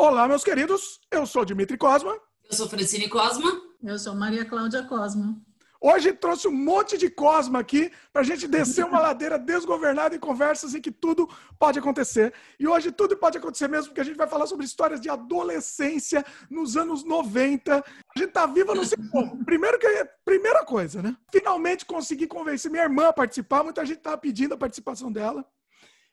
Olá, meus queridos. Eu sou Dimitri Cosma. Eu sou Francine Cosma. Eu sou Maria Cláudia Cosma. Hoje trouxe um monte de Cosma aqui para a gente descer uma ladeira desgovernada em conversas em que tudo pode acontecer. E hoje tudo pode acontecer mesmo, porque a gente vai falar sobre histórias de adolescência nos anos 90. A gente tá viva no sei como. Primeiro que primeira coisa, né? Finalmente consegui convencer minha irmã a participar. Muita gente tava pedindo a participação dela.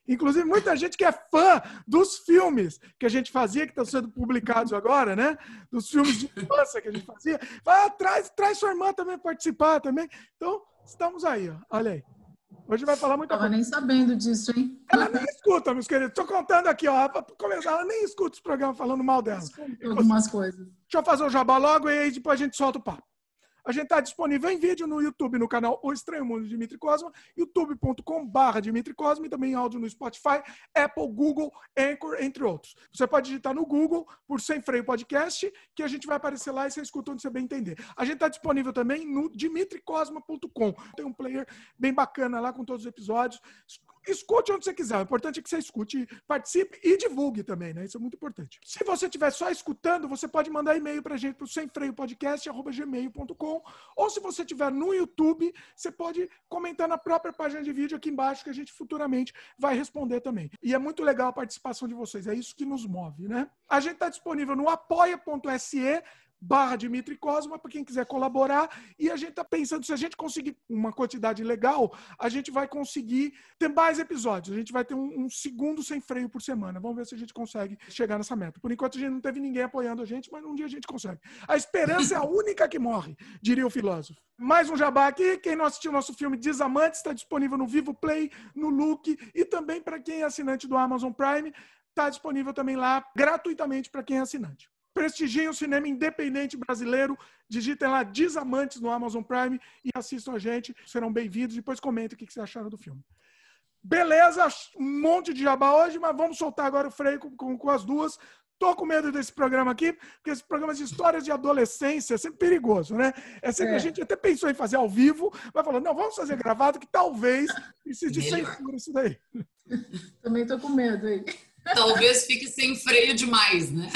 Inclusive, muita gente que é fã dos filmes que a gente fazia, que estão sendo publicados agora, né? Dos filmes de infância que a gente fazia. Vai, ah, traz, traz sua irmã também participar também. Então, estamos aí, ó. olha aí. Hoje vai falar muita coisa. nem sabendo disso, hein? Ela nem escuta, meus queridos. Estou contando aqui, ó. Para começar, ela nem escuta os programas falando mal dela. Algumas coisas. Deixa eu fazer o jabá logo e aí depois a gente solta o papo. A gente está disponível em vídeo no YouTube, no canal O Estranho Mundo de Dimitri Cosma, youtube.com.br Dimitri Cosma e também áudio no Spotify, Apple, Google, Anchor, entre outros. Você pode digitar no Google por Sem Freio Podcast, que a gente vai aparecer lá e você escuta onde você bem entender. A gente está disponível também no dimitricosma.com. Tem um player bem bacana lá com todos os episódios escute onde você quiser. O importante é que você escute, participe e divulgue também, né? Isso é muito importante. Se você estiver só escutando, você pode mandar e-mail para a gente para o semfreiopodcast.gmail.com ou se você estiver no YouTube, você pode comentar na própria página de vídeo aqui embaixo que a gente futuramente vai responder também. E é muito legal a participação de vocês, é isso que nos move, né? A gente está disponível no apoia.se barra Dimitri Cosma, para quem quiser colaborar. E a gente está pensando, se a gente conseguir uma quantidade legal, a gente vai conseguir ter mais episódios. A gente vai ter um, um, segundo sem freio por semana. Vamos ver se a gente consegue chegar nessa meta. Por enquanto, a gente não teve ninguém apoiando a gente, mas um dia a gente consegue. A esperança é a única que morre, diria o filósofo. Mais um jabá aqui. Quem não assistiu nosso filme Desamantes está disponível no Vivo Play, no Look e também para quem é assinante do Amazon Prime. Está disponível também lá gratuitamente para quem é assinante. Prestigiem o cinema independente brasileiro. Digitem lá Desamantes no Amazon Prime e assistam a gente. Serão bem-vindos. Depois comentem o que vocês acharam do filme. Beleza, um monte de jabá hoje, mas vamos soltar agora o freio com, com, com as duas. Tô com medo desse programa aqui, porque esse programa de histórias de adolescência é sempre perigoso, né? É sempre é. a gente até pensou em fazer ao vivo, vai falando, não, vamos fazer gravado, que talvez precise de censura isso daí. Também tô com medo aí. Talvez fique sem freio demais, né?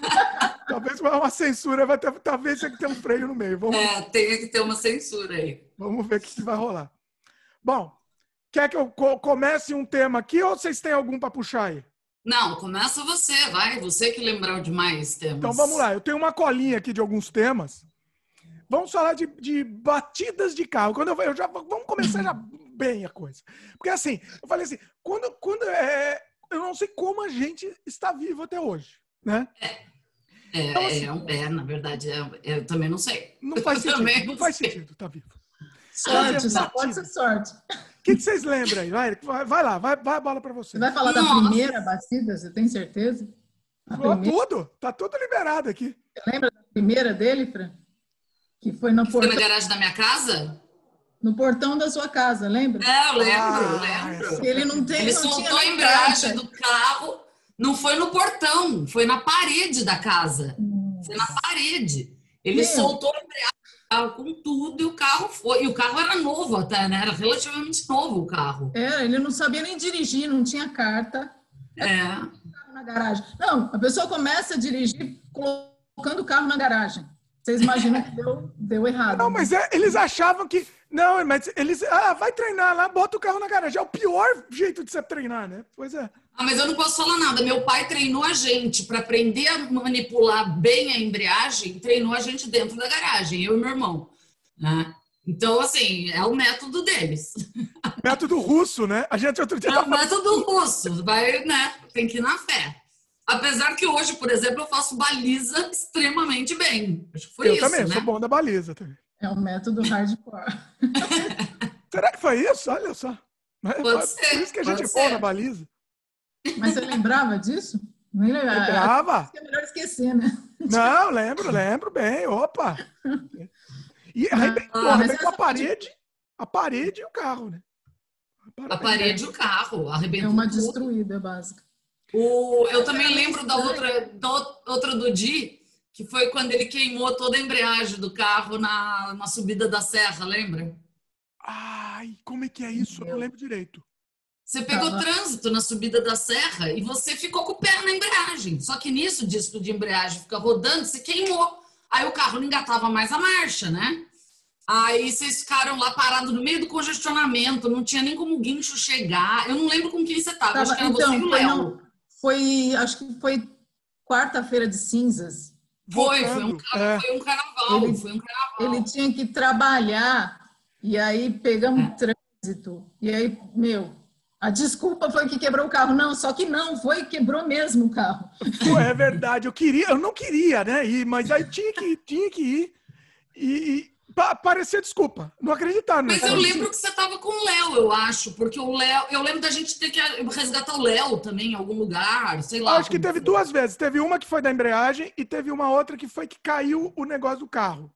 talvez uma censura, vai ter, talvez tenha que ter um freio no meio. Vamos... É, tem que ter uma censura aí. Vamos ver o que vai rolar. Bom, quer que eu comece um tema aqui ou vocês têm algum para puxar aí? Não, começa você, vai. Você que lembrou de mais temas. Então vamos lá. Eu tenho uma colinha aqui de alguns temas. Vamos falar de, de batidas de carro. Quando eu, eu já vamos começar já bem a coisa, porque assim eu falei assim, quando quando é, eu não sei como a gente está vivo até hoje, né? É. É, então, assim, é, é, na verdade, é, eu também não sei. Não faz sentido, não faz sentido, tá vivo. Sorte, só pode ser sorte. O que, que, vocês lembram aí? Vai, vai lá, vai, vai a bola para você. Você vai falar Nossa. da primeira batida, você tem certeza? Tudo, tá tudo liberado aqui. Você lembra da primeira dele, Fran? Que foi na portão. Foi na garagem da minha casa? No portão da sua casa, lembra? É, eu lembro, ah, lembro. Ele não tem. Ele não soltou a embreagem do carro. Não foi no portão, foi na parede da casa. Hum. Foi na parede. Ele Meu. soltou a embreagem com tudo e o carro foi. E o carro era novo até, né? Era relativamente novo o carro. É, ele não sabia nem dirigir, não tinha carta. É. Na garagem. Não, a pessoa começa a dirigir colocando o carro na garagem. Vocês imaginam que deu, deu errado. Não, mas é, eles achavam que não, mas eles. Ah, vai treinar lá, bota o carro na garagem. É o pior jeito de você treinar, né? Pois é. Ah, mas eu não posso falar nada. Meu pai treinou a gente para aprender a manipular bem a embreagem, treinou a gente dentro da garagem, eu e meu irmão. Né? Então, assim, é o método deles. Método russo, né? A gente outro dia. É o método russo, vai, né? Tem que ir na fé. Apesar que hoje, por exemplo, eu faço baliza extremamente bem. Acho que foi eu isso. Eu também, né? sou bom da baliza também. É o método hardcore. Será que foi isso? Olha só. Pode ser, Por isso que a gente é bom na baliza. Mas você lembrava disso? Não lembrava. É melhor esquecer, né? Não, lembro, lembro bem. Opa! E arrebentou, ah, arrebentou a parede, a parede e o carro, né? A parede e o carro, arrebentou. É uma destruída básica. O, eu também lembro da outra, da outra do Di, que foi quando ele queimou toda a embreagem do carro na, na subida da serra, lembra? Ai, como é que é isso? Eu não lembro direito. Você pegou trânsito na subida da serra e você ficou com o pé na embreagem. Só que nisso, disco de embreagem fica rodando, você queimou. Aí o carro não engatava mais a marcha, né? Aí vocês ficaram lá parados no meio do congestionamento, não tinha nem como o guincho chegar. Eu não lembro com quem você tava, acho que era então, você e o Léo. Foi, acho que foi quarta-feira de cinzas. Foi, foi um, é. foi um carnaval, Ele- foi um carnaval. Ele tinha que trabalhar e aí pegamos trânsito. E aí, meu, a desculpa foi que quebrou o carro. Não, só que não, foi quebrou mesmo o carro. Pô, é verdade, eu queria, eu não queria, né? Ir, mas aí tinha que, tinha que ir. E, e pa- parecia desculpa. Não acreditar, né? Mas eu lembro que você tava com o Léo, eu acho, porque o Léo, eu lembro da gente ter que resgatar o Léo também em algum lugar, sei lá. Acho que teve foi. duas vezes. Teve uma que foi da embreagem e teve uma outra que foi que caiu o negócio do carro.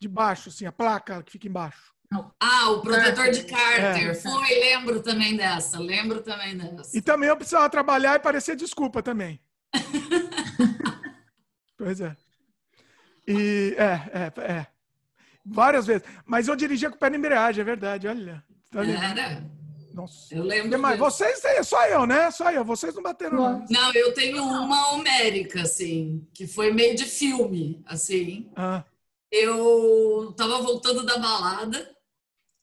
De baixo, assim, a placa que fica embaixo. Ah, o protetor de É. cárter. Foi, lembro também dessa. Lembro também dessa. E também eu precisava trabalhar e parecia desculpa também. pois é. E é, é, é. Várias vezes. Mas eu dirigia com o pé na embreagem, é verdade, olha. Tá? Era. Nossa. Eu lembro. Mas vocês, só eu, né? Só eu. Vocês não bateram, não. Não, eu tenho uma homérica, assim, que foi meio de filme, assim. Ah, Eu tava voltando da balada,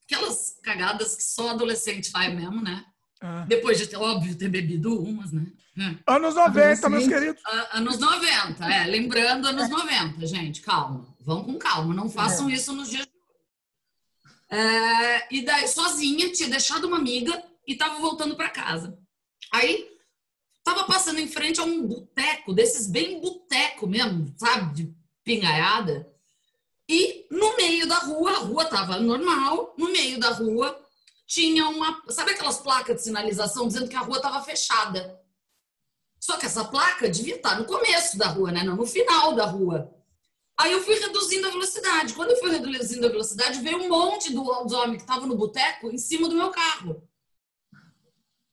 aquelas cagadas que só adolescente faz mesmo, né? Ah. Depois de ter, óbvio, ter bebido umas, né? É. Anos 90, meus queridos. Anos 90, é, lembrando anos 90, gente, calma, vão com calma, não façam isso nos dias de hoje. É, e daí, sozinha, tinha deixado uma amiga e tava voltando para casa. Aí, tava passando em frente a um boteco, desses bem boteco mesmo, sabe, de pingaiada. E no meio da rua, a rua tava normal, no meio da rua tinha uma, sabe aquelas placas de sinalização dizendo que a rua tava fechada. Só que essa placa devia estar no começo da rua, né? Não no final da rua. Aí eu fui reduzindo a velocidade. Quando eu fui reduzindo a velocidade, veio um monte do- dos homens que estavam no boteco em cima do meu carro.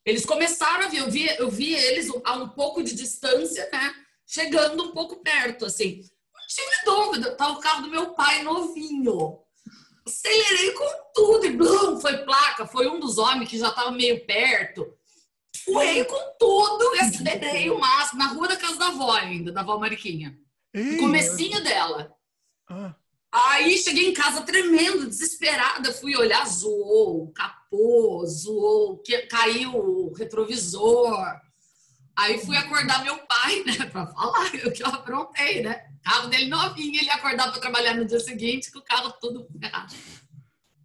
Eles começaram a vir, eu vi, eu vi eles a um pouco de distância, né? Chegando um pouco perto, assim. Não tive dúvida, tá o carro do meu pai novinho. Acelerei com tudo e blum, foi placa, foi um dos homens que já estava meio perto. Fui com tudo e acelerei o máximo na rua da casa da avó ainda, da avó Mariquinha. Ih, comecinho dela. ah. Aí cheguei em casa tremendo, desesperada, fui olhar, zoou o capô, zoou, que- caiu o retrovisor. Aí fui acordar meu pai, né, pra falar o que eu aprontei, né? Carro dele novinho, ele ia acordar pra trabalhar no dia seguinte com o carro todo ferrado.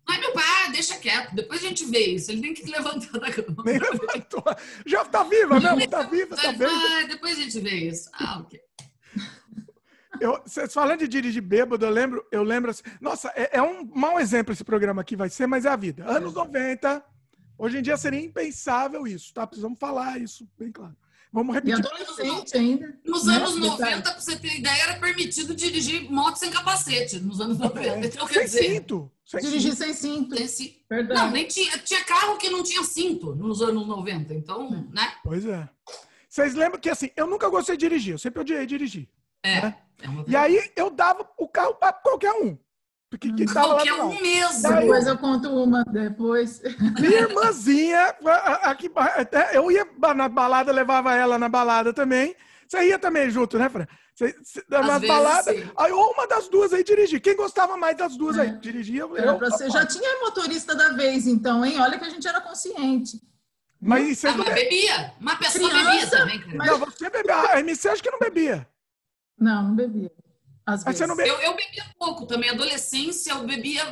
Aí meu pai, ah, deixa quieto, depois a gente vê isso. Ele nem que levantar da cama. Nem levantou. Já tá viva mesmo? Tá viva, tá bem. ah, depois a gente vê isso. Ah, ok. Eu, vocês falando de dirigir bêbado, eu lembro, eu lembro assim. Nossa, é, é um mau exemplo esse programa aqui, vai ser, mas é a vida. Anos 90, hoje em dia seria impensável isso, tá? Precisamos falar isso bem claro. Vamos E repetir. adolescente ainda. Nos né? anos Detalhe. 90, pra você ter ideia, era permitido dirigir moto sem capacete. Nos anos 90. Então, quer Sem dizer, cinto. Sem Dirigir cinto. sem cinto. esse- Verdade. não, nem tinha, tinha carro que não tinha cinto nos anos 90. Então, né? Pois é. Vocês lembram que assim, eu nunca gostei de dirigir, eu sempre odiei dirigir. É. é uma... E aí eu dava o carro para qualquer um. Porque quem tava lá Qualquer do lado. um mesmo. Daí- Depois eu conto uma. Depois. Minha irmãzinha, a- a- aqui, até eu ia na balada, levava ela na balada também. Você ia também junto, né, Fran? Você, você, Às na vezes, balada, sim. aí ou uma das duas aí dirigia. Quem gostava mais das duas aí? É. Dirigia eu. Era pra você já tinha motorista da vez, então, hein? Olha que a gente era consciente. Mas você Ah, não mas bebia. bebia. Uma pessoa Criança, bebia também, cara. mas- Não, você bebia. A MC acho que não bebia. Não, não bebia. Às Mas vezes. você não bebia. Eu, eu bebia pouco também. Adolescência, eu bebia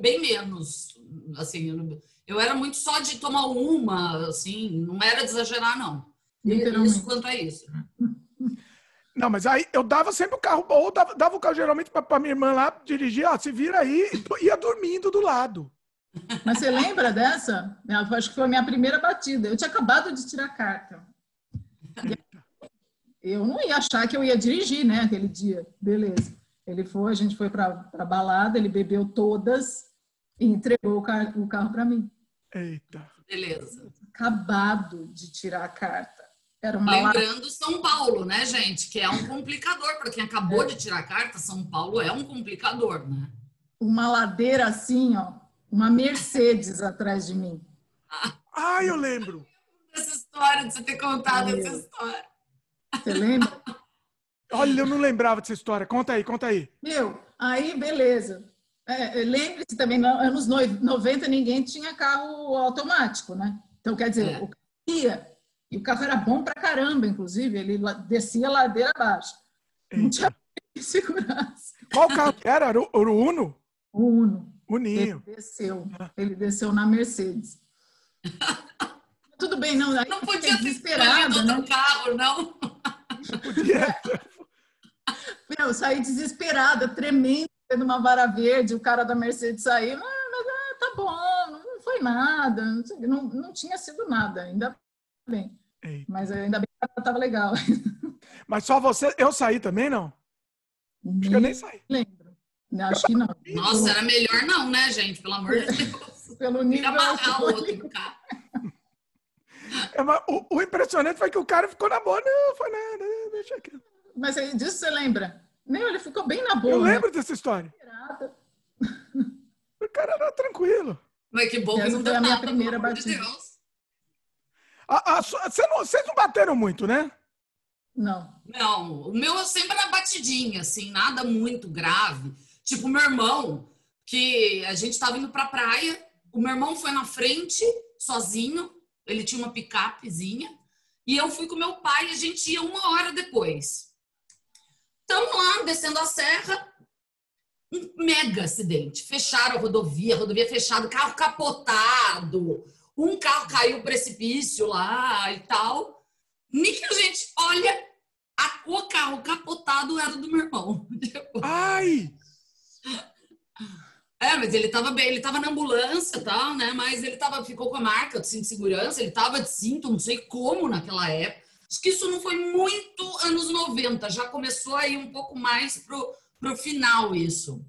bem menos. Assim, eu, eu era muito só de tomar uma, assim. Não era de exagerar, não. Isso quanto a isso. Não, mas aí eu dava sempre o carro, ou dava, dava o carro geralmente pra, pra minha irmã lá dirigir, ó, se vira aí, e ia dormindo do lado. Mas você lembra dessa? Eu acho que foi a minha primeira batida. Eu tinha acabado de tirar a carta. Eu não ia achar que eu ia dirigir, né, aquele dia. Beleza. Ele foi, a gente foi para a balada, ele bebeu todas e entregou o, car- o carro para mim. Eita. Beleza. Acabado de tirar a carta. Era uma. Lembrando São Paulo, né, gente? Que é um complicador. Para quem acabou de tirar a carta, São Paulo é um complicador, né? uma ladeira assim, ó, uma Mercedes atrás de mim. Ah, eu lembro. história de você ter contado Meu. essa história. Você lembra? Olha, eu não lembrava dessa história. Conta aí, conta aí. Meu, aí beleza. É, Lembre-se também, nos anos noi- 90 ninguém tinha carro automático, né? Então, quer dizer, É. o carro ia, e o carro era bom pra caramba, inclusive, ele descia a ladeira abaixo. Não tinha segurança. Qual carro que era? Era o, era o Uno? O Uno, O ele Ninho. desceu, ele desceu na Mercedes. Tudo bem, não, Não podia ter desesperada, né? carro, não. Podia. Meu, eu saí desesperada, tremendo, tendo uma vara verde, o cara da Mercedes saiu, mas ah, tá bom, não foi nada, não, sei- não, não tinha sido nada, ainda bem. Ei. Mas ainda bem que estava legal. Mas só você. Eu saí também, não? Acho que eu nem saí. lembro. Acho que não. Nossa, era melhor não, né, gente? Pelo amor de Deus. Pelo nível. amarrar o outro carro. É, mas o, o impressionante foi que o cara ficou na boa. Não, foi nada. Deixa aqui. Mas aí, disso você lembra? Não, ele ficou bem na boa. Eu né? lembro dessa história. O cara era tranquilo. Mas que bom que não deu a minha nada, primeira de batida. A- a cê não- Vocês não bateram muito, né? Não. Não, o meu sempre era batidinha, assim, nada muito grave. Tipo, meu irmão, que a gente tava indo pra praia, o meu irmão foi na frente, sozinho, ele tinha uma picapezinha, e eu fui com meu pai a gente ia uma hora depois. Estamos lá, descendo a serra, um mega acidente. Fecharam a rodovia, rodovia fechada, carro capotado, um carro caiu precipício lá e tal. Nem que a gente olha, a- o carro capotado era do meu irmão. Ai! É, mas ele tava bem, ele tava na ambulância e tal, né? Mas ele tava, ficou com a marca do cinto de segurança, ele tava de cinto, não sei como naquela época. Acho que isso não foi muito anos 90, já começou aí um pouco mais pro, pro final isso.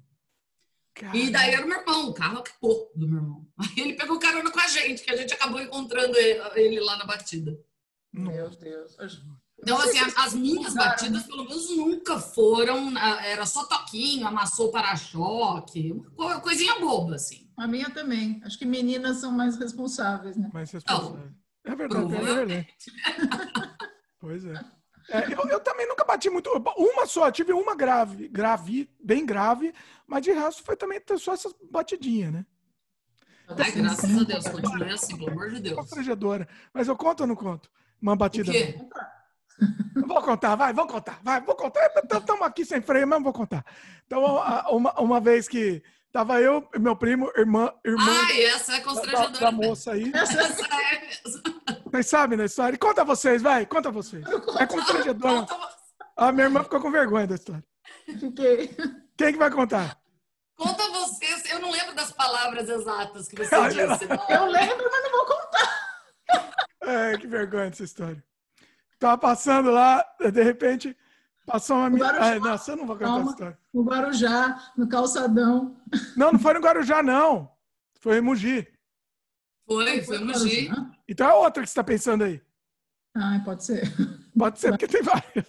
E daí era o meu irmão, o carro acabou do meu irmão. Aí ele pegou carona com a gente, que a gente acabou encontrando ele, ele lá na batida. Meu Deus. Então, assim, as, as minhas batidas, pelo menos, nunca foram. Era só toquinho, amassou o para-choque, uma coisinha boba, assim. A minha também. Acho que meninas são mais responsáveis, né? Mas responsável. É verdade, é verdade. Pois é. É, eu, eu também nunca bati muito. Uma só, tive uma grave, grave, bem grave, mas de resto foi também só essas batidinhas, né? Ai, graças a Deus, continue assim, pelo amor de Deus. Mas eu conto ou não conto? Uma O batida. quê? minha. Vou contar, vai, vou contar, vai, vou contar. Estamos aqui sem freio, mas vou contar. Então, uma, uma vez que tava eu, meu primo, irmã, irmã Ai, essa é da, constrangedora. da moça aí. Essa é mesmo. Vocês sabem da história? Conta vocês, vai, conta vocês. É constrangedora. A minha irmã ficou com vergonha da história. Fiquei. Quem que vai contar? conta vocês. Eu não lembro das palavras exatas que você disse. não. Eu lembro, mas não vou contar. Ai, que vergonha dessa história. Tava passando lá, de repente, passou uma menina. Eu não vou contar Calma. essa história. No Guarujá, no calçadão. Não, não foi no Guarujá, não. Foi em Mogi. Foi, foi G. Guarujá? Então é outra que você está pensando aí. Ai, pode ser. Pode ser, porque tem várias.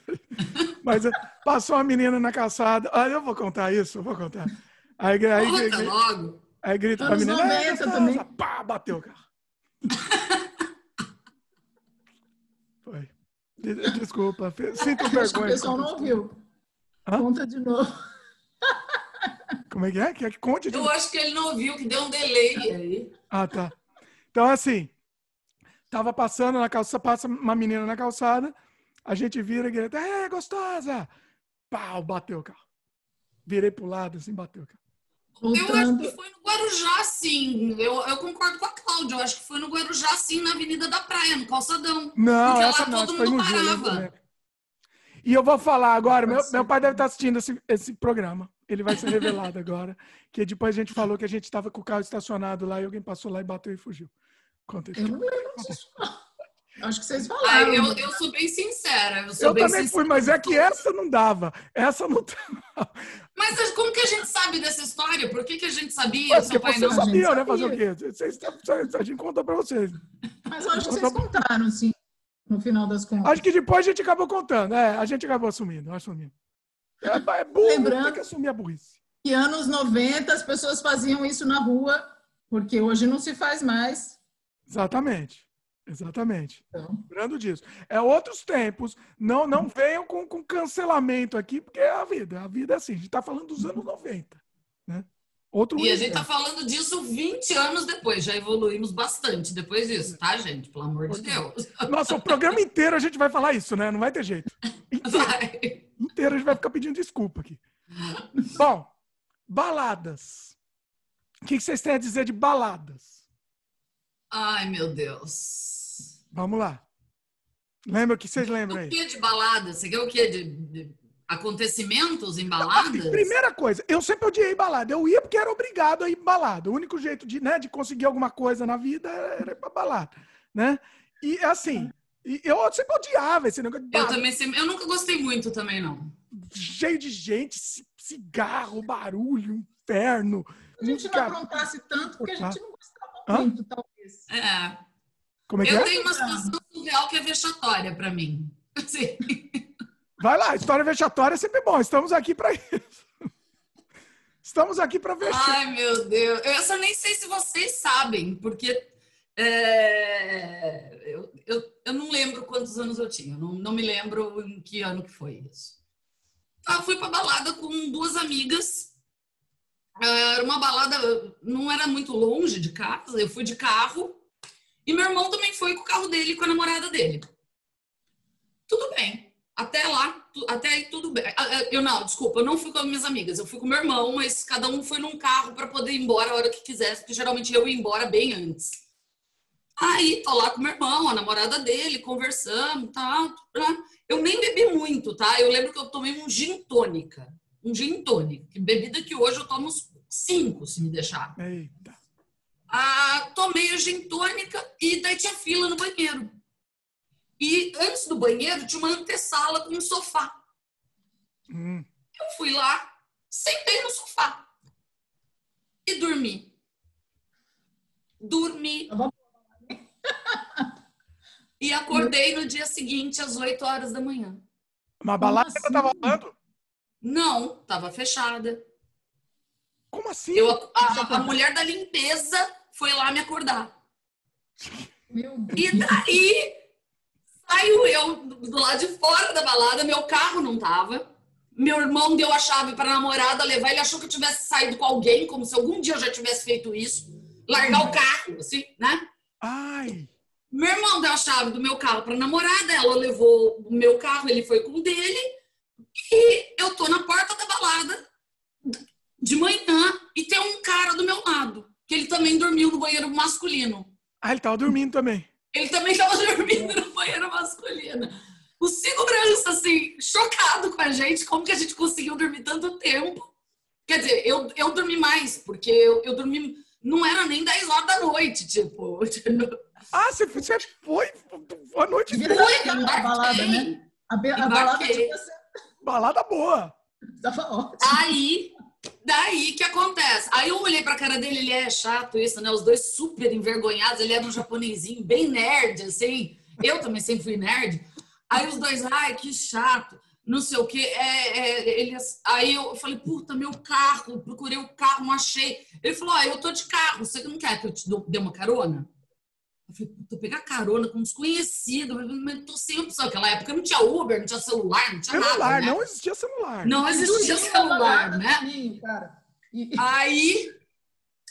Mas eh, passou uma menina na calçada. Ah, eu vou contar isso, eu vou contar. Aí, aí, Conta aí, logo. aí grita pra menina. 90 "É, gostosa." também. Pá, bateu o carro. Foi. De- Desculpa, fe- sinto Acho que o vergonha. pessoal não ouviu. Hã? Conta de novo. Como é que é? Quer que conte de Eu acho que ele não ouviu, que deu um delay aí. Ah, tá. Então, assim, tava passando na calçada, passa uma menina na calçada, a gente vira e grita, é, gostosa! Pau, bateu o carro. Virei pro lado, assim, bateu o carro. Eu acho que foi no Guarujá, sim. Eu, eu concordo com a Cláudia. Eu acho que foi no Guarujá, sim, na Avenida da Praia, no Calçadão. Não, Porque lá essa não, todo mundo parava. E eu vou falar agora, meu, meu pai deve estar assistindo esse, esse programa. Ele vai ser revelado agora. Que depois a gente falou que a gente estava com o carro estacionado lá e alguém passou lá e bateu e fugiu. Conta aí. Eu não lembro disso. Acho que vocês Ai, falaram. eu, eu sou bem sincera. Eu sou Eu bem também sincera. fui, mas é que essa não dava. Essa não dava. Mas como que a gente sabe dessa história? Por que, que a gente sabia? Mas Seu porque pai vocês não. A gente sabiam, né? Fazer o sabia. quê? Vocês, a gente contou pra vocês. Mas eu acho que vocês contaram, sim. No final das contas. Acho que depois a gente acabou contando. É, a gente acabou assumindo, assumindo. É, é burro, Lembrando- tem que assumir a burrice. E anos 90 as pessoas faziam isso na rua, porque hoje não se faz mais. Exatamente. Exatamente. Então. Lembrando disso. É outros tempos. Não não venham com, com cancelamento aqui, porque é a vida. A vida é assim. A gente está falando dos anos 90. Né? Outro e a gente está falando disso 20 anos depois. Já evoluímos bastante depois disso, tá, gente? Pelo amor de Deus. Nossa, o programa inteiro a gente vai falar isso, né? Não vai ter jeito. Inteiro, vai. inteiro a gente vai ficar pedindo desculpa aqui. Bom, baladas. O que vocês têm a dizer de baladas? Ai, meu Deus. Vamos lá. Lembra o que vocês lembram aí? O que de balada? Você quer o que de, de acontecimentos em baladas? primeira coisa, eu sempre odiei balada. Eu ia porque era obrigado a ir balada. O único jeito de, né, de conseguir alguma coisa na vida era ir pra balada, né? E assim, eu sempre odiava esse negócio de Eu também sempre, eu nunca gostei muito também não. Cheio de gente, cigarro, barulho, inferno. A gente música... não aprontasse tanto porque a gente não gostava Hã? muito, talvez. É. Como é que eu é? tenho uma situação surreal que é vexatória para mim. Sim. Vai lá, história vexatória é sempre bom. Estamos aqui para isso. Estamos aqui para ver. Ai, meu Deus. Eu só nem sei se vocês sabem, porque é, eu, eu, eu não lembro quantos anos eu tinha. Não, não me lembro em que ano que foi isso. Ah, fui para balada com duas amigas. Era uma balada, não era muito longe de casa. Eu fui de carro e meu irmão também foi com o carro dele, com a namorada dele. Tudo bem. Até lá, até aí tudo bem. Ah, ah, eu não, desculpa, eu não fui com as minhas amigas, eu fui com meu irmão, mas cada um foi num carro para poder ir embora a hora que quisesse, porque geralmente eu ia embora bem antes. Aí, tô lá com meu irmão, a namorada dele, conversando, tá? Eu nem bebi muito, tá? Eu lembro que eu tomei um gin tônica. Um gin tônica. Bebida que hoje eu tomo cinco, se me deixar. Eita ah, tomei a gin tônica e daí tinha fila no banheiro. E antes do banheiro tinha uma antessala com um sofá. Hum. Eu fui lá, sentei no sofá e dormi. Dormi. Tá e acordei no dia seguinte, às 8 horas da manhã. Uma balada que tava rolando? Não, tava fechada. Como assim? Eu, a, a mulher da limpeza foi lá me acordar. E daí saiu eu do lado de fora da balada, meu carro não tava. Meu irmão deu a chave para a namorada levar, ele achou que eu tivesse saído com alguém, como se algum dia eu já tivesse feito isso. Largar o carro, assim, né? Ai! Meu irmão deu a chave do meu carro para a namorada, ela levou o meu carro, ele foi com o dele. E eu tô na porta da balada de manhã e tem um cara do meu lado que ele também dormiu no banheiro masculino. Ah, ele tava dormindo também. Ele também tava dormindo no banheiro masculino. O segurança, assim, chocado com a gente, como que a gente conseguiu dormir tanto tempo. Quer dizer, eu, eu dormi mais, porque eu, eu dormi. Não era nem 10 horas da noite, tipo. Ah, você, você foi a noite inteira. Foi, a balada, né? A, be, a balada tinha Balada boa. Tava ótimo. Aí, Daí que acontece? Aí eu olhei pra cara dele, ele é chato isso, né? Os dois super envergonhados, ele era um japonesinho, bem nerd, assim. Eu também sempre fui nerd. Aí os dois, ai, que chato, não sei o quê. É, é, ele, aí eu falei, puta, meu carro, procurei o carro, não achei. Ele falou, ah, eu tô de carro, você não quer que eu te dê uma carona? Eu falei, puta, pegar carona com um desconhecido, mas tô sem opção. Naquela época não tinha Uber, não tinha celular, não tinha celular, nada. Né? Não existia celular. Não existia celular, né? Aí,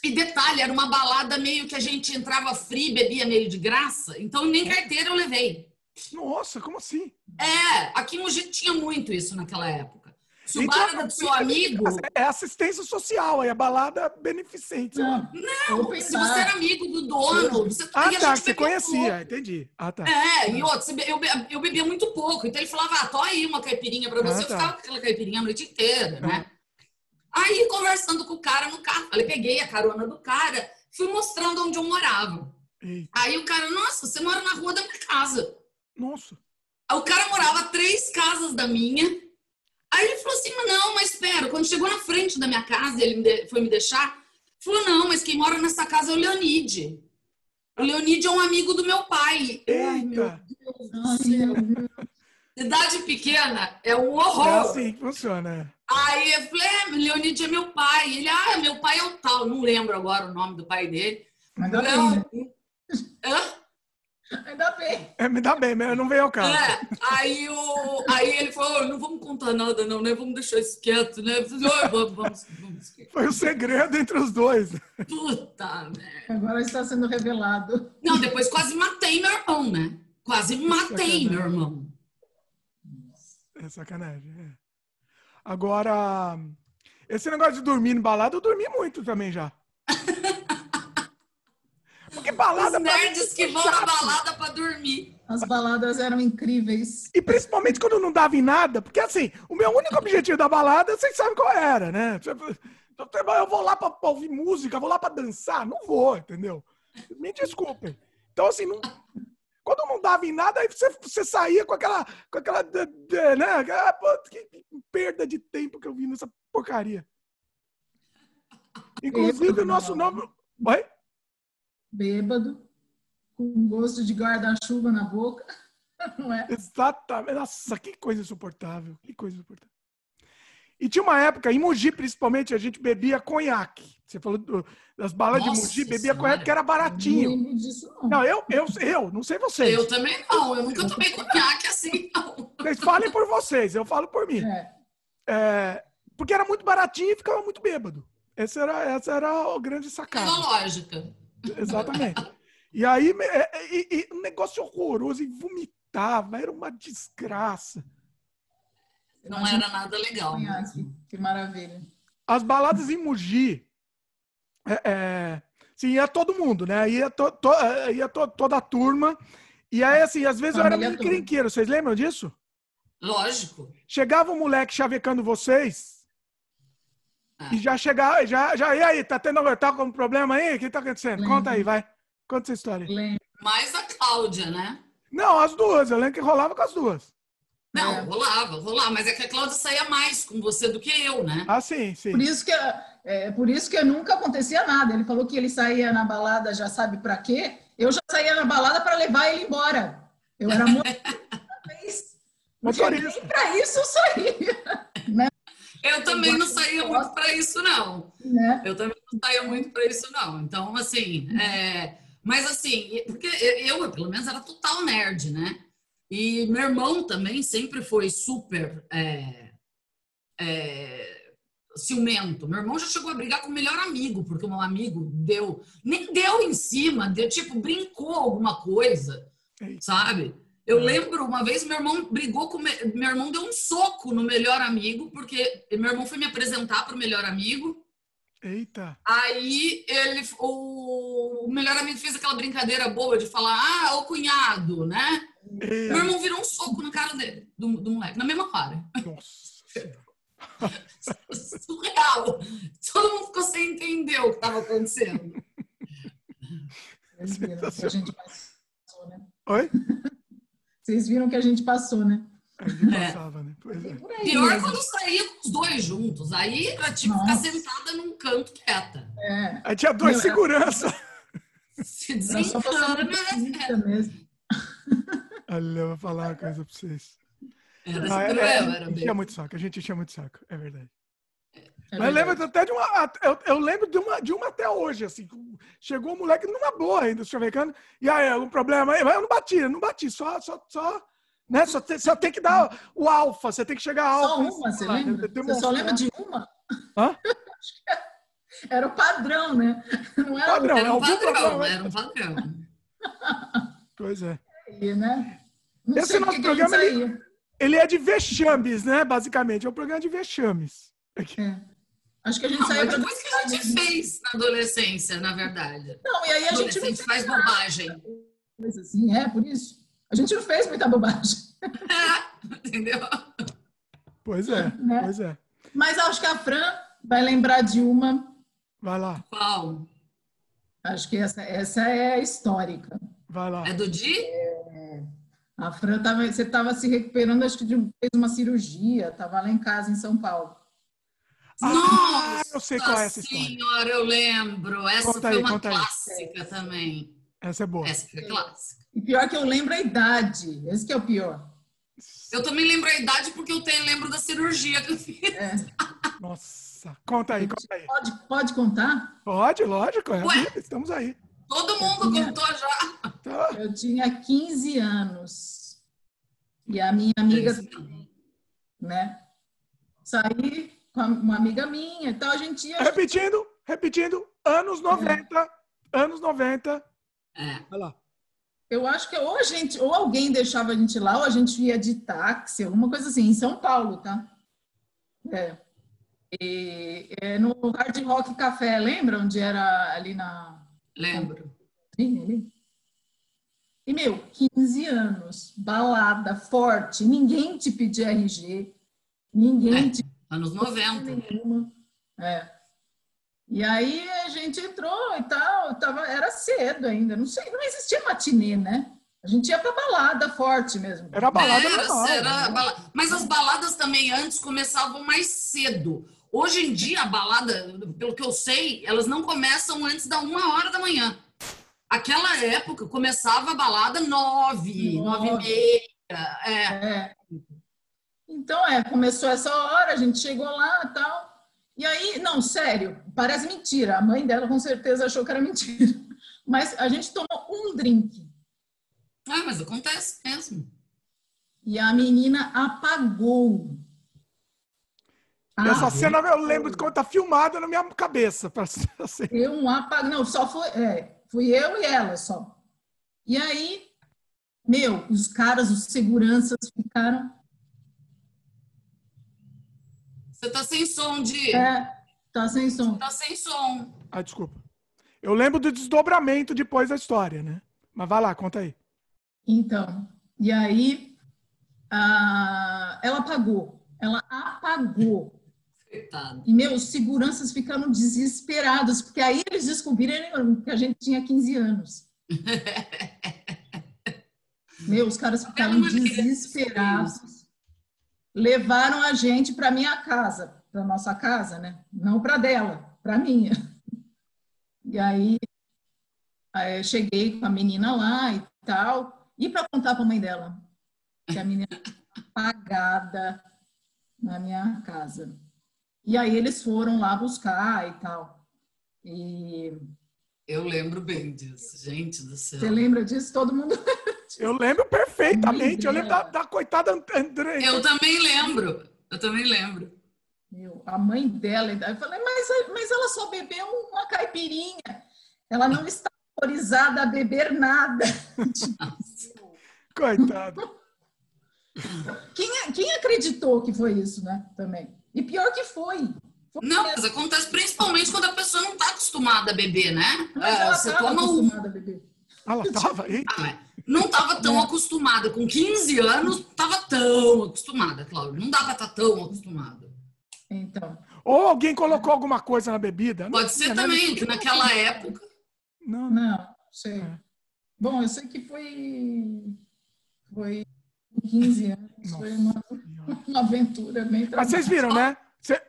e detalhe, era uma balada meio que a gente entrava free, bebia meio de graça, então nem carteira eu levei. Nossa, como assim? É, aqui em Mogi tinha muito isso naquela época. Se o bar era do seu amigo. É assistência social, é balada beneficente. Não, não se você era amigo do dono. Você, ah, tá, você conhecia, pouco. entendi. Ah, tá. É, e outro, eu, eu bebia muito pouco. Então ele falava, ah, tô aí uma caipirinha pra você. Ah, tá. Eu ficava com aquela caipirinha a noite inteira, né? Aí, conversando com o cara no carro, falei, peguei a carona do cara, fui mostrando onde eu morava. Eita. Aí o cara, nossa, você mora na rua da minha casa. Nossa. O cara morava três casas da minha Aí ele falou assim: não, mas espera, quando chegou na frente da minha casa, ele foi me deixar, falou: não, mas quem mora nessa casa é o Leonide. O Leonide é um amigo do meu pai. Eita. Ai, meu Deus do céu. Cidade pequena é um horror. É assim que funciona. Aí eu falei, é, Leonide é meu pai. Ele, ah, meu pai é o tal. Não lembro agora o nome do pai dele. Mas Leon... Hã? Ainda bem. É, me dá bem, mas não veio ao caso. É, aí, o, aí ele falou, "Oh, não vamos contar nada não, né? Vamos deixar isso quieto, né? Falei, "Oh, vamos, vamos, vamos. Foi o segredo entre os dois. Puta, né? Agora está sendo revelado. Não, depois quase matei meu irmão, né? Quase matei meu irmão. É sacanagem. é. Agora, esse negócio de dormir em balada, eu dormi muito também já. Porque balada. Os nerds que vão na chato. balada pra dormir. As baladas eram incríveis. E principalmente quando não dava em nada, porque assim, o meu único objetivo da balada, vocês sabem qual era, né? Eu vou lá pra, pra ouvir música, vou lá pra dançar, não vou, entendeu? Me desculpem. Então, assim, não- quando não dava em nada, aí você, você saía com aquela, com aquela, né? Ah, que perda de tempo que eu vi nessa porcaria. Inclusive, o nosso nome. Oi? Bêbado, com gosto de guarda-chuva na boca. Não é? Exatamente. Nossa, que coisa insuportável. Que coisa insuportável. E tinha uma época, em Mogi principalmente, a gente bebia conhaque. Você falou do- das balas de Mogi, bebia Senhora. conhaque que era Não baratinho. lembro disso, não. Não, eu, eu, eu, não sei vocês. Eu também não, eu nunca tomei conhaque assim, não. Vocês falem por vocês, eu falo por mim. É. É, porque era muito baratinho e ficava muito bêbado. Essa era, essa era a grande sacada. Pela lógica. Exatamente. E aí, é, é, e- e um negócio horroroso, e vomitava, era uma desgraça. Não era nada legal. Conhaque. Que maravilha. as baladas em Mogi, é, é, sim, ia todo mundo, né? Ia, to, to- é, ia to- toda a turma. E aí, assim, às vezes eu era Família meio toda. crinqueiro, vocês lembram disso? Lógico. Chegava um moleque chavecando vocês Ah. e já chegava, já, já, e aí, tá tendo tá com problema aí? O que tá acontecendo? Lembro. Conta aí, vai. Conta essa história. aí. Lembro. Mais a Cláudia, né? Não, as duas, eu lembro que rolava com as duas. Não, É. rolava, rolava. Mas é que a Cláudia saía mais com você do que eu, né? Ah, sim, sim. Por isso que é, por isso que nunca acontecia nada. Ele falou que ele saía na balada, já sabe para quê? Eu já saía na balada para levar ele embora. Eu era motorista. Motorista. Nem para isso eu saía, Eu também não saía muito para isso, não. né? Eu também não saía muito para isso, não. Então, assim, é... mas assim, porque eu, pelo menos, era total nerd, né? E meu irmão também sempre foi super é, é, ciumento. Meu irmão já chegou a brigar com o melhor amigo, porque o meu amigo deu, nem deu em cima, deu, tipo, brincou alguma coisa, Eita. sabe? Eu lembro uma vez meu irmão brigou com me- meu irmão deu um soco no melhor amigo porque meu irmão foi me apresentar para o melhor amigo Eita. Aí ele, o, o melhor amigo fez aquela brincadeira boa de falar, ah, o cunhado, né? Meu irmão virou um soco na cara dele, do, do moleque, na mesma hora. Nossa. Surreal. Todo mundo ficou sem entender o que estava acontecendo. Que a gente passou, né? Oi? Vocês viram que a gente passou, né? A gente É. passava, né? Pois é. Por aí Pior mesmo. quando saía com os dois juntos. Aí era tipo ficar Nossa. sentada num canto quieta. É, Aí tinha dois Meu, era- segurança. Se era passando desencana. visita mesmo. Olha, eu vou falar uma coisa pra vocês. Era Ah, cruel, era, era enchia bem. muito saco, a gente enchia muito saco, é verdade. É Mas lembro até de uma. Eu, eu lembro de uma, de uma até hoje, assim. Chegou um moleque numa boa ainda, chavecando. E aí, algum problema aí? Mas eu não bati, eu não bati, só. só, só né? Só, tem, só tem que dar o alfa, você tem que chegar alfa. Só uma, você lembra? Você só lembra de uma? Hã? Era o padrão, né? Não era Padrão, Era é um algum padrão, problema. era um padrão. Pois é. aí, né? Não Esse nosso programa, ele- saía. Ele é de vexames, né? Basicamente. É um programa de vexames. É. Acho que a gente Não, mas pra depois que a gente fez na adolescência, na verdade. Não, e aí a gente não Adolescente faz bobagem. fez assim, é, por isso. A gente não fez muita bobagem, É, entendeu? Pois é, Né? pois é. mas acho que a Fran vai lembrar de uma, Vai lá, Qual? acho que essa, essa é histórica. vai lá. É do Di? A Fran, tava, você estava se recuperando, acho que de, fez uma cirurgia, estava lá em casa, em São Paulo. Ah, Nossa eu sei qual é essa história. senhora, eu lembro. Essa Conta foi aí, uma conta aí. clássica também. Essa é boa. Essa foi clássica. E pior que eu lembro a idade, esse que é o pior. Eu também lembro a idade porque eu tenho, lembro da cirurgia que eu fiz. É. Nossa, conta aí, conta aí. Pode, pode contar? Pode, lógico, é Ué? estamos aí. Todo mundo contou já. Tá. Eu tinha 15 anos. E a minha amiga também, né? Saí uma amiga minha e tal, a gente ia... Repetindo, repetindo, anos 90, é. anos 90. É. Vai lá. Eu acho que ou a gente, ou alguém deixava a gente lá, ou a gente ia de táxi, alguma coisa assim, em São Paulo, tá? É. E, é no Hard Rock Café, lembra onde era ali na. Lembro. Sim, ali. E, meu, 15 anos, balada, forte, ninguém te pedia RG, ninguém é, te. Anos 90. Nenhuma. É. E aí a gente entrou e tal, tava, era cedo ainda, não sei, não existia matinê, né? A gente ia pra balada forte mesmo. Era balada era, normal. Era balada. Mas as baladas também antes começavam mais cedo. Hoje em dia, a balada, pelo que eu sei, elas não começam antes da uma hora da manhã. Aquela época começava a balada nove, nove, nove e meia. É. é. Então, é, começou essa hora, a gente chegou lá e tal. E aí, não, sério, parece mentira. A mãe dela com certeza achou que era mentira. Mas a gente tomou um drink. Ah, mas acontece mesmo. E a menina apagou. Essa ah, cena eu lembro de quando tá filmada na minha cabeça. Assim. Eu um apagou. Não, só foi. É, fui eu e ela só. E aí, meu, os caras, os seguranças ficaram Você tá sem som, de. É, tá sem som. Tá sem som. Ah, desculpa. Eu lembro do desdobramento depois da história, né? Mas vai lá, conta aí. Então, e aí a... ela apagou. Ela apagou. Coitado. E meus seguranças ficaram desesperados, porque aí eles descobriram que a gente tinha 15 anos. Meus caras ficaram desesperados levaram a gente para minha casa, para nossa casa, né? Não para dela, para minha. E aí, aí cheguei com a menina lá e tal, e para contar para a mãe dela que a menina apagada na minha casa. E aí eles foram lá buscar e tal. E eu lembro bem disso, gente do céu. Você lembra disso? Todo mundo Eu lembro perfeitamente. Eu lembro da, da coitada André. Eu também lembro. Eu também lembro. Meu, a mãe dela, eu falei, mas, mas ela só bebeu uma caipirinha. Ela não está autorizada a beber nada. Coitado. Quem, quem acreditou que foi isso, né? Também. E pior que foi. foi não, mas acontece principalmente quando a pessoa não está acostumada a beber, né? Mas ela estava é, acostumada um... a beber. Ela estava? Ah, não estava tão acostumada. Com 15 anos, estava tão acostumada, Cláudia. Não dá para estar tá tão acostumada. Então. Ou alguém colocou alguma coisa na bebida? Pode ser né? também, que naquela época. Não, não, sei. É. Bom, eu sei que foi. Foi 15 anos. Nossa. Foi uma, uma aventura bem Mas vocês viram, né?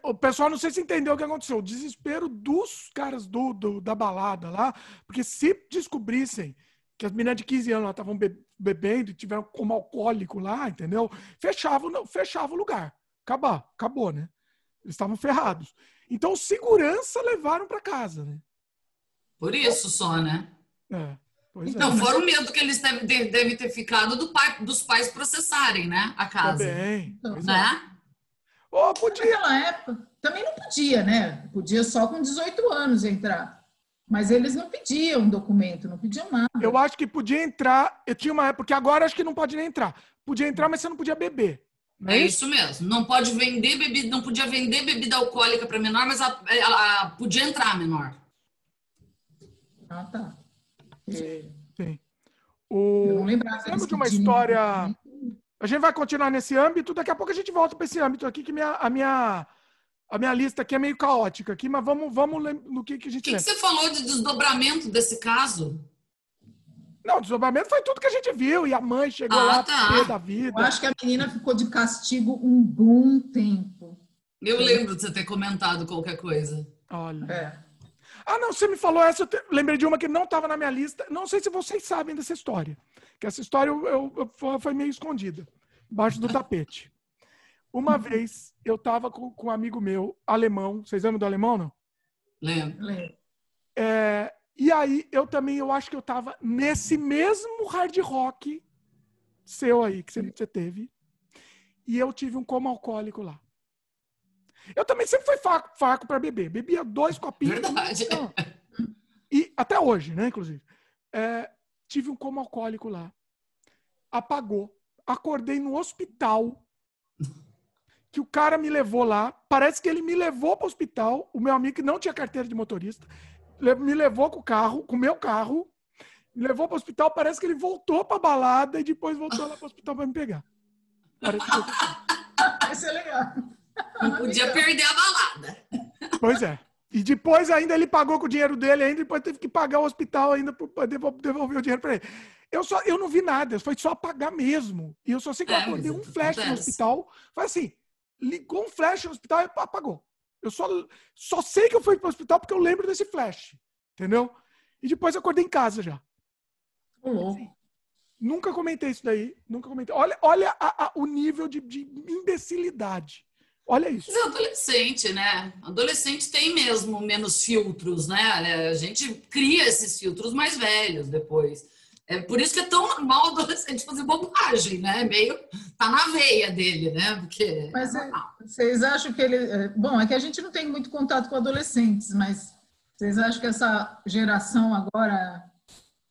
O pessoal não sei se entendeu o que aconteceu. O desespero dos caras do, do da balada lá, porque se descobrissem que as meninas de 15 anos estavam bebendo e tiveram como alcoólico lá, entendeu? Fechava, fechava o lugar. Acabou, acabou, né? Eles estavam ferrados. Então, segurança levaram para casa, né? Por isso só, né? É. então, é. fora o medo que eles devem ter, devem ter ficado do pai, dos pais processarem, né? A casa. Também. Né? Oh, podia. Naquela época, também não podia, né? Podia só com 18 anos entrar. Mas eles não pediam documento, não pediam nada. Eu acho que podia entrar. Eu tinha uma época, porque agora acho que não pode nem entrar. Podia entrar, mas você não podia beber. Não é, é isso? mesmo. Não pode vender bebida, não podia vender bebida alcoólica para menor, mas ela, ela, podia entrar menor. Ah, tá. Sim. Sim. O... Eu não lembrava. Lembro de uma história. A gente vai continuar nesse âmbito. Daqui a pouco a gente volta para esse âmbito aqui, que minha, a minha a minha lista aqui é meio caótica aqui, mas vamos, vamos no que, que a gente. O que, que, você falou de desdobramento desse caso? Não, desdobramento foi tudo que a gente viu, e a mãe chegou ah, lá tá. da vida. Eu acho que a menina ficou de castigo um bom tempo. Eu lembro de você ter comentado qualquer coisa. Olha. É. Ah, não, você me falou essa, eu te... lembrei de uma que não estava na minha lista. Não sei se vocês sabem dessa história. Que essa história eu, eu, eu foi meio escondida, embaixo do tapete. Uma vez eu estava com, com, um amigo meu, alemão. Vocês lembram do alemão, não? Lembro. É, E aí eu também, eu acho que eu tava nesse mesmo hard rock seu aí que você, você teve. E eu tive um coma alcoólico lá. Eu também sempre fui faco, faco para beber. Bebia dois copinhos. Verdade. E até hoje, né, inclusive. É, tive um coma alcoólico lá. Apagou. Acordei no hospital. Que o cara me levou lá. Parece que ele me levou para o hospital. O meu amigo que não tinha carteira de motorista. Me levou com o carro, com o meu carro. Me levou para o hospital. Parece que ele voltou para balada e depois voltou lá para o hospital para me pegar. Parece que. Isso é legal. Não podia perder a balada. Pois é. E depois ainda ele pagou com o dinheiro dele, ainda depois teve que pagar o hospital ainda para devolver o dinheiro para ele. Eu, só, eu não vi nada, foi só pagar mesmo. E eu só sei que eu É, acordei um flash no hospital. Foi assim, ligou um flash no hospital e apagou. Eu só, só sei que eu fui para o hospital porque eu lembro desse flash. Entendeu? E depois eu acordei em casa já. Ô, louco. Nunca comentei isso daí. Nunca comentei. Olha, olha a- a- o nível de, de imbecilidade. Olha isso. Mas é adolescente, né? Adolescente tem mesmo menos filtros, né? A gente cria esses filtros mais velhos depois. É por isso que é tão normal o adolescente fazer bobagem, né? Meio tá na veia dele, né? Porque Mas é é- normal. Vocês acham que ele. é, Bom, é que a gente não tem muito contato com adolescentes, mas vocês acham que essa geração agora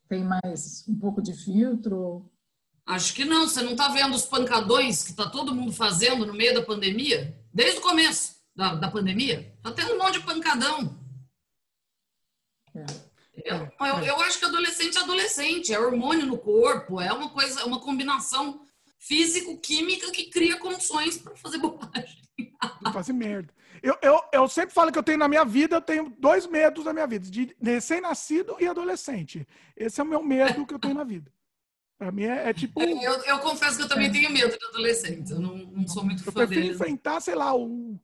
tem mais um pouco de filtro? Acho que não. Você não tá vendo os pancadões que tá todo mundo fazendo no meio da pandemia? Desde o começo da, da pandemia? Tá tendo um monte de pancadão. É. Eu, eu, eu acho que adolescente é adolescente, é hormônio no corpo, é uma coisa, é uma combinação físico-química que cria condições para fazer bobagem. Fazer merda. Eu, eu, eu sempre falo que eu tenho na minha vida, eu tenho dois medos na minha vida, de recém-nascido e adolescente. Esse é o meu medo que eu tenho na vida. Pra mim é, é tipo. Eu, eu confesso que eu também tenho medo de adolescente, eu não, não sou muito Eu fã prefiro deles. enfrentar, sei lá, o,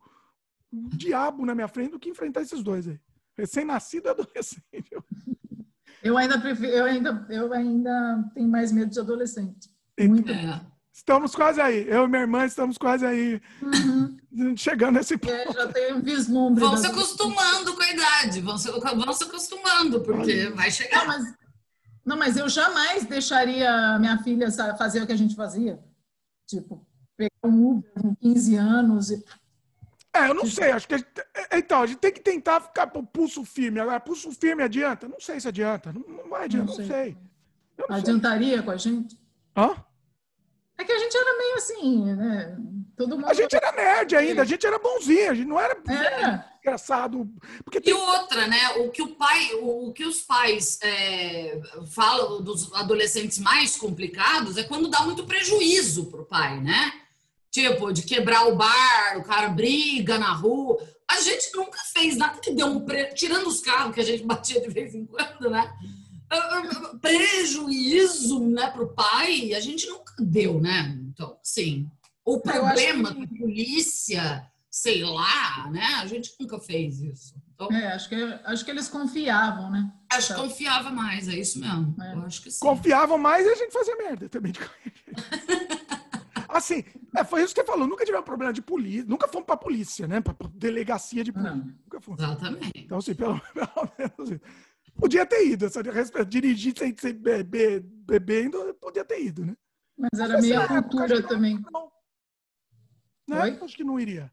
o diabo na minha frente do que enfrentar esses dois aí. Recém-nascido e adolescente. Eu ainda prefiro, eu ainda, eu ainda tenho mais medo de adolescente. Muito. É. Estamos quase aí. Eu e minha irmã estamos quase aí. Uhum. Chegando nesse ponto. É, já tenho um vislumbre. Vão das- se acostumando com a idade, vão se, vão se acostumando, porque vai Não chegar. mas, não, mas eu jamais deixaria minha filha fazer o que a gente fazia. Tipo, pegar um Uber com 15 anos e É, eu não sei. Acho que a gente, é, então a gente tem que tentar ficar com o pulso firme. Agora, pulso firme adianta? Não sei se adianta. Não, não vai adiantar, Não não sei. sei. Não sei. adiantaria com a gente. Hã? É que a gente era meio assim, né? Todo mundo. A gente era nerd ainda, a gente era bonzinho, a gente não era É, engraçado. Porque E tem, outra, né? O que o pai, o, o que os pais é, falam dos adolescentes mais complicados é quando dá muito prejuízo pro pai, né? Tipo, de quebrar o bar, o cara briga na rua. A gente nunca fez nada que deu um pre... tirando os carros que a gente batia de vez em quando, né? Ah, ah, Prejuízo, né, pro pai, a gente nunca deu, né? Então, assim, o problema que- com polícia, sei lá, né? A gente nunca fez isso. Então, é, acho, que, acho que eles confiavam, né? Acho que confiava mais, é isso mesmo. É. Eu acho que sim. confiavam mais e a gente fazia merda também. Assim, é, foi isso que você falou. Nunca tivemos problema de polícia. Nunca fomos pra polícia, né? Pra, pra delegacia de polícia. Não. Nunca fomos. Exatamente. Então, assim, pelo, pelo menos. assim, Podia ter ido. Respeito, dirigir sem, sem beber, bebendo, podia ter ido, né? Mas era Mas meio época, cultura que também. Não. Né? Oi? Acho que não iria.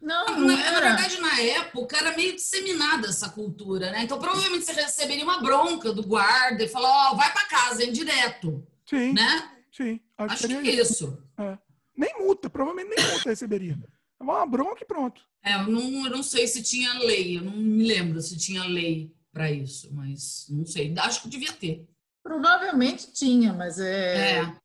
Não, Na, não na verdade, na época, era meio disseminada essa cultura, né? Então, provavelmente você receberia uma bronca do guarda e falar, ó, vai pra casa, é direto, Sim, né? sim. Acho, Acho que seria isso. isso. Nem multa, provavelmente nem multa receberia. É uma bronca e pronto. É, eu não, eu não sei se tinha lei, eu não me lembro se tinha lei pra isso, mas não sei. Acho que devia ter. Provavelmente tinha, mas é. É.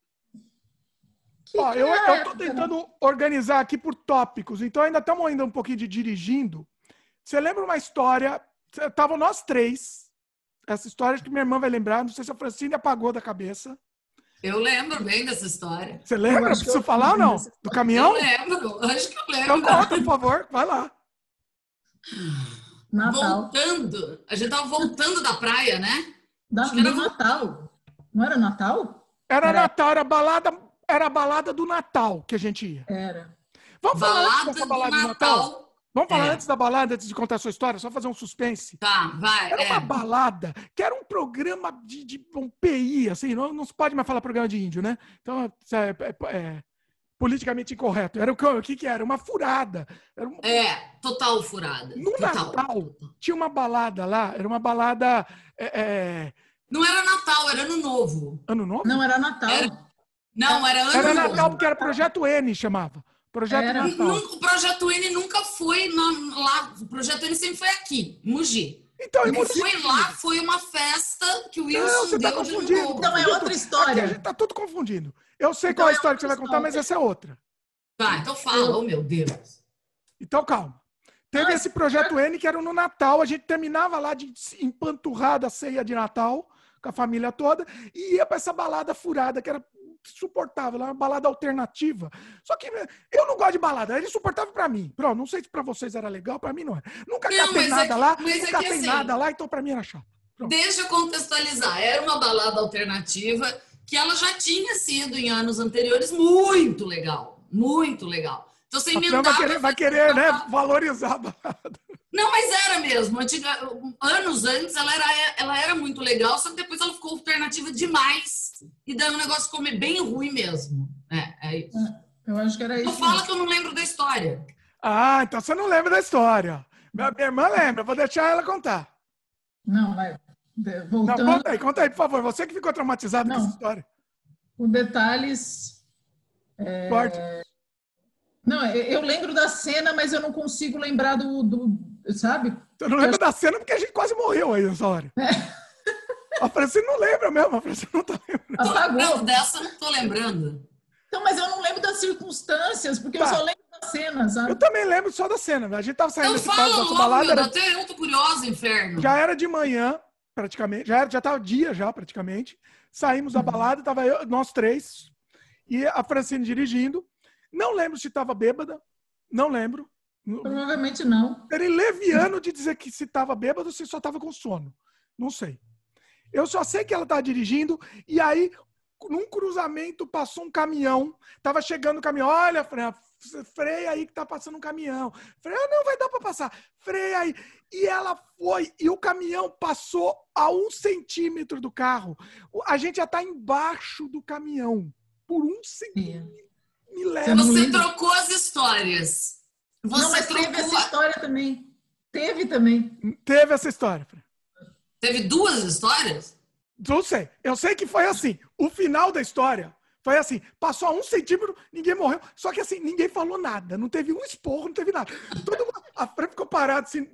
Ó, eu, é eu tô né? tentando organizar aqui por tópicos, então ainda estamos ainda um pouquinho de dirigindo. Você lembra uma história? Estavam nós três. Essa história que minha irmã vai lembrar, não sei se a Francine apagou da cabeça. Eu lembro bem dessa história. Você lembra? Eu Preciso eu falar ou não? dessa Do Eu caminhão? lembro, acho que eu Então lembro. conta, por favor, vai lá. Natal. Voltando, a gente tava voltando da praia, né? Da, Acho que era do Natal. Não era Natal? Era Era- Natal, era balada, era a balada do Natal que a gente ia. Era. Vamos falar antes Balada dessa do balada Natal. Vamos falar É. antes da balada, antes de contar a sua história, só fazer um suspense. Tá, vai. Era uma é. balada que era um programa de, de um PI, assim, não, não se pode mais falar programa de índio, né? Então, é, é- é politicamente incorreto. Era o que, o que que era? Uma furada. Era um- É, total furada. No total. Natal, tinha uma balada lá, era uma balada. é, é, Não era Natal, era Ano Novo. ano novo? Não, era Natal. Era- Não, era Ano Era Novo. Natal, porque era Projeto N, chamava. Projeto Era. O Projeto N nunca foi na- lá. O Projeto N sempre foi aqui, em Mogi. Então, O em que Mogi- foi lá foi uma festa que o Não, Wilson você tá deu de ano confundindo. novo. Então é outra Aqui história. a gente tá tudo confundindo. Eu sei Então qual é a é história que você vai contar, mas essa é outra. Tá, então fala, oh meu Deus. Então, calma. Teve esse projeto N que era no Natal, a gente terminava lá de se empanturrar da ceia de Natal com a família toda e ia pra essa balada furada que era insuportável, era uma balada alternativa. Só que né, eu não gosto de balada, era insuportável pra mim. Pronto, não sei se pra vocês era legal, pra mim não era. Nunca Não, catei é nada lá, é nunca catei assim- nada lá, então pra mim era chato. Deixa eu contextualizar. Era uma balada alternativa que ela já tinha sido em anos anteriores muito legal. Muito legal. Então você emendava. vai querer, vai querer né, valorizar a balada. Não, mas era mesmo. Antiga, anos antes ela era, ela era muito legal, só que depois ela ficou alternativa demais. E daí o negócio ficou bem ruim mesmo. É, é isso. Eu acho que era Então isso. fala que eu não lembro da história. Ah, então você não lembra da história. Minha, minha irmã lembra, vou deixar ela contar. Não, mas de- Não, voltando conta aí, conta aí, por favor. Você que ficou traumatizado com Não. essa história. por detalhes. é, Forte. Não, eu eu lembro da cena, mas eu não consigo lembrar do, do sabe? Eu não lembro da cena porque a gente quase morreu aí nessa hora. A Francine não lembra mesmo, a Francine não tá lembrando. Não, Apagou. dessa eu não tô lembrando. Então, mas eu não lembro das circunstâncias, porque eu Tá. só lembro da cena, Eu sabe? também lembro só da cena. A gente tava saindo Então fala dessa logo, balada, era- até eu tô curiosa, inferno. já era de manhã, praticamente. Já, era, já tava dia já, praticamente. Saímos da balada, tava eu, nós três. E a Francine dirigindo. Não lembro se tava bêbada. Não lembro. Provavelmente não. Seria leviano de dizer que se tava bêbado ou se só tava com sono. Não sei. Eu só sei que ela tava dirigindo e aí, num cruzamento, passou um caminhão. Tava chegando o caminhão. Olha, Fran, freia aí que tá passando um caminhão. Freia, não vai dar para passar. Freia aí. E ela foi, e o caminhão passou a um centímetro do carro. A gente já tá embaixo do caminhão. Por um centímetro. Eu não Você trocou as histórias. Você não, mas trocou. teve essa história também. Teve também. Teve essa história. Teve duas histórias? Não sei. Eu sei que foi assim. O final da história foi assim. Passou a um centímetro, ninguém morreu. Só que assim, ninguém falou nada. Não teve um esporro, não teve nada. Todo mundo, a Fran ficou parada assim,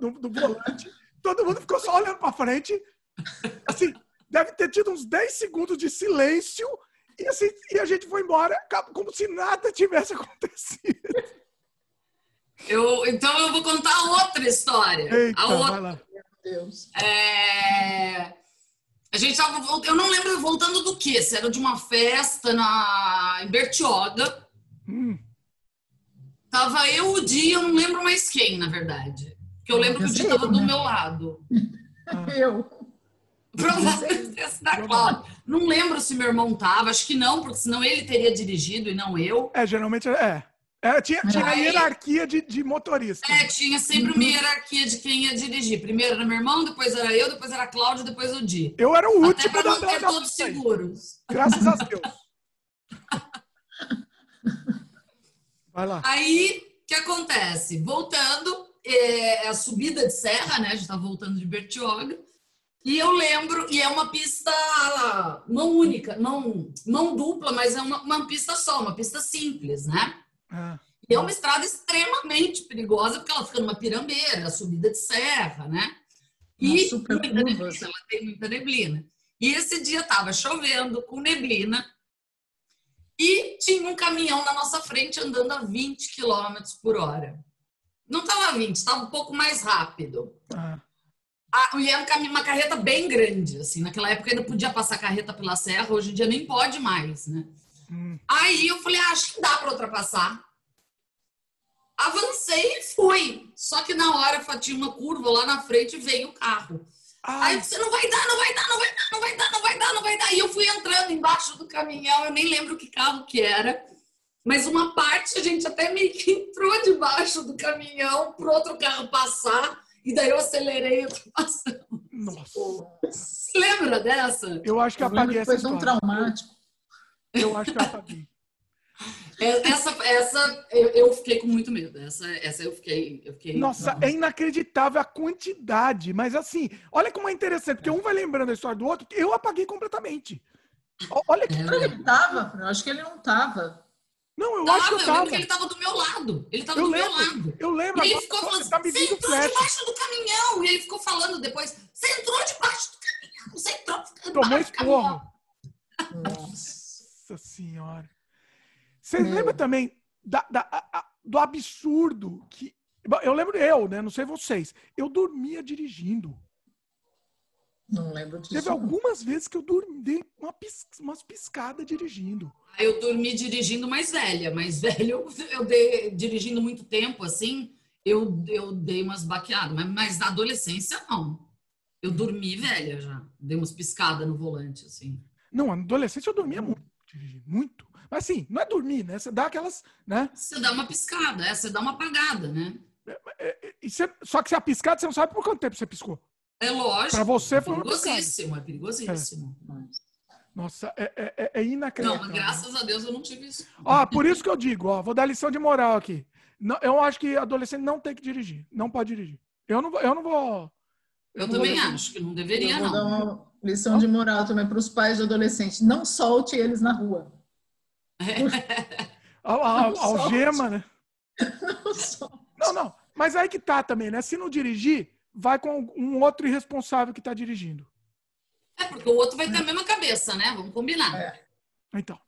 no, no volante. Todo mundo ficou só olhando pra frente. Assim, deve ter tido uns 10 segundos de silêncio. E, assim, e a gente foi embora como se nada tivesse acontecido. Eu, então eu vou contar outra história. Eita, a outra. vai lá. Meu Deus. É, A gente tava voltando. Eu não lembro voltando do que. Se era de uma festa na... em Bertioga. Hum, Tava eu, o Di, eu não lembro mais quem, na verdade. Porque eu lembro que o Di tava do meu lado. Eu. Provavelmente sido da Cláudia. Não lembro se meu irmão tava, acho que não, porque senão ele teria dirigido e não eu. é, geralmente é. É, tinha, tinha a Aí- hierarquia de, de motorista. É, tinha sempre uma hierarquia de quem ia dirigir. Primeiro era meu irmão, depois era eu, depois era a Cláudia, depois o Di. Eu era o Até último para da, não da, ter da todos aí. seguros. Graças a Deus. Vai lá. Aí, o que acontece? Voltando, é a subida de serra, né? A gente tá voltando de Bertioga. E eu lembro, e é uma pista não única, não, não dupla, mas é uma, uma pista só, uma pista simples, né? Ah, E é uma estrada extremamente perigosa, porque ela fica numa pirambeira, subida de serra, né? E muita neblina, ela tem muita neblina. E esse dia estava chovendo, com neblina, e tinha um caminhão na nossa frente andando a 20 km por hora. Não estava a 20, estava um pouco mais rápido. ah. Ah, e era caminho, uma carreta bem grande, assim. Naquela época ainda podia passar carreta pela serra, hoje em dia nem pode mais, né? Hum. Aí eu falei, ah, acho que dá para ultrapassar. Avancei e fui. Só que na hora tinha uma curva lá na frente e veio o carro. Aí Ai, você não vai dar, não vai dar, não vai dar, não vai dar, não vai dar, não vai dar. E eu fui entrando embaixo do caminhão, eu nem lembro que carro que era. mas uma parte a gente até meio que entrou debaixo do caminhão para outro carro passar, e daí eu acelerei e ultrapassamos. Nossa. Você lembra dessa? Eu acho que eu apaguei essa Foi tão traumático. Eu acho que eu apaguei. É, Essa, essa eu, eu fiquei com muito medo. Essa, essa eu fiquei. Eu fiquei Nossa, é inacreditável a quantidade. Mas assim, olha como é interessante, porque um vai lembrando a história do outro, eu apaguei completamente. Olha que. É. Ele tava, eu acho que ele não tava. Não, eu Tava, acho que eu tava. que ele tava do meu lado. Ele tava Eu do meu lembro, lado. eu lembro. E ele ficou falando, tá me você entrou flash. debaixo do caminhão. E ele ficou falando depois, você entrou debaixo do caminhão. Você entrou Tomou debaixo do caminhão. Nossa. Senhora. Vocês Meu. lembram também da- da- a- a- do absurdo que. Eu lembro eu, né? Não sei vocês. Eu dormia dirigindo. Não lembro disso. Teve algumas vezes que eu dormi, dei uma pis, umas piscadas dirigindo. Aí eu dormi dirigindo mais velha, mais velha eu, eu dei, dirigindo muito tempo, assim, eu, eu dei umas baqueadas, mas, mas na adolescência não. Eu dormi velha já, dei umas piscadas no volante, assim. Não, na adolescência eu dormia muito dirigindo. Muito. Mas assim, não é dormir, né? Você dá aquelas. né? Você dá uma piscada, é, você dá uma apagada, né? E você- só que se a piscada, você não sabe por quanto tempo você piscou. É lógico. Pra você é foi piscada. perigosíssimo, é perigosíssimo. Nossa, é, é, é- é Não, inacreditável. mas graças a Deus eu não tive isso. Ó, por isso que eu digo, ó, vou dar lição de moral aqui. Não, eu acho que adolescente não tem que dirigir. Não pode dirigir. Eu não vou. Eu não vou Eu Não também vou- acho que não deveria, Eu vou dar não. uma lição de moral também para os pais de adolescentes. Não solte eles na rua. a- a- Não algema, né? Não solte. Não, não. Mas aí que tá também, né? Se não dirigir, vai com um outro irresponsável que tá dirigindo. É porque o outro vai ter a mesma cabeça, né? Vamos combinar. É. Então.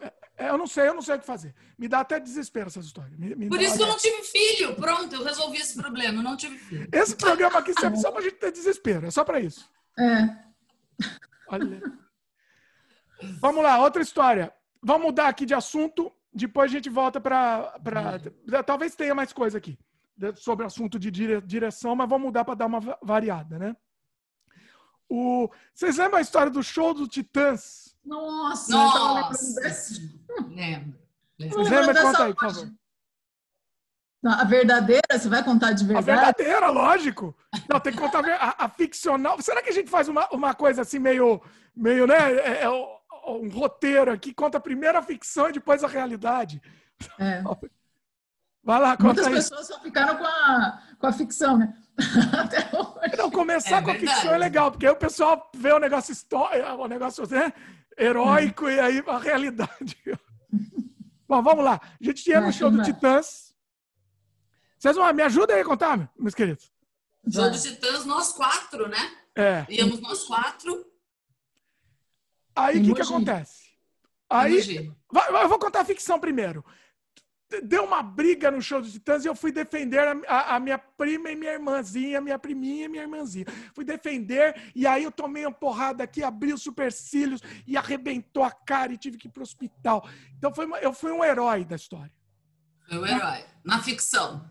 é- é, eu não sei, eu não sei o que fazer. Me dá até desespero essas histórias. Me- me Por isso que eu não tive filho. Pronto, eu resolvi esse problema. Eu não tive filho. Esse programa aqui serve só pra gente ter desespero. É só pra isso. É. Olha. Vamos lá, outra história. Vamos mudar aqui de assunto. Depois a gente volta para. Talvez tenha mais coisa aqui sobre assunto de dire- direção, mas vamos mudar para dar uma va- variada, né? O... Vocês lembram a história do show do Titãs? Nossa, Nossa! dessa. Lembro. Vocês lembram? Conta aí, por favor. Não, A verdadeira, você vai contar de A verdade? verdadeira, lógico. Não, tem que contar a a, a ficcional. Será que a gente faz uma, uma coisa assim meio, meio né? É, é um roteiro aqui, conta primeiro a ficção e depois a realidade. É. Vai lá, conta Muitas aí. pessoas só ficaram com a, com a ficção, né? Até hoje. Não, começar É com a verdade. ficção é legal, porque aí o pessoal vê o negócio histórico, o negócio né, heróico e aí a realidade. Bom, vamos lá. A gente tinha no show do. Titãs. Vocês vão, me ajudem aí a contar, meus queridos. Show dos Titãs, nós quatro, né? É. Íamos nós quatro. Aí o que, que acontece? Aí, Imagina. vai- vai, eu vou contar a ficção primeiro. Deu uma briga no show dos Titãs e eu fui defender a, a- a minha prima e minha irmãzinha, minha priminha e minha irmãzinha. Fui defender e aí eu tomei uma porrada aqui, abri os supercílios e arrebentou a cara e tive que ir pro hospital. Então foi uma- eu fui um herói da história. Foi o herói. Na ficção.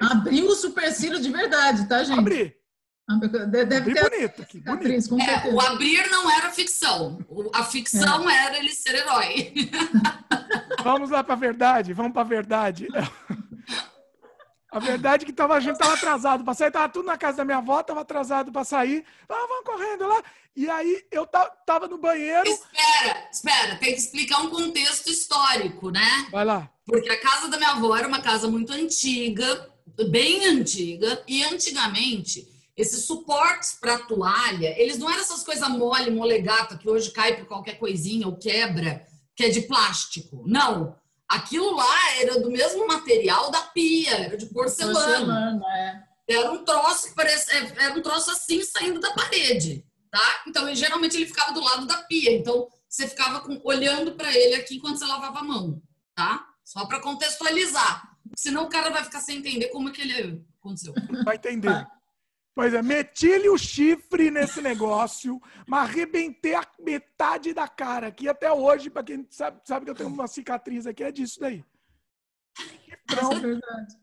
Abriu o supercílio de verdade, tá, gente? Abri, Deve abri ter bonito aqui, bonito. com É, o abrir não era ficção. A ficção era ele ser herói. Vamos lá pra verdade, vamos pra verdade. A verdade é que tava, a gente tava atrasado pra sair, tava tudo na casa da minha avó, tava atrasado pra sair. Ah, vamos correndo lá. E aí eu ta- tava no banheiro. Espera, espera, tem que explicar um contexto histórico, né? Vai lá. Porque a casa da minha avó era uma casa muito antiga, bem antiga, e antigamente esses suportes para toalha, eles não eram essas coisas mole, molegata, que hoje cai por qualquer coisinha ou quebra, que é de plástico. Não. Aquilo lá era do mesmo material da pia, era de porcelana. Porcelana, é. Era um troço parece, era um troço assim saindo da parede, tá? Então, ele- geralmente ele ficava do lado da pia. Então, você ficava com- olhando para ele aqui enquanto você lavava a mão, tá? Só para contextualizar. Senão o cara vai ficar sem entender como é que ele aconteceu. Vai entender. Vai. Pois é, meti-lhe o chifre nesse negócio, mas arrebentei a metade da cara aqui até hoje, pra quem sabe, sabe que eu tenho uma cicatriz aqui, é disso daí. Isso é verdade.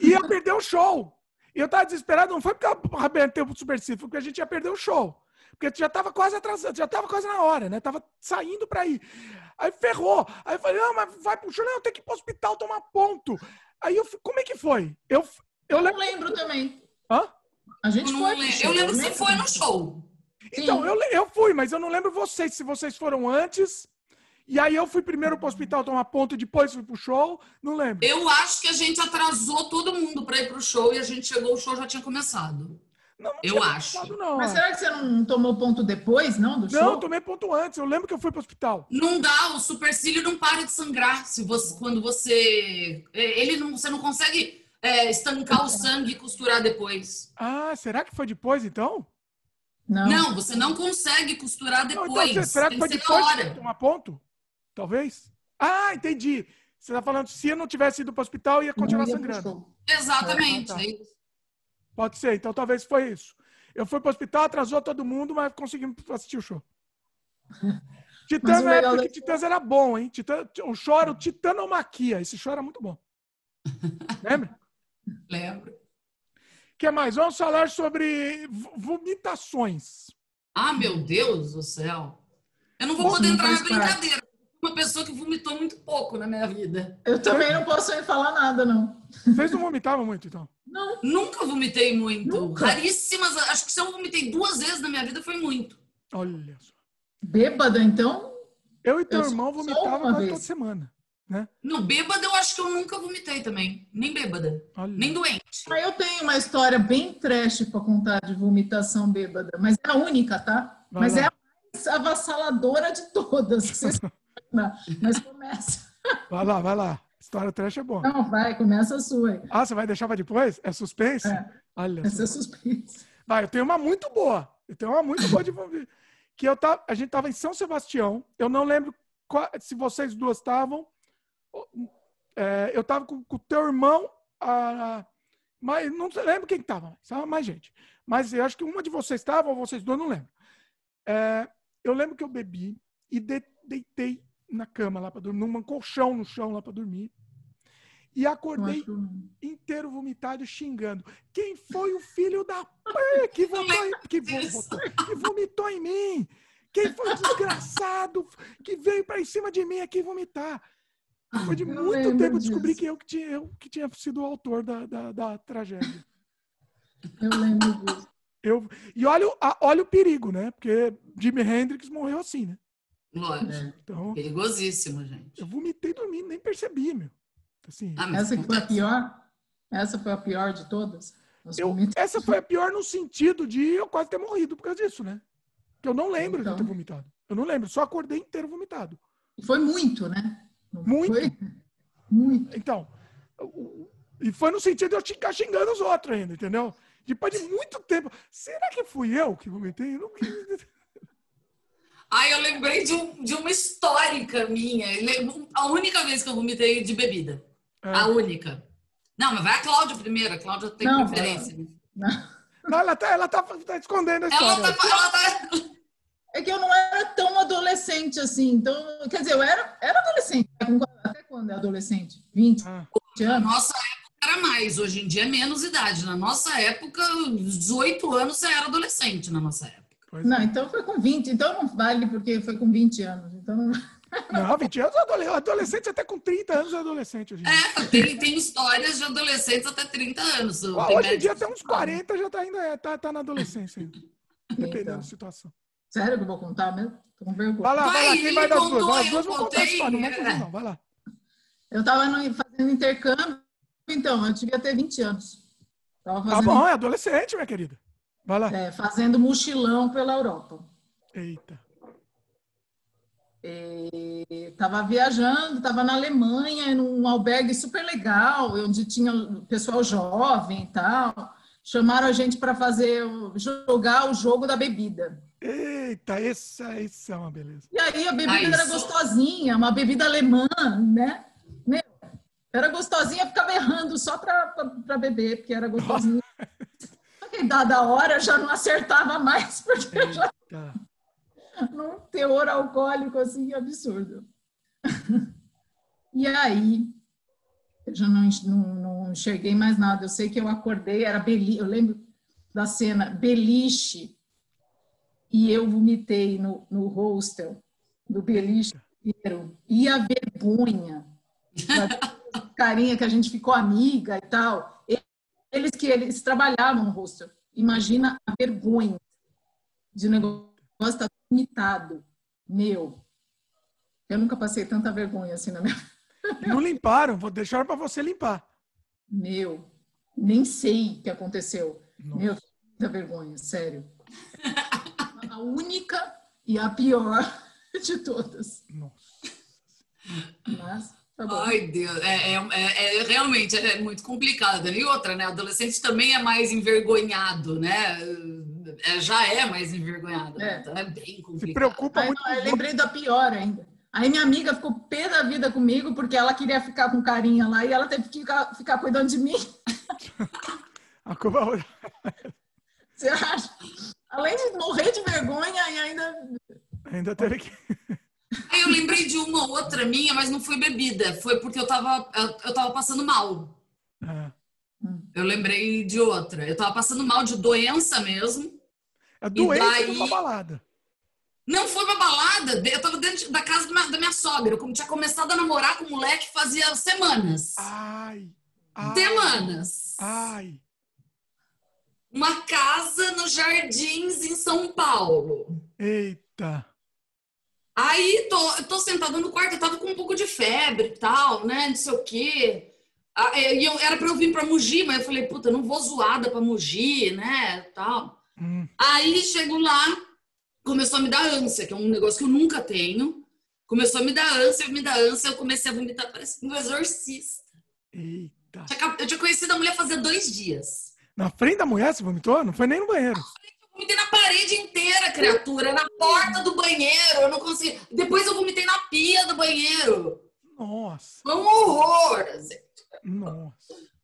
Ia perder o show. E eu tava desesperado, não foi porque eu arrebentei o super foi porque a gente ia perder o show. Porque já tava quase atrasado, já tava quase na hora, né? Tava saindo pra ir. Aí ferrou. Aí eu falei, não, mas vai pro show, não, tem que ir pro hospital tomar ponto. Aí eu, como é que foi? Eu, eu Eu lembro. lembro também. Hã? A gente Eu, não foi. lembro. show, eu lembro se lembro. foi no show. Então, Sim. eu, eu fui, mas eu não lembro vocês, se vocês foram antes. E aí eu fui primeiro pro hospital tomar ponto e depois fui pro show. Não lembro. Eu acho que a gente atrasou todo mundo para ir pro show e a gente chegou, o show já tinha começado. Não, não Eu tinha acho. passado, Não, Mas será que você não tomou ponto depois, não, do não, show? eu tomei ponto antes. Eu lembro que eu fui pro hospital. Não dá, o supercílio não para de sangrar se você, quando você. é, Ele não, você não consegue é, estancar o sangue e costurar depois. Ah, será que foi depois então? Não. Não, você não consegue costurar Não, depois. então, será que Tem foi depois de hora. tomar ponto? Talvez? Ah, entendi. Você tá falando, se eu não tivesse ido pro hospital, ia continuar Não ia sangrando. Exatamente. Ah, tá. é isso. Pode ser, então talvez foi isso. Eu fui pro hospital, atrasou todo mundo, mas conseguimos assistir o show. Titãs o na época que Titãs era bom, hein? Titã, o show era o Titanomaquia. Esse show era muito bom. Lembra? Lembro. O que mais? Vamos falar sobre vo- vomitações. Ah, meu Deus do céu. Eu não vou poder entrar na brincadeira. Uma pessoa que vomitou muito pouco na minha vida. Eu também não posso falar nada, não. Vocês não vomitavam muito, então? Não. Nunca vomitei muito. Nunca? Raríssimas. Acho que se eu vomitei duas vezes na minha vida foi muito. Olha só. Bêbada, então? Eu e teu Eu irmão vomitava uma quase vez. toda semana. Né? No bêbada, eu acho que eu nunca vomitei também. Nem bêbada. Olha. Nem doente. Mas eu tenho uma história bem trash para contar de vomitação bêbada, mas é a única, tá? Vai mas lá. é a mais avassaladora de todas. vocês. Mas começa. Vai lá, vai lá. História trash é bom. Não, vai, começa a sua. aí. Ah, você vai deixar pra depois? É suspense? É. Olha Essa é suspense. Vai, eu tenho uma muito boa. Eu tenho uma muito boa de. Que eu tava, a gente tava em São Sebastião. Eu não lembro qual- se vocês duas estavam. É, eu tava com o teu irmão, a, mas não lembro quem estava, estava mais gente. Mas eu acho que uma de vocês estava, ou vocês duas, não lembro. É, eu lembro que eu bebi e de- deitei na cama lá para dormir, num colchão no chão lá para dormir. E acordei inteiro vomitado, xingando. Quem foi o filho da p que vomitou, em, que, vo- votou- que vomitou em mim? Quem foi o desgraçado que veio para em cima de mim aqui vomitar? Depois de Eu muito tempo eu descobri disso. que eu que tinha, eu que tinha sido o autor da, da, da tragédia. Eu lembro disso. Eu, e olha, olha o perigo, né? Porque Jimi Hendrix morreu assim, né? Lógico. É. Então, Perigosíssimo, gente. eu vomitei dormindo, nem percebi, meu. Assim, Ah, Essa que foi a pior? Essa foi a pior de todas? As eu, essa foi a pior no sentido de eu quase ter morrido por causa disso, né? Que eu não lembro de Então. ter vomitado. Eu não lembro, só acordei inteiro vomitado. E Foi muito, né? Não Muito. Foi? Muito. Então, e foi no sentido de eu ficar xingando os outros ainda, entendeu? Depois de muito tempo. Será que fui eu que vomitei? Eu não... Ai, eu lembrei de, um- de uma histórica minha. A única vez que eu vomitei de bebida. É. A única. Não, mas vai a Cláudia primeiro. A Cláudia tem Não, preferência. Não, ela tá, ela tá, tá escondendo a Ela história. tá, ela tá- É que eu não era tão adolescente assim. Então, quer dizer, eu era, era adolescente. Com- Até quando é adolescente? 20, Ah, 20 Na anos? nossa época era mais. Hoje em dia é menos idade. Na nossa época, 18 anos você era adolescente na nossa época. pois Não, é. então foi com 20. Então não vale porque foi com 20 anos. Então, Não, 20 anos, adole- adolescente até com 30 anos é adolescente hoje. É, tem, tem histórias de adolescentes até 30 anos. Ah, Tem hoje em dia até uns 40 já tá, ainda, é, tá, tá na adolescência ainda. Dependendo então. da situação. Sério que eu vou contar mesmo? Tô com vergonha. Vai lá, vai lá, Vai, quem ele vai das contou, duas? Vai, As eu duas vão contar a história, não é. fazer não, vai lá. Eu estava fazendo intercâmbio, então, eu devia ter 20 anos. Estava Tá fazendo, bom, é adolescente, minha querida. Vai lá. é, fazendo mochilão pela Europa. Eita. Estava viajando, estava na Alemanha, num albergue super legal, onde tinha pessoal jovem e tal. Chamaram a gente para fazer jogar o jogo da bebida. Eita, essa, essa é uma beleza. E aí a bebida era isso. gostosinha, uma bebida alemã, né? Meu, era gostosinha, ficava errando só para beber, porque era gostosinha. Só que dada a hora já não acertava mais, porque eu já Eita. num teor alcoólico assim absurdo. E aí, eu já não, não, não enxerguei mais nada. Eu sei que eu acordei, era beliche, eu lembro da cena, beliche, e eu vomitei no, no hostel do beliche inteiro. E a vergonha, a carinha que a gente ficou amiga e tal. Eles que eles trabalhavam no hostel. Imagina a vergonha de um negócio estar tá vomitado. Meu, eu nunca passei tanta vergonha assim na minha Não limparam, vou deixar para você limpar. Meu, nem sei o que aconteceu. Nossa. Meu, muita vergonha, sério. A única e a pior de todas. Nossa. Mas, tá bom. Ai, Deus, é, é, é, é realmente é muito complicado. E outra, né? Adolescente também é mais envergonhado, né? É, já é mais envergonhado. É, então é bem complicado. Se preocupa muito. eu lembrei da pior ainda. Aí minha amiga ficou pé da vida comigo porque ela queria ficar com carinha lá e ela teve que ficar, ficar cuidando de mim. A culpa... Você acha? Além de morrer de vergonha e ainda. Ainda teve que. Aí eu lembrei de uma outra minha, mas não foi bebida. Foi porque eu tava, eu, eu tava passando mal. É. Eu lembrei de outra. Eu tava passando mal de doença mesmo. A doença daí... uma balada. Não foi uma balada. Eu tava dentro da casa da minha sogra. Eu tinha começado a namorar com o moleque fazia semanas. Ai. ai semanas. Ai uma casa nos Jardins, em São Paulo. Eita! Aí tô, tô sentada no quarto, eu tava com um pouco de febre e tal, né? Não sei o quê. Ah, é, e eu, era pra eu vir pra Mogi, mas eu falei, puta, não vou zoada pra Mogi, né? Tal. Hum. Aí chego lá, começou a me dar ânsia, que é um negócio que eu nunca tenho. Começou a me dar ânsia, me dar ânsia, eu comecei a vomitar parecendo um exorcista. Eita! Eu tinha conhecido a mulher fazia dois dias. Na frente da mulher você vomitou? Não foi nem no banheiro. Eu vomitei na parede inteira, criatura. Na porta do banheiro. Eu não consegui. Depois eu vomitei na pia do banheiro. Nossa. Foi um horror. Nossa.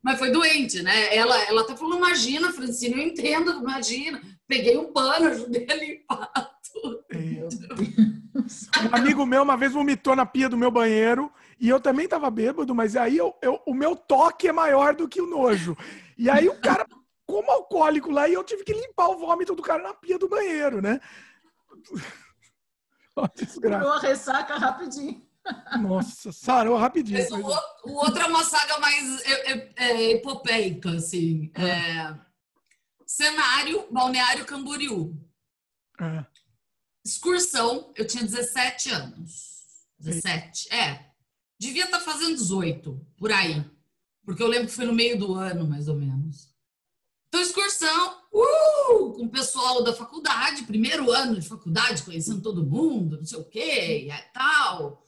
Mas foi doente, né? Ela, ela até falou, imagina, Francine, eu entendo, imagina. Peguei um pano, ajudei a limpar tudo. Um amigo meu uma vez vomitou na pia do meu banheiro e eu também tava bêbado, mas aí eu, eu, o meu toque é maior do que o nojo. E aí o cara como alcoólico lá e eu tive que limpar o vômito do cara na pia do banheiro, né? Curou a ressaca rapidinho. Nossa, sarou rapidinho. Mas o, outro, o outro é uma saga mais é, é, é epopeica, assim. É. é. Cenário, Balneário Camboriú. É. Excursão, eu tinha 17 anos. 17, é. Devia estar tá fazendo 18, por aí. Porque eu lembro que foi no meio do ano, mais ou menos. Então, excursão, uh, com o pessoal da faculdade, primeiro ano de faculdade, conhecendo todo mundo, não sei o quê, e tal.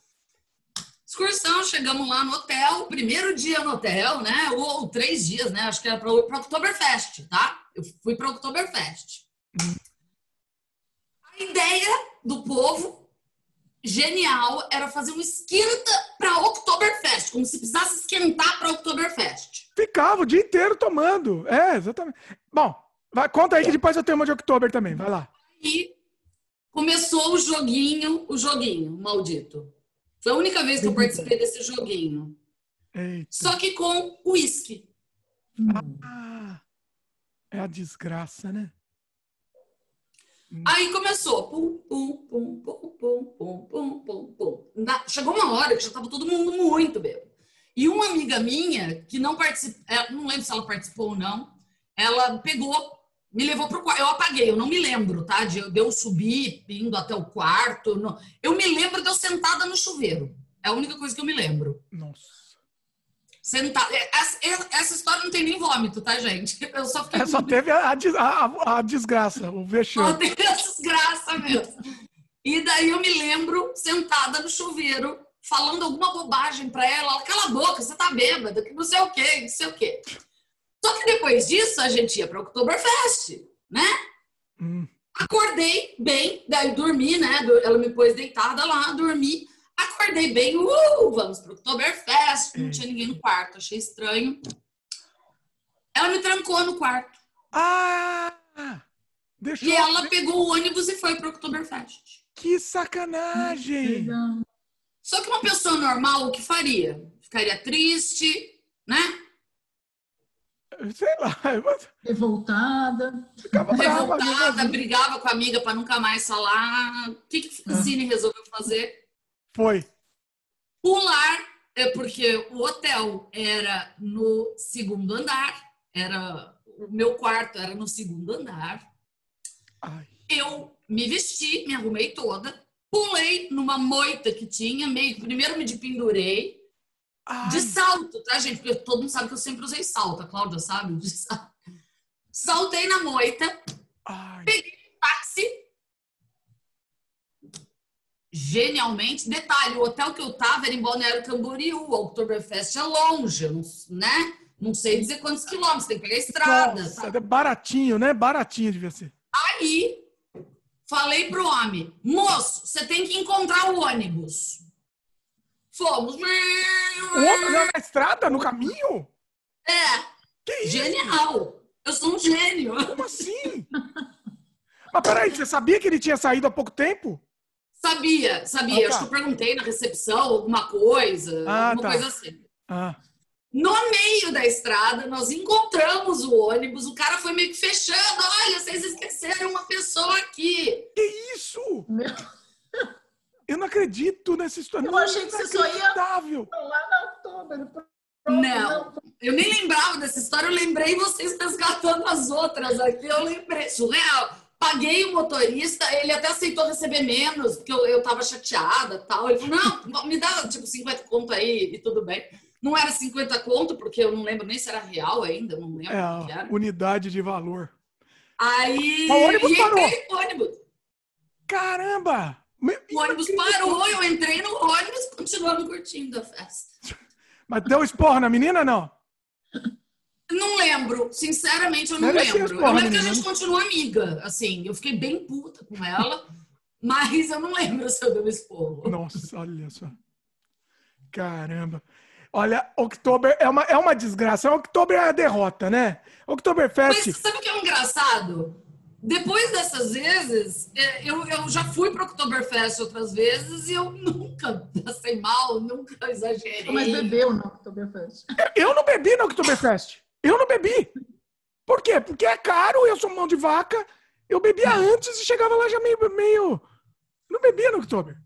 Excursão, chegamos lá no hotel, primeiro dia no hotel, né? Ou, ou três dias, né? Acho que era para o Oktoberfest, tá? Eu fui para o Oktoberfest. A ideia do povo genial era fazer um esquenta para Oktoberfest, como se precisasse esquentar para Oktoberfest. Ficava o dia inteiro tomando. É, exatamente. Bom, vai, conta aí que depois eu tenho uma de Oktober também, vai lá. E começou o joguinho, o joguinho, maldito. Foi a única vez que eu participei desse joguinho. Eita. Só que com uísque. Ah, é a desgraça, né? Aí começou. Pum, pum, pum, pum, pum, pum, pum, pum, pum. Na, chegou uma hora que já estava todo mundo muito bêbado. E uma amiga minha, que não participou, é, não lembro se ela participou ou não, ela pegou, me levou pro quarto. Eu apaguei, eu não me lembro, tá? De, de eu subir, indo até o quarto. Não. Eu me lembro de eu sentada no chuveiro. É a única coisa que eu me lembro. Nossa. Sentar. É, essa, essa, história não tem nem vômito, tá, gente? Eu só fiquei. É, só teve a, a, a, desgraça, o vexame. Só teve a desgraça mesmo. E daí eu me lembro sentada no chuveiro, falando alguma bobagem para ela. ela cala a boca, você tá bêbada, que não sei o quê, não sei o quê. Só que depois disso a gente ia para o Oktoberfest, né? Hum. Acordei bem, daí dormi, né? Ela me pôs deitada lá, dormi. Acordei bem, uh, vamos pro Oktoberfest. Não tinha ninguém no quarto, achei estranho. Ela me trancou no quarto. Ah! E ela pegou o ônibus e foi pro Oktoberfest. Que sacanagem! Só que uma pessoa normal, o que faria? Ficaria triste, né? Sei lá. Revoltada. Ficava brava, Revoltada, né? brigava com a amiga para nunca mais falar. O que, que Ah. a Francine resolveu fazer? Foi. Pular, é porque o hotel era no segundo andar, era o meu quarto era no segundo andar. Ai. Eu me vesti, me arrumei toda, pulei numa moita que tinha, meio primeiro me pendurei, de salto, tá, gente? Porque todo mundo sabe que eu sempre usei salto, a Cláudia sabe? De salto. Saltei na moita, Ai. táxi. Genialmente, detalhe, o hotel que eu tava era em Balneário Camboriú, o Oktoberfest é longe, não- né? Não sei dizer quantos quilômetros, tem que pegar a estrada. Nossa, tá? é baratinho, né? Baratinho devia ser. Aí, falei pro homem, moço, você tem que encontrar o ônibus. Fomos. O já na estrada, no caminho? É, Que isso? genial. Eu sou um gênio. Como assim? Mas peraí, você sabia que ele tinha saído há pouco tempo? Sabia, sabia. Ah, tá. Acho que eu perguntei na recepção alguma coisa, Ah, alguma tá. coisa assim. Ah. No meio da estrada, nós encontramos o ônibus, o cara foi meio que fechando. Olha, vocês esqueceram uma pessoa aqui. Que isso? Meu, Eu não acredito nessa história. Eu Não, achei que você só ia- lá na Não. Eu nem lembrava dessa história, eu lembrei vocês resgatando as outras aqui. Eu lembrei, surreal. Paguei o motorista, ele até aceitou receber menos, porque eu, eu tava chateada tal. Ele falou: não, me dá tipo 50 conto aí e tudo bem. Não era 50 conto, porque eu não lembro nem se era real ainda, não lembro É, o unidade de valor. Aí. O ônibus parou. no ônibus. Caramba! O ônibus parou, eu entrei no ônibus e continuamos curtindo a festa. Mas deu esporro na menina, não? Não lembro, sinceramente eu não Merecia lembro. esporra, eu lembro que a gente continuou amiga, assim, eu fiquei bem puta com ela, mas eu não lembro se eu dei um esporro. Nossa, olha só. Caramba. Olha, Oktober é uma, é uma desgraça. Oktober é a derrota, né? Oktoberfest. Mas sabe o que é engraçado? Depois dessas vezes, é, eu, eu já fui para o Oktoberfest outras vezes e eu nunca passei mal, nunca exagerei. Mas bebeu no Oktoberfest. Eu não bebi no Oktoberfest. Eu não bebi. Por quê? Porque é caro, eu sou mão de vaca. Eu bebia antes e chegava lá já meio. meio... Não bebia no Oktober.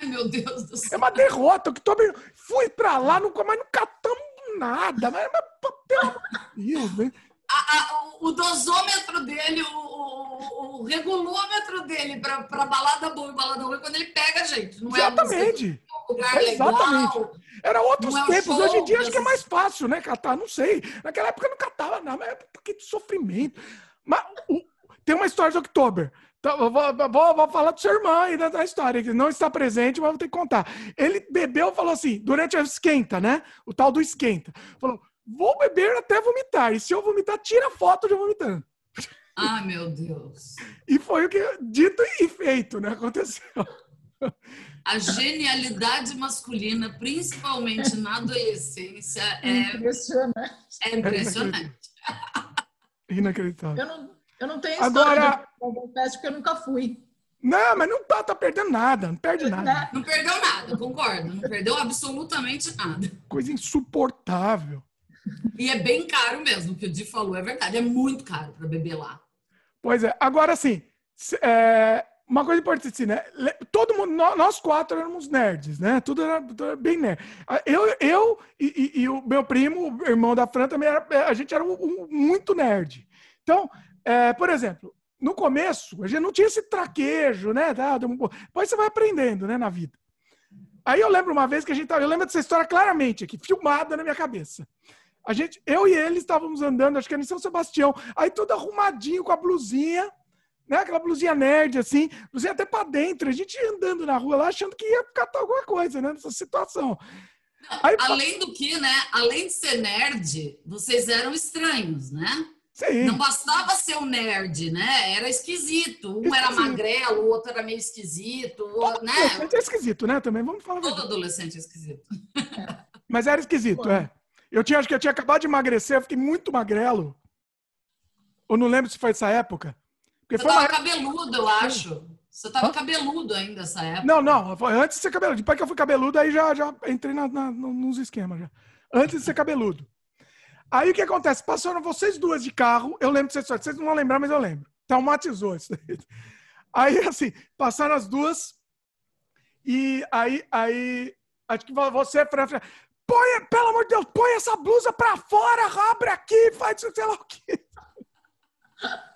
Ai, meu Deus do É céu. uma derrota. Oktober. Fui pra lá, nunca, mas não catamos nada. Mas, mas pelo amor de Deus, né? A- a- o- dosômetro dele, o, o- o regulômetro dele para balada boa e balada ruim, quando ele pega a gente. Não é Exatamente. do lugar Exatamente. legal. Era outros é tempos. show Hoje em dia acho que é mais fácil, né? Catar, não sei. Naquela época não catava nada, mas é porque de sofrimento. Mas o- tem uma história de Oktober. Eu vou, vou- vou falar do seu irmão aí da, da história, que não está presente, mas vou ter que contar. Ele bebeu e falou assim, durante a esquenta, né? O tal do esquenta. Falou, vou beber até vomitar. E se eu vomitar, tira foto de eu vomitando. Ai, meu Deus. E foi o que dito e feito, né? Aconteceu. A genialidade masculina, principalmente na adolescência, é, Impressionante. é impressionante. Inacreditável. Eu não, eu não tenho Agora- história de Oktoberfest porque eu nunca fui. Não, mas não tá, tá perdendo nada, não perde nada. Não perdeu nada, concordo. Não perdeu absolutamente nada. Coisa insuportável. E é bem caro mesmo, o que o Di falou, é verdade. É muito caro para beber lá. Pois é. Agora, assim, é, uma coisa importante, assim, né? Todo mundo, nó- nós quatro éramos nerds, né? Tudo era, tudo era bem nerd. Eu, eu e, e- e o meu primo, o irmão da Fran, também era, é, a gente era um- um- muito nerd. Então, é, por exemplo, no começo, a gente não tinha esse traquejo, né? Depois você vai aprendendo, né, na vida. Aí eu lembro uma vez que a gente eu lembro dessa história claramente aqui, filmada na minha cabeça. A gente, eu e ele estávamos andando, acho que era em São Sebastião, aí tudo arrumadinho com a blusinha, né? Aquela blusinha nerd, assim, blusinha até pra dentro. A gente andando na rua lá achando que ia catar alguma coisa, né? Nessa situação. Aí, Além do que, né? Além de ser nerd, vocês eram estranhos, né? Sim, Não bastava ser um nerd, né? Era esquisito. Um era Esquisito. magrelo, o outro era meio esquisito, o- né? adolescente é esquisito, né? Também, vamos falar Todo adolescente é esquisito. Mas era esquisito, é. Eu tinha, acho que eu tinha acabado de emagrecer, eu fiquei muito magrelo. Eu não lembro se foi essa época. Porque Você foi uma tava época... cabeludo, eu acho. Você tava Hã? cabeludo ainda essa época. Não, não, foi antes de ser cabeludo. Depois que eu fui cabeludo, aí já, já entrei na, na, nos esquemas. Já. Antes de ser cabeludo. Aí o que acontece? Passaram vocês duas de carro, eu lembro dessa história, vocês não vão lembrar, mas eu lembro. Traumatizou isso daí. Aí, assim, passaram as duas, e aí, aí, acho que você, Fran, põe, pelo amor de Deus, põe essa blusa pra fora, abre aqui, faz sei lá o quê.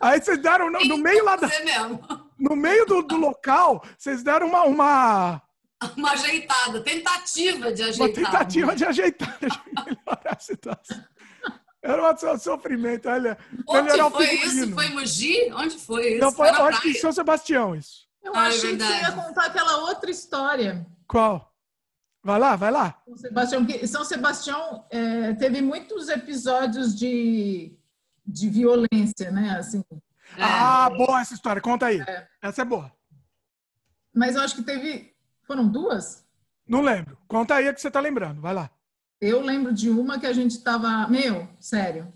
Aí vocês deram no, no meio lá da, no meio do, do local, vocês deram uma, uma uma ajeitada, tentativa de ajeitar. Uma tentativa de ajeitar, de melhorar a situação. Era um sofrimento, olha. Onde foi isso? Foi em Mogi? Onde foi isso? Não, foi, foi acho que em São Sebastião isso. Eu ah, é achei é que você ia contar aquela outra história. Qual? Vai lá, vai lá. São Sebastião, São Sebastião é, teve muitos episódios de, de violência, né? Assim, é. Ah, boa essa história. Conta aí. É. Essa é boa. Mas eu acho que teve foram duas? Não lembro. Conta aí a que você está lembrando. Vai lá. Eu lembro de uma que a gente estava. Meu, sério.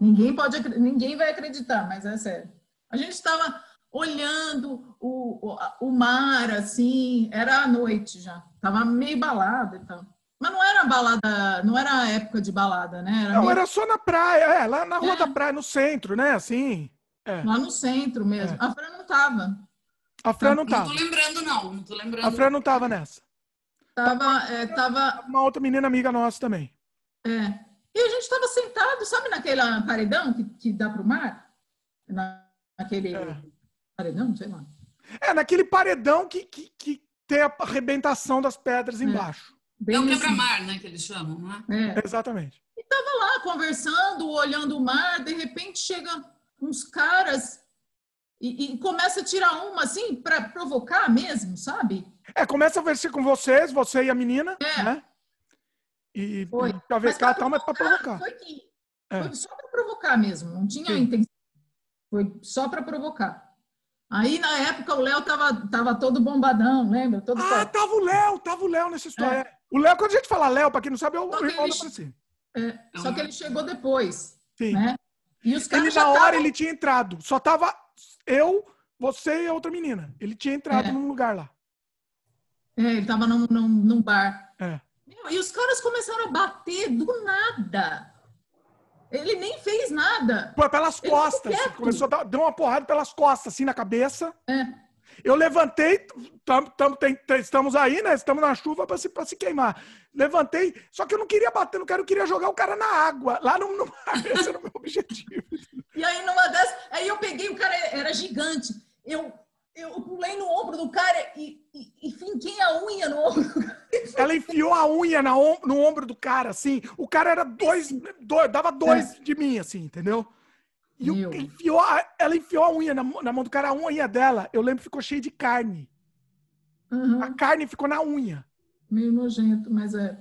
Ninguém pode, ninguém vai acreditar, mas é sério. A gente estava olhando o, o, o, mar, assim, era à noite já. Tava meio balada e tal. Mas não era balada, não era época de balada, né? Era não, meio... era só na praia, é, lá na rua é. da praia, no centro, né? Assim. É. Lá no centro mesmo. É. A Fran não tava. A Fran não tava. Não tô lembrando, não. Não tô lembrando. A Fran não tava nessa. Tava, é, tava... Uma outra menina amiga nossa também. É. E a gente tava sentado, sabe naquele paredão que, que dá pro mar? Na, naquele é. paredão, sei lá. É, naquele paredão que, que, que tem a arrebentação das pedras é. embaixo. Bem é o quebra-mar, né, que eles chamam, né? É. Exatamente. E tava lá conversando, olhando o mar, de repente chega uns caras e, e, começa a tirar uma assim para provocar mesmo, sabe? É, começa a ver-se com vocês, você e a menina, é. né? E foi. talvez cá tal, mas para provocar. Foi, que, é. foi só para provocar mesmo, não tinha Sim. intenção. Foi só para provocar. Aí, na época, o Léo tava, tava todo bombadão, lembra? Todo ah, tava o Léo, tava o Léo nessa história. É. O Léo, quando a gente fala Léo, para quem não sabe, é o irmão da Francine. É, só que ele chegou depois. Sim. Né? E os caras ele, na hora, tavam... ele tinha entrado. Só tava eu, você e a outra menina. Ele tinha entrado é. num lugar lá. É, ele tava num, num, num bar. É. Meu, e os caras começaram a bater do nada. Ele nem fez nada. Pô, pelas costas. Começou a dar, deu uma porrada pelas costas, assim, na cabeça. É. Eu levantei, tam, tam, tem, estamos aí, né? Estamos na chuva para se, pra se queimar. Levantei, só que eu não queria bater no cara, eu queria jogar o cara na água, lá no, no mar. Esse era o meu objetivo. E aí, numa dessas, aí eu peguei, o cara era gigante. Eu, eu pulei no ombro do cara e, e, e finquei a unha no ombro. Ela enfiou a unha na, no ombro do cara, assim. O cara era dois, dois dava dois é. de mim, assim, entendeu? E o, enfiou a, ela enfiou a unha na, na, mão do cara, a unha dela, eu lembro, ficou cheia de carne. Uhum. A carne ficou na unha. Meio nojento, mas é.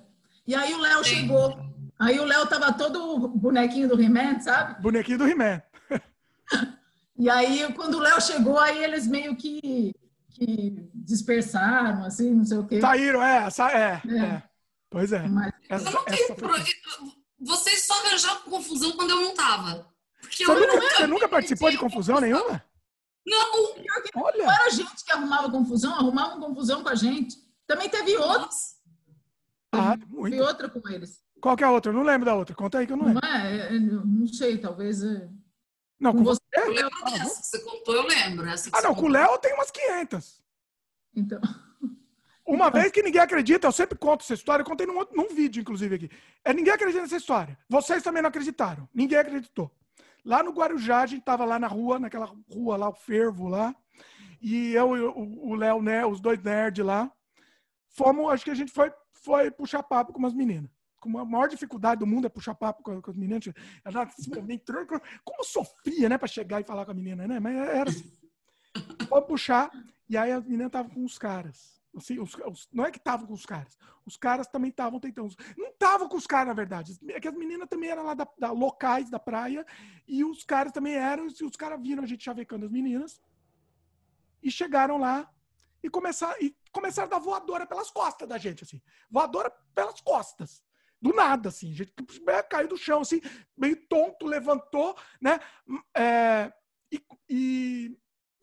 E aí o Léo chegou. Aí o Léo tava todo bonequinho do He-Man, sabe? Bonequinho do He-Man. e aí, quando o Léo chegou, aí eles meio que, que dispersaram, assim, não sei o quê. Saíram, é, é, é. é. Pois é. Mas... Essa, eu não tenho pro... Vocês só arranjaram confusão quando eu não tava. Porque você, nunca, você nunca participou de confusão nenhuma? Não. Olha. Não era a gente que arrumava confusão, arrumavam confusão com a gente. Também teve outros. Ah, muito. Teve outra com eles. Qual que é a outra? Eu não lembro da outra. Conta aí que eu não lembro. Não, é, é não sei, talvez. É... Não, com, você. Eu lembro dessa. Você contou, eu lembro. ah, não, com o Léo tem umas 500. Então. Uma vez que ninguém acredita, eu sempre conto essa história, eu contei num, num vídeo, inclusive, aqui. É, ninguém acredita nessa história. Vocês também não acreditaram. Ninguém acreditou. Lá no Guarujá, a gente tava lá na rua, naquela rua lá, o Fervo lá. E eu e o Léo, né, os dois nerds lá, fomos, acho que a gente foi, foi puxar papo com umas meninas. Com a maior dificuldade do mundo é puxar papo com, com as meninas. Ela entrou, como sofria, né, para chegar e falar com a menina, né? Mas era assim. Foi puxar, e aí as meninas estavam com os caras. Assim, os, os, não é que estavam com os caras. Os caras também estavam tentando. Não estavam com os caras, na verdade. É que as meninas também eram lá da, da, locais da praia. E os caras também eram. E os caras viram a gente chavecando as meninas. E chegaram lá e começaram, e começaram a dar voadora pelas costas da gente, assim. Voadora pelas costas. Do nada, assim. Gente caiu do chão, assim, meio tonto, levantou, né? É, e, e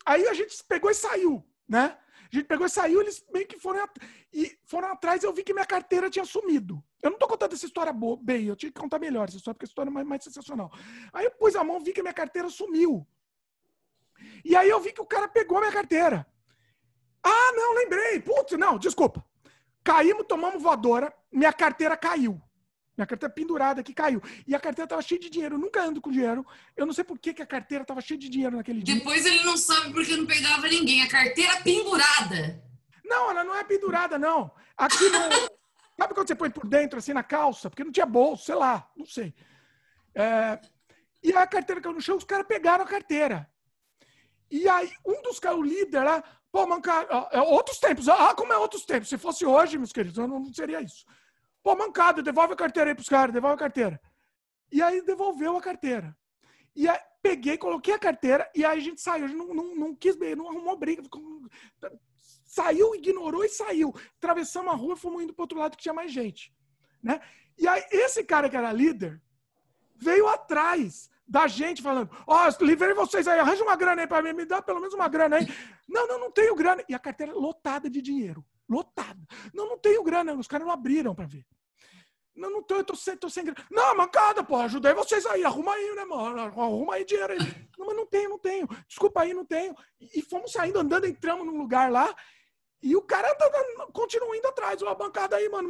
aí a gente pegou e saiu, né? A gente pegou e saiu, eles meio que foram, at- e foram atrás eu vi que minha carteira tinha sumido. Eu não tô contando essa história boa, bem, eu tinha que contar melhor essa história, porque a história é mais, mais sensacional. Aí eu pus a mão, vi que minha carteira sumiu. E aí eu vi que o cara pegou a minha carteira. Ah, não, lembrei. Putz, não, desculpa. Caímos, tomamos voadora, minha carteira caiu. Minha carteira pendurada aqui caiu. E a carteira tava cheia de dinheiro. Eu nunca ando com dinheiro. Eu não sei por que, que a carteira tava cheia de dinheiro naquele dia. Depois ele não sabe porque não pegava ninguém. A carteira pendurada. Não, ela não é pendurada, não. Aqui no. Sabe quando você põe por dentro, assim, na calça? Porque não tinha bolso, sei lá, não sei. É, E a carteira caiu no chão, os caras pegaram a carteira. E aí, um dos caras, o líder lá, pô, mancada, ó, é outros tempos. Ah, como é outros tempos? Se fosse hoje, meus queridos, eu não, não seria isso. Pô, mancada, devolve a carteira aí pros caras, devolve a carteira. E aí devolveu a carteira. E aí peguei, coloquei a carteira e aí a gente saiu. A gente não, não, não quis, não arrumou briga. Saiu, ignorou e saiu. Atravessamos a rua e fomos indo pro outro lado que tinha mais gente. Né? E aí esse cara que era líder veio atrás da gente falando: Ó, livrei vocês aí, arranja uma grana aí pra mim, me dá pelo menos uma grana aí. Não, não, não tenho grana. E a carteira lotada de dinheiro. Lotada. Não, não tenho grana. Os caras não abriram pra ver. Não, não tô, eu tô sem, tô sem grana. Não, mancada, pô, ajudei vocês aí, arruma aí, né, mano? Arruma aí dinheiro aí. Não, mas não tenho, não tenho. Desculpa aí, não tenho. E, e fomos saindo, andando, entramos num lugar lá, e o cara tá- continua indo atrás. Ó, a bancada aí, mano.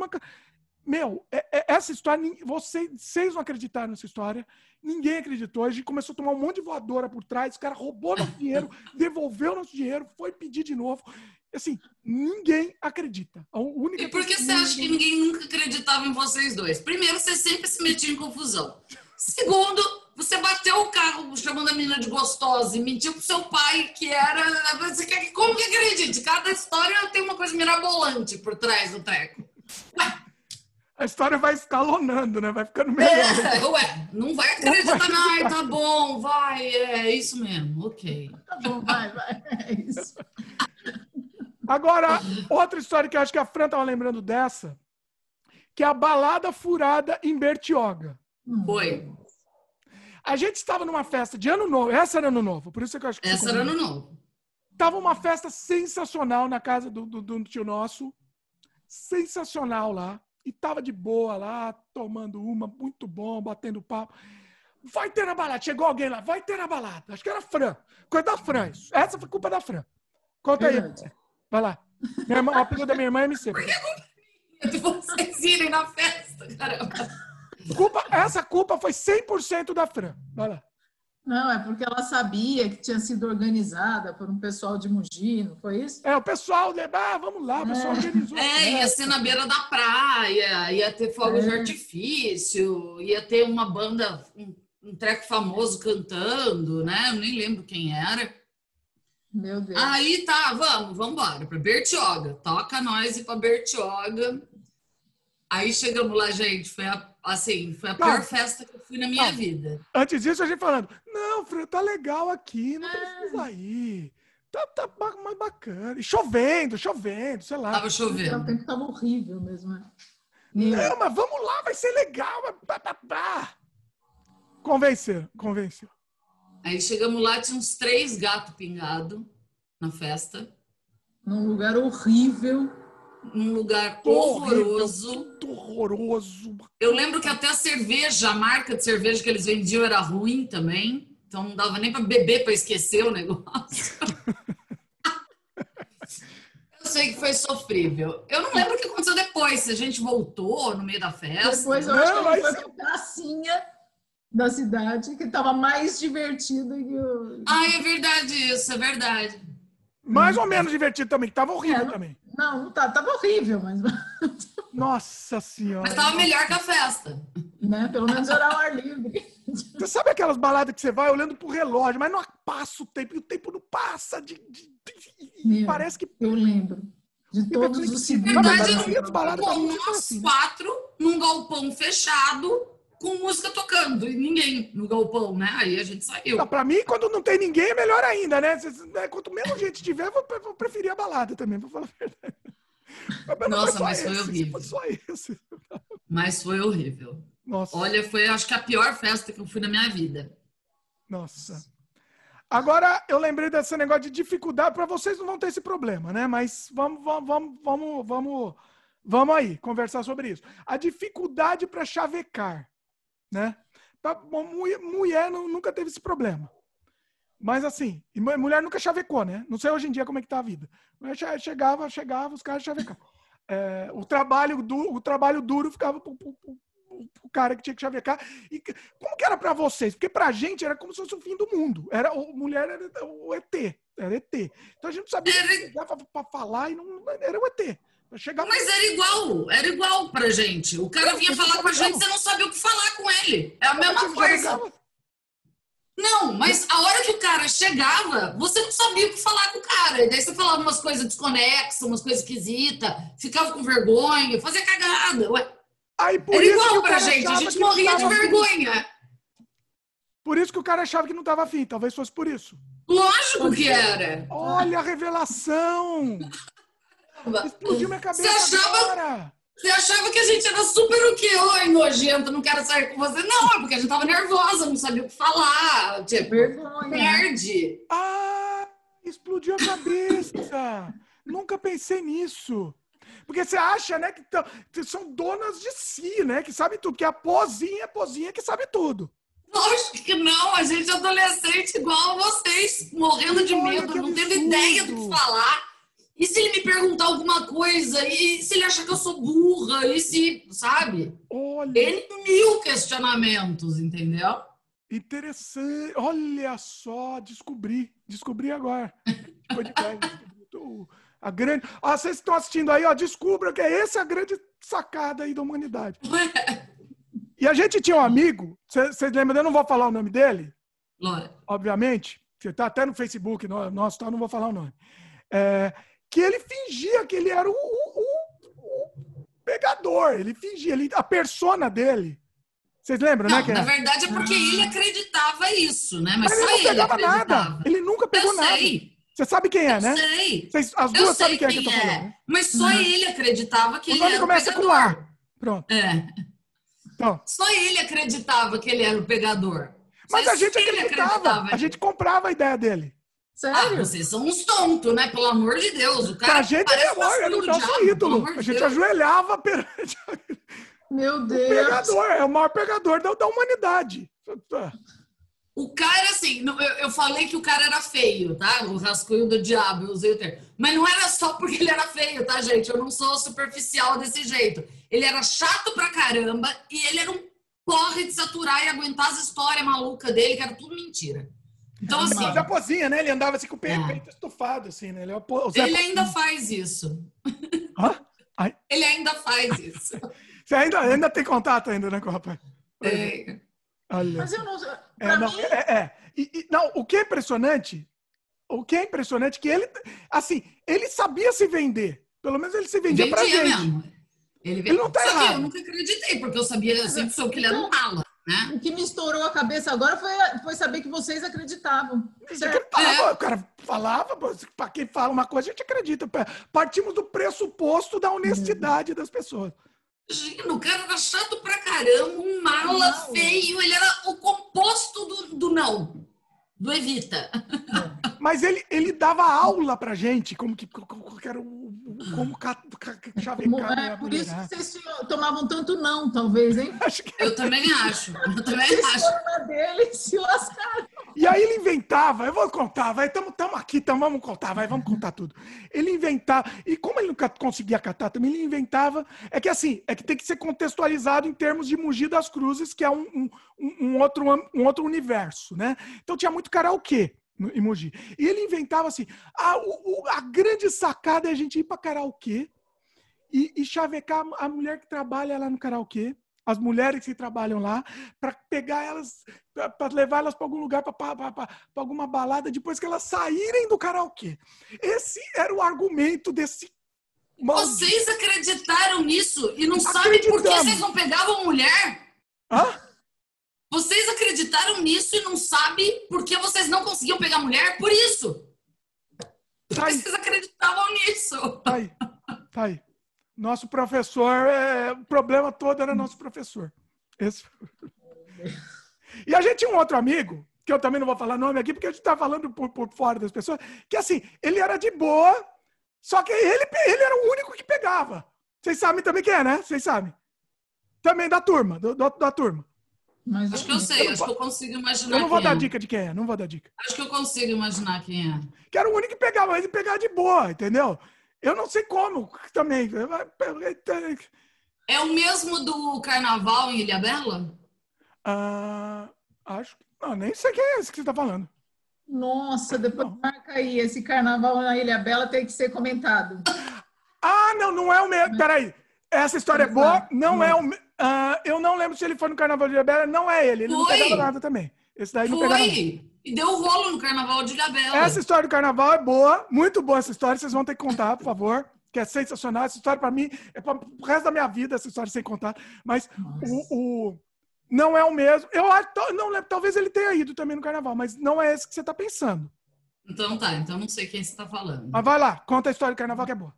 Meu, é- é- essa história, vocês não acreditaram nessa história. Ninguém acreditou. A gente começou a tomar um monte de voadora por trás. O cara roubou nosso dinheiro, devolveu nosso dinheiro, foi pedir de novo. Assim, ninguém acredita. A única E por que você acha que ninguém nunca acreditava em vocês dois? Primeiro, você sempre se metia em confusão. Segundo, você bateu o carro chamando a menina de gostosa e mentiu pro seu pai que era. Como que acredite? Cada história tem uma coisa mirabolante por trás do treco. A história vai escalonando, né? Vai ficando melhor. É, ué, não vai acreditar, não. Ai, tá bom, vai, é isso mesmo, ok. Tá bom, vai, vai. É isso. Agora, outra história que eu acho que a Fran tava lembrando dessa, que é a balada furada em Bertioga. Hum. Foi. A gente estava numa festa de ano novo, essa era ano novo, por isso que eu acho que Essa era ano novo. Tava uma festa sensacional na casa do, do, do tio nosso. Sensacional lá. E tava de boa lá, tomando uma, muito bom, batendo papo. Vai ter na balada. Chegou alguém lá, vai ter na balada. Acho que era a Fran. Coisa da Fran. isso. Essa foi culpa da Fran. Conta aí. Verdade. Vai lá. Minha irmã, o apelido da minha irmã é MC. De vocês irem na festa, caramba. Culpa, essa culpa foi 100% da Fran. Vai lá. Não, é porque ela sabia que tinha sido organizada por um pessoal de Mogi, não foi isso? É, o pessoal, né, ah, vamos lá, o pessoal organizou. a É, ia festa. ser na beira da praia, ia ter fogos de É. artifício, ia ter uma banda, um, um treco famoso cantando, né? Eu nem lembro quem era. Meu Deus. Aí tá, vamos, vamos embora, pra Bertioga. Toca nós ir pra Bertioga. Aí chegamos lá, gente, foi a, assim, foi a Não. pior festa que eu fui na minha Não. vida. Antes disso, a gente falando, não, Fran, tá legal aqui, não É. precisa ir. Tá, tá mais bacana. E chovendo, chovendo, sei lá. Tava O chovendo. tempo estava horrível mesmo. né? Não, mas vamos lá, vai ser legal. pá, pá. Convenceu, convenceu. Aí chegamos lá, tinha uns três gatos pingados na festa, num lugar horrível. Num lugar Horrível, horroroso. Tudo horroroso. Eu lembro que até a cerveja, a marca de cerveja que eles vendiam era ruim também. Então não dava nem para beber para esquecer o negócio. Eu sei que foi sofrível. Eu não lembro o que aconteceu depois, se a gente voltou no meio da festa. Depois eu Não, acho que mas- foi pra pracinha da cidade, que estava mais divertido que o. Ah, é verdade isso, é verdade. Mais ou menos divertido também, que tava horrível É, também. Não, não tá, tava horrível, mas Nossa senhora. Mas tava melhor que a festa. né, pelo menos era ao ar livre. Você sabe aquelas baladas que você vai olhando pro relógio, mas não passa o tempo, e o tempo não passa. De, de- de- e Meu. parece que. Eu lembro de todos os Na segundos. Não, mas verdade, foi nós assim. quatro num galpão fechado com música tocando e ninguém no galpão, né? Aí a gente saiu. Não, pra mim, quando não tem ninguém, é melhor ainda, né? Né, Quanto menos gente tiver, eu vou, vou preferir a balada também, pra falar a verdade. Mas Nossa, mas foi esse, horrível. Só esse. Mas foi horrível. Nossa. Olha, foi acho que a pior festa que eu fui na minha vida. Nossa. Agora, eu lembrei desse negócio de dificuldade. Para vocês não vão ter esse problema, né? Mas vamos, vamos, vamos, vamos, vamos, vamos aí conversar sobre isso. A dificuldade para chavecar, né? Pra, mulher, nunca teve esse problema. Mas assim, mulher nunca chavecou, né? Não sei hoje em dia como é que tá a vida. Mas chegava, chegava, os caras chavecavam. É, o, trabalho duro, o trabalho duro ficava pro, pro, pro, o cara que tinha que chavecar. E como que era para vocês? Porque pra gente era como se fosse o fim do mundo. Era o mulher era o ET, era ET. Então a gente não sabia era... para falar e não era o ET. Chegava... Mas era igual, era igual pra gente. O cara vinha falar com a gente, você não sabia o que falar com ele. É a mesma coisa. Não, mas a hora que o cara chegava, você não sabia o que falar com o cara. E daí você falava umas coisas desconexas, umas coisas esquisitas, ficava com vergonha, fazia cagada. Ué, Aí, Era igual pra gente, a gente morria de vergonha. Por isso que o cara achava que não estava afim, talvez fosse por isso. Lógico que era. Olha a revelação! Explodiu minha cabeça você achava, agora. Você achava que a gente era super o quê? Oi, nojento, não quero sair com você. Não, é porque a gente tava nervosa, não sabia o que falar. Tipo, vergonha. Perde. Ah, explodiu a cabeça. Nunca pensei nisso. Porque você acha, né, que são donas de si, né? Que sabem tudo. Que a pozinha é pozinha que sabe tudo. Lógico que não, a gente é adolescente igual a vocês, morrendo de Olha, medo, não tendo ideia do que falar. E se ele me perguntar alguma coisa? E se ele achar que eu sou burra? E se, sabe? Olha. Ele mil questionamentos, entendeu? Interessante. Olha só, descobri. Descobri agora. A grande. Ah, vocês estão assistindo aí, ó, descubra que é essa a grande sacada aí da humanidade. E a gente tinha um amigo, vocês lembram? Eu não vou falar o nome dele, obviamente. Você tá até no Facebook, nosso, tá, não vou falar o nome. É, que ele fingia que ele era o, o, o, pegador. Ele fingia, ele, a persona dele. Vocês lembram, não, né? Na verdade é porque ele acreditava isso, né? Mas, Mas ele não pegava nada. Ele nunca pegou Eu nada. Você sabe quem é, né? Sei. Vocês, as duas sabem quem, quem é que eu tô é. falando. Mas só uhum. ele acreditava que o ele era começa o pegador. com A. Pronto. É. Então. Só ele acreditava que ele era o pegador. Mas a gente acreditava. acreditava. A gente comprava a ideia dele. Sério? Ah, vocês são uns tontos, né? Pelo amor de Deus. O cara a gente é era o nosso diabo, ídolo. A gente Deus. ajoelhava perante. Meu Deus. O pegador, é o maior pegador da, da humanidade. O cara, assim, eu, eu falei que o cara era feio, tá? O rascunho do diabo, eu usei o termo. Mas não era só porque ele era feio, tá, gente? Eu não sou superficial desse jeito. Ele era chato pra caramba e ele era um porre de saturar e aguentar as histórias malucas dele, que era tudo mentira. Então, assim. Mas a pozinha, né? Ele andava assim com o peito, é. estufado, assim, né? Ele, é ele ainda faz isso. Hã? Ai. Ele ainda faz isso. Você ainda, ainda tem contato ainda, né, com o rapaz? É. Olha. Mas eu não. É, não, mim... é, é. E, e, não, o que é impressionante, o que é impressionante é que ele, assim, ele sabia se vender. Pelo menos ele se vendia, vendia pra gente. Mesmo. Ele, ele não tá Só errado. eu nunca acreditei, porque eu sabia, sempre soube que ele era um mala. Né? O que me estourou a cabeça agora foi, foi saber que vocês acreditavam. Você acreditava, é. O cara falava, para quem fala uma coisa, a gente acredita. Partimos do pressuposto da honestidade das pessoas. Imagina, o cara era chato pra caramba, um mala não. feio, ele era o composto do, do não, do evita. Mas ele, ele dava aula pra gente, como que, como que era o como chavecar. É, por isso que vocês tomavam tanto não, talvez, hein? Eu também acho. Eu também acho. dele se lascaram. E aí ele inventava, eu vou contar, vai, estamos aqui, então vamos contar, vai, vamos contar tudo. Ele inventava, e como ele nunca conseguia catar também, ele inventava, é que assim, é que tem que ser contextualizado em termos de Mogi das Cruzes, que é um, um, um outro, um outro universo, né? Então tinha muito karaokê no emoji. E ele inventava assim: a, o, a grande sacada é a gente ir para karaokê e, e chavecar a mulher que trabalha lá no karaokê, as mulheres que trabalham lá, para pegar elas, para levar elas para algum lugar, para alguma balada, depois que elas saírem do karaokê. Esse era o argumento desse. Vocês acreditaram nisso e não sabem por que vocês não pegavam mulher? Hã? Vocês acreditaram nisso e não sabem por que vocês não conseguiam pegar mulher? Por isso! Tá vocês acreditavam nisso! Tá aí. Tá aí. Nosso professor, é... o problema todo era nosso professor. Esse... E a gente tinha um outro amigo, que eu também não vou falar nome aqui, porque a gente tá falando por, por fora das pessoas, que assim, ele era de boa, só que ele, ele era o único que pegava. Vocês sabem também quem é, né? Vocês sabem. Também da turma, do, do, da turma. Mas acho que eu sei, eu acho que eu consigo imaginar. Eu não vou dar é. dica de quem é, não vou dar dica. Acho que eu consigo imaginar quem é. Que era o único que pegava, mas ele pegava de boa, entendeu? Eu não sei como também. É o mesmo do carnaval em Ilhabela? Ah, acho que. Não, nem sei quem é esse que você está falando. Nossa, depois não. marca aí. Esse carnaval na Ilha Bela tem que ser comentado. Ah, não, não é o mesmo. Peraí. Essa história é boa, não é o. Uh, eu não lembro se ele foi no Carnaval de Ilhabela, não é ele. Ele foi. não pegava nada também. Esse daí não foi. pegava nada. E deu rolo no Carnaval de Ilhabela. Essa história do Carnaval é boa, muito boa essa história. Vocês vão ter que contar, por favor. Que é sensacional. Essa história, para mim, é para o resto da minha vida, essa história sem contar. Mas o, o, não é o mesmo. Eu não lembro, talvez ele tenha ido também no Carnaval, mas não é esse que você está pensando. Então tá, então não sei quem você está falando. Mas vai lá, conta a história do Carnaval que é boa.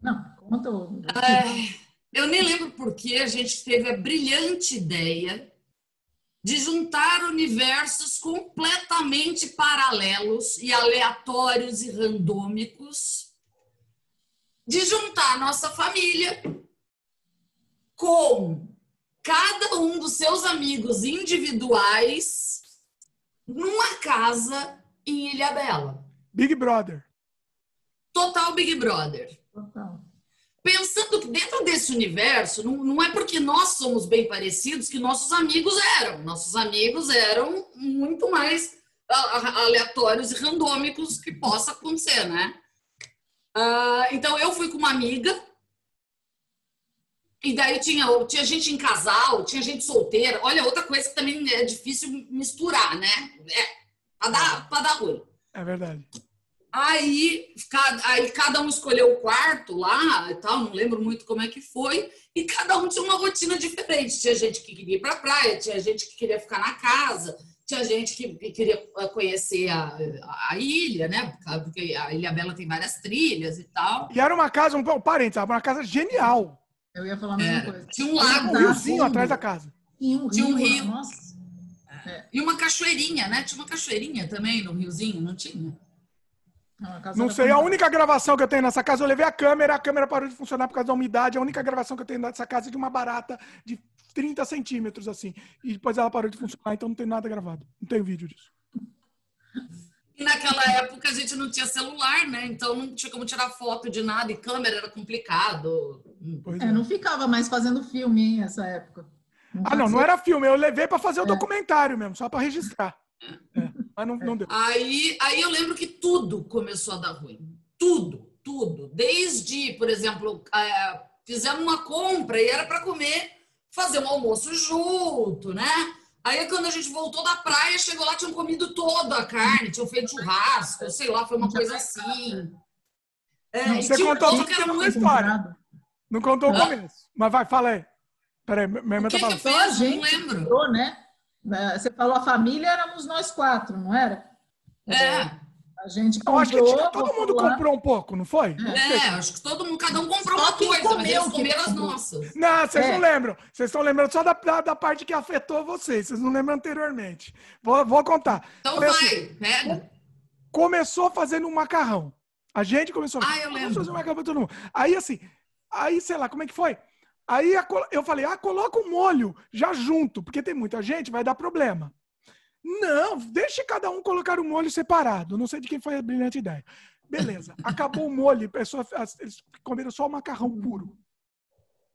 Não, conta o. É... Eu nem lembro porque a gente teve a brilhante ideia de juntar universos completamente paralelos e aleatórios e randômicos, de juntar nossa família com cada um dos seus amigos individuais numa casa em Ilhabela. Big Brother. Total Big Brother. Total pensando que dentro desse universo, não, não é porque nós somos bem parecidos que nossos amigos eram. Nossos amigos eram muito mais aleatórios e randômicos que possa acontecer, né? Uh, então eu fui com uma amiga e daí tinha, tinha gente em casal, tinha gente solteira. Olha, outra coisa que também é difícil misturar, né? É, pra dar, pra dar ruim. É verdade. Aí, aí cada um escolheu o quarto lá e tal, não lembro muito como é que foi, e cada um tinha uma rotina diferente. Tinha gente que queria ir para a praia, tinha gente que queria ficar na casa, tinha gente que queria eh, conhecer a, a ilha, né? Porque a Ilha Bela tem várias trilhas e tal. E era uma casa, um, um parênteses, uma casa genial. Eu ia falar a mesma coisa. Tinha um lago. Um riozinho atrás da casa. Tinha um rio. Tinha um rio. Nossa. É. E uma cachoeirinha, né? Tinha uma cachoeirinha também no riozinho, não tinha? Não, sei, a única gravação que eu tenho nessa casa, eu levei a câmera, a câmera parou de funcionar por causa da umidade. A única gravação que eu tenho nessa casa é de uma barata de 30 centímetros, assim. E depois ela parou de funcionar, então não tem nada gravado. Não tem vídeo disso. E naquela época a gente não tinha celular, né? Então não tinha como tirar foto de nada e câmera era complicado. É, é, não ficava mais fazendo filme, hein, essa época. Não ah, não, não era filme. Eu levei para fazer o é. documentário mesmo, só para registrar. É. Mas não, não deu. Aí, aí eu lembro que tudo começou a dar ruim. Tudo, tudo. Desde, por exemplo, é, fizemos uma compra e era para comer, fazer um almoço junto, né? Aí quando a gente voltou da praia, chegou lá, tinham comido toda a carne, tinham feito churrasco, sei lá, foi uma coisa assim. É, não, você contou um que era muito história. Não contou o começo. Mas vai, fala aí. Peraí, minha irmã tá falando. Que fez? Não lembro. né? É, você falou a família, éramos nós quatro, não era? É. A gente comprou. Eu acho que todo mundo lá. comprou um pouco, não foi? É, é acho que todo mundo, cada um comprou só uma coisa, comeu, mas eles comeram as nossas. Não, vocês é. não lembram. Vocês estão lembrando só da, da, da, parte que afetou vocês. Vocês não lembram anteriormente. Vou, vou contar. Então Foi vai, assim, pega. Começou fazendo um macarrão. A gente começou ah, eu lembro. fazer um macarrão pra todo mundo. Aí, assim, aí, sei lá, como é que foi? Aí eu falei, ah, coloca o molho já junto, porque tem muita gente, vai dar problema. Não, deixe cada um colocar o molho separado. Não sei de quem foi a brilhante ideia. Beleza, acabou o molho, pessoa, eles comeram só o macarrão puro.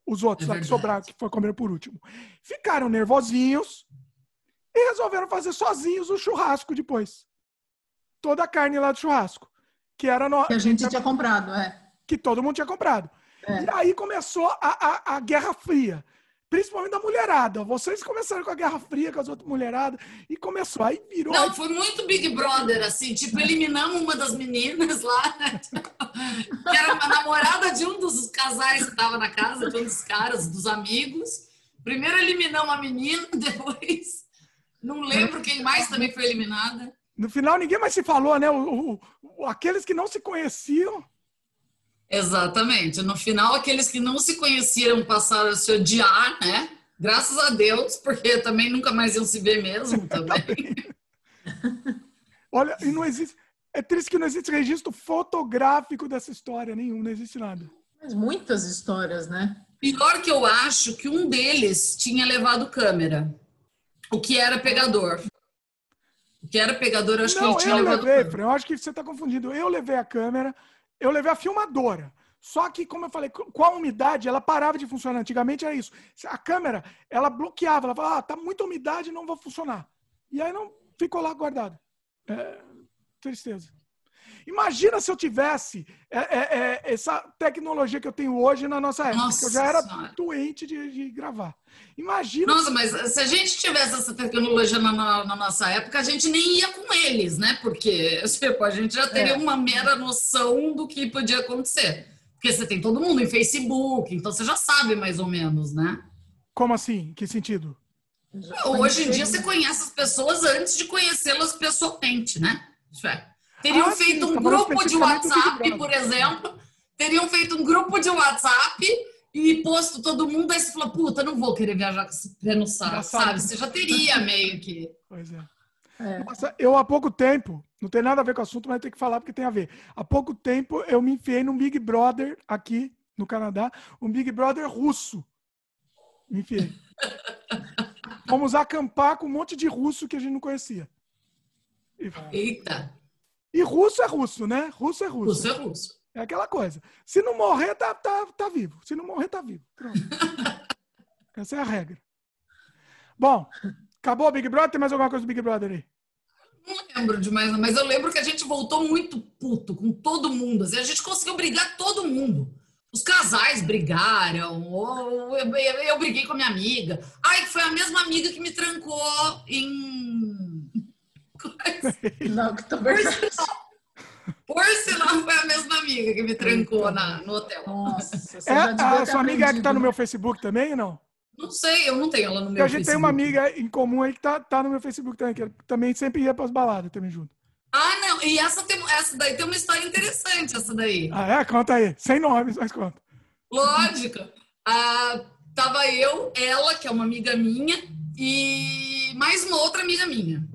Os outros é lá que sobraram, que foi comer por último. Ficaram nervosinhos e resolveram fazer sozinhos o churrasco depois. Toda a carne lá do churrasco. Que era no... Que a gente tinha comprado, é. Que todo mundo tinha comprado. É. E aí começou a, a, a, Guerra Fria. Principalmente da mulherada. Vocês começaram com a Guerra Fria com as outras mulheradas e começou. Aí virou. Não, foi muito Big Brother, assim. Tipo, eliminamos uma das meninas lá, né? que era uma namorada de um dos casais que estava na casa, de um dos caras, dos amigos. Primeiro eliminamos a menina, depois. Não lembro quem mais também foi eliminada. No final, ninguém mais se falou, né? O, o, aqueles que não se conheciam Exatamente. No final, aqueles que não se conheciam passaram a se odiar, né? Graças a Deus, porque também nunca mais iam se ver mesmo também. Olha, e não existe. É triste que não existe registro fotográfico dessa história nenhum, não existe nada. Mas muitas histórias, né? Pior que eu acho que um deles tinha levado câmera. O que era pegador. O que era pegador, eu acho não, que ele tinha eu levado levei, câmera. Fran, eu acho que você está confundindo. Eu levei a câmera, eu levei a filmadora. Só que, como eu falei, com a umidade, ela parava de funcionar. Antigamente era isso. A câmera, ela bloqueava. Ela falava, ah, tá muita umidade, não vai funcionar. E aí não ficou lá guardado. É, tristeza. Imagina se eu tivesse é, é, é, essa tecnologia que eu tenho hoje na nossa época. Nossa que eu já era Senhora. doente de, de gravar. Imagina. Nossa, mas se a gente tivesse essa tecnologia na, na- na nossa época, a gente nem ia com eles, né? Porque tipo, a gente já teria É. uma mera noção do que podia acontecer. Porque você tem todo mundo em Facebook, então você já sabe mais ou menos, né? Como assim? Que sentido? Hoje em dia você conhece as pessoas antes de conhecê-las pessoalmente, né? Teriam Ah, sim, feito você um grupo de WhatsApp, por exemplo. Teriam feito um grupo de WhatsApp e posto todo mundo, aí você fala, puta, não vou querer viajar com esse pé no saco, sabe? Você já teria meio que. Pois é. É. Nossa, eu há pouco tempo, não tem nada a ver com o assunto, mas tem que falar porque tem a ver. Há pouco tempo eu me enfiei num Big Brother aqui no Canadá, um Big Brother russo. Me enfiei. Fomos acampar com um monte de russo que a gente não conhecia. Eita, e russo é russo, né? Russo é russo. russo é russo. É aquela coisa. Se não morrer, tá, tá, tá vivo. Se não morrer, tá vivo. Pronto. Essa é a regra. Bom, acabou o Big Brother? Tem mais alguma coisa do Big Brother aí? Não lembro demais, não, mas eu lembro que a gente voltou muito puto com todo mundo. assim, a gente conseguiu brigar todo mundo. Os casais brigaram, ou eu, eu- eu briguei com a minha amiga. Ai, foi a mesma amiga que me trancou em. Não, que tô verdade. Por sinal, foi a mesma amiga que me trancou na, no hotel. Nossa, você É, a sua amiga é que tá no meu Facebook também, ou não? Não sei, eu não tenho ela no meu a gente tem uma Facebook. amiga em comum aí que tá, tá no meu Facebook também, que também sempre ia pras baladas também junto. Ah, não, e essa, tem, essa daí tem uma história interessante, essa daí. Ah, é? Conta aí. Sem nomes, mas conta. Lógico. Ah, tava eu, ela, que é uma amiga minha, e mais uma outra amiga minha,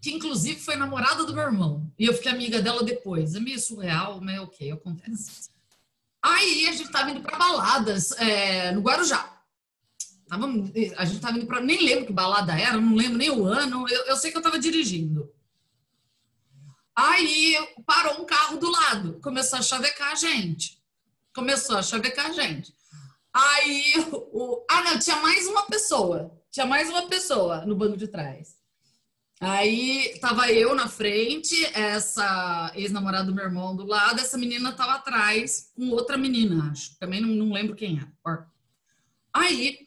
que inclusive foi namorada do meu irmão. E eu fiquei amiga dela depois. É meio surreal, mas ok, acontece. Aí a gente tava indo pra baladas é, no Guarujá. Tava, a gente tava indo pra. Nem lembro que balada era, não lembro nem o ano. Eu, eu sei que eu tava dirigindo. Aí parou um carro do lado, começou a chavecar a gente. Começou a chavecar a gente. Aí, o... ah, não, tinha mais uma pessoa. Tinha mais uma pessoa no banco de trás. Aí, tava eu na frente, essa ex-namorada do meu irmão do lado, essa menina tava atrás com outra menina, acho. Também não, não lembro quem era. Ó. Aí,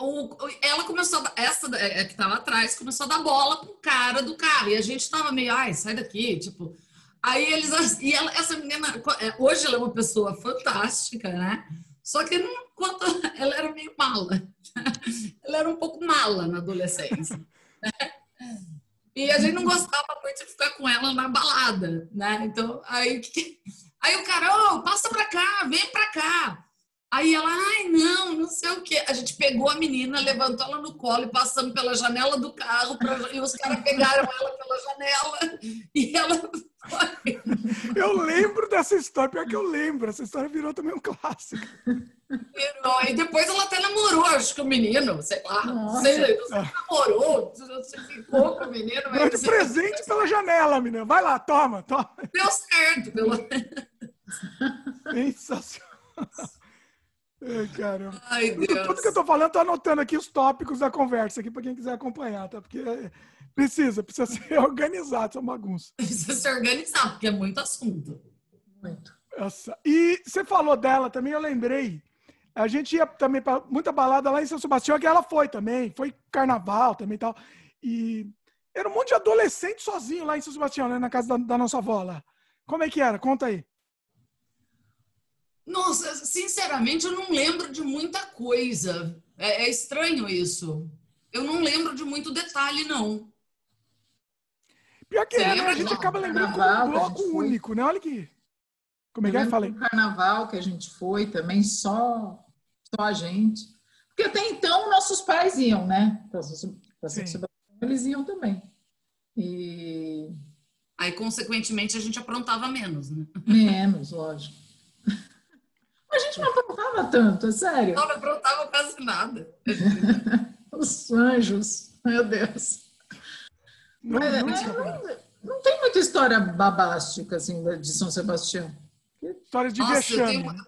o- ela começou a essa é, que tava atrás, começou a dar bola pro cara do carro. E a gente tava meio, ai, sai daqui, tipo. Aí eles. E ela, essa menina, é, hoje ela é uma pessoa fantástica, né? Só que não, quanto, ela era meio mala. Ela era um pouco mala na adolescência. E a gente não gostava muito de ficar com ela na balada, né? Então, aí, aí o cara, ô, passa pra cá, vem pra cá. Aí ela, ai, não, não sei o quê. A gente pegou a menina, levantou ela no colo e passamos pela janela do carro, pra- e os caras pegaram ela pela janela, e ela. Eu lembro dessa história, pior que eu lembro. Essa história virou também um clássico. Virou. E depois ela até namorou, acho que o menino, sei lá. Nossa. Sei, você namorou, você ficou com o menino, Ganhou de mas presente pela janela, menina. Vai lá, toma, toma. deu certo. Pelo... Sensacional. Ai, caramba. Ai, Tudo, Deus. tudo que eu tô falando, tô anotando aqui os tópicos da conversa aqui para quem quiser acompanhar, tá? Porque é, precisa, precisa ser organizado, essa bagunça. Precisa se organizar, porque é muito assunto. Muito. Essa. E você falou dela também, eu lembrei. A gente ia também para muita balada lá em São Sebastião, que ela foi também, foi carnaval também e tal. E era um monte de adolescente sozinho lá em São Sebastião, né, na casa da, da nossa avó lá. Como é que era? Conta aí. Nossa, sinceramente, eu não lembro de muita coisa. É, é estranho isso. Eu não lembro de muito detalhe, não. Pior que é, né? A gente acaba lembrando como carnaval um bloco gente foi? único, né? Olha que. Como é que Eu é? Falei. carnaval que a gente foi também, só, só a gente. Porque até então nossos pais iam, né? Pra São-. Sebastião, eles iam também. E Aí, consequentemente, a gente aprontava menos, né? menos, lógico. A gente não aprontava tanto, é sério. Não aprontava quase nada. Os anjos, meu Deus. Não, É, não, é, tinha- não, não tem muita história babástica assim de São Sebastião. História de Nossa, eu vexame. tenho,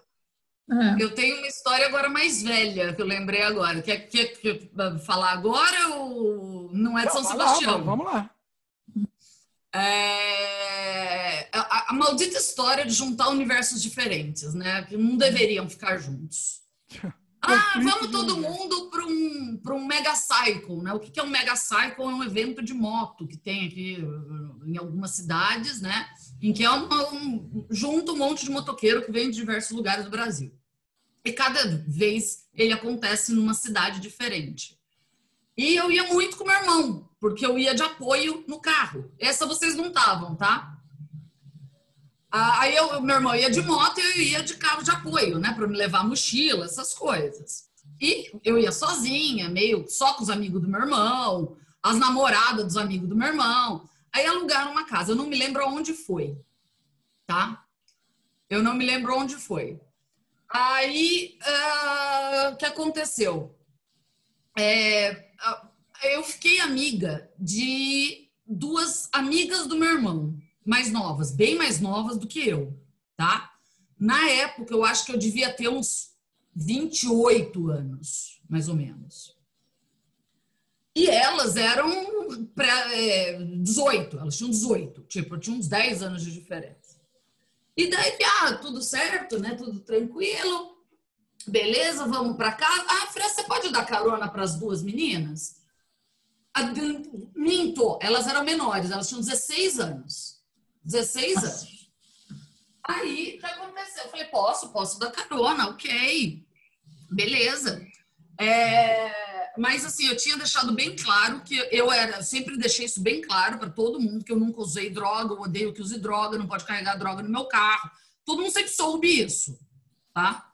É. eu tenho uma história agora mais velha, que eu lembrei agora. Quer, quer, quer falar agora ou não é de São Não, vai lá, Sebastião? vamos lá. É, a, a maldita história de juntar universos diferentes, né? Que não deveriam ficar juntos. Ah, vamos todo mundo para um, pra um mega cycle, né? O que é um mega cycle? É um evento de moto que tem aqui em algumas cidades, né? Em que é um, junta um monte de motoqueiro que vem de diversos lugares do Brasil. E cada vez ele acontece numa cidade diferente. E eu ia muito com meu irmão, porque eu ia de apoio no carro. Essa vocês não estavam, tá? Ah, Aí eu, meu irmão ia de moto e eu ia de carro de apoio, né? Para me levar mochila, essas coisas. E eu ia sozinha, meio só com os amigos do meu irmão, as namoradas dos amigos do meu irmão. Aí alugaram uma casa. Eu não me lembro onde foi, tá? Eu não me lembro onde foi. Aí, ah, o que aconteceu? É, eu fiquei amiga de duas amigas do meu irmão, mais novas, bem mais novas do que eu, tá? Na época, eu acho que eu devia ter uns 28 anos, mais ou menos. E elas eram pré- é, 18, elas tinham 18, tipo, eu tinha uns 10 anos de diferença. E daí, ah, tudo certo, né? Tudo tranquilo. Beleza, vamos para casa. Ah, Fran, você pode dar carona para as duas meninas? A- Minto, elas eram menores, elas tinham 16 anos. 16 anos. Aí, o que aconteceu? Eu falei, posso, posso dar carona, ok. Beleza. É, mas assim, eu tinha deixado bem claro que eu era, sempre deixei isso bem claro para todo mundo que eu nunca usei droga, eu odeio que use droga, não pode carregar droga no meu carro. Todo mundo sempre soube isso, tá?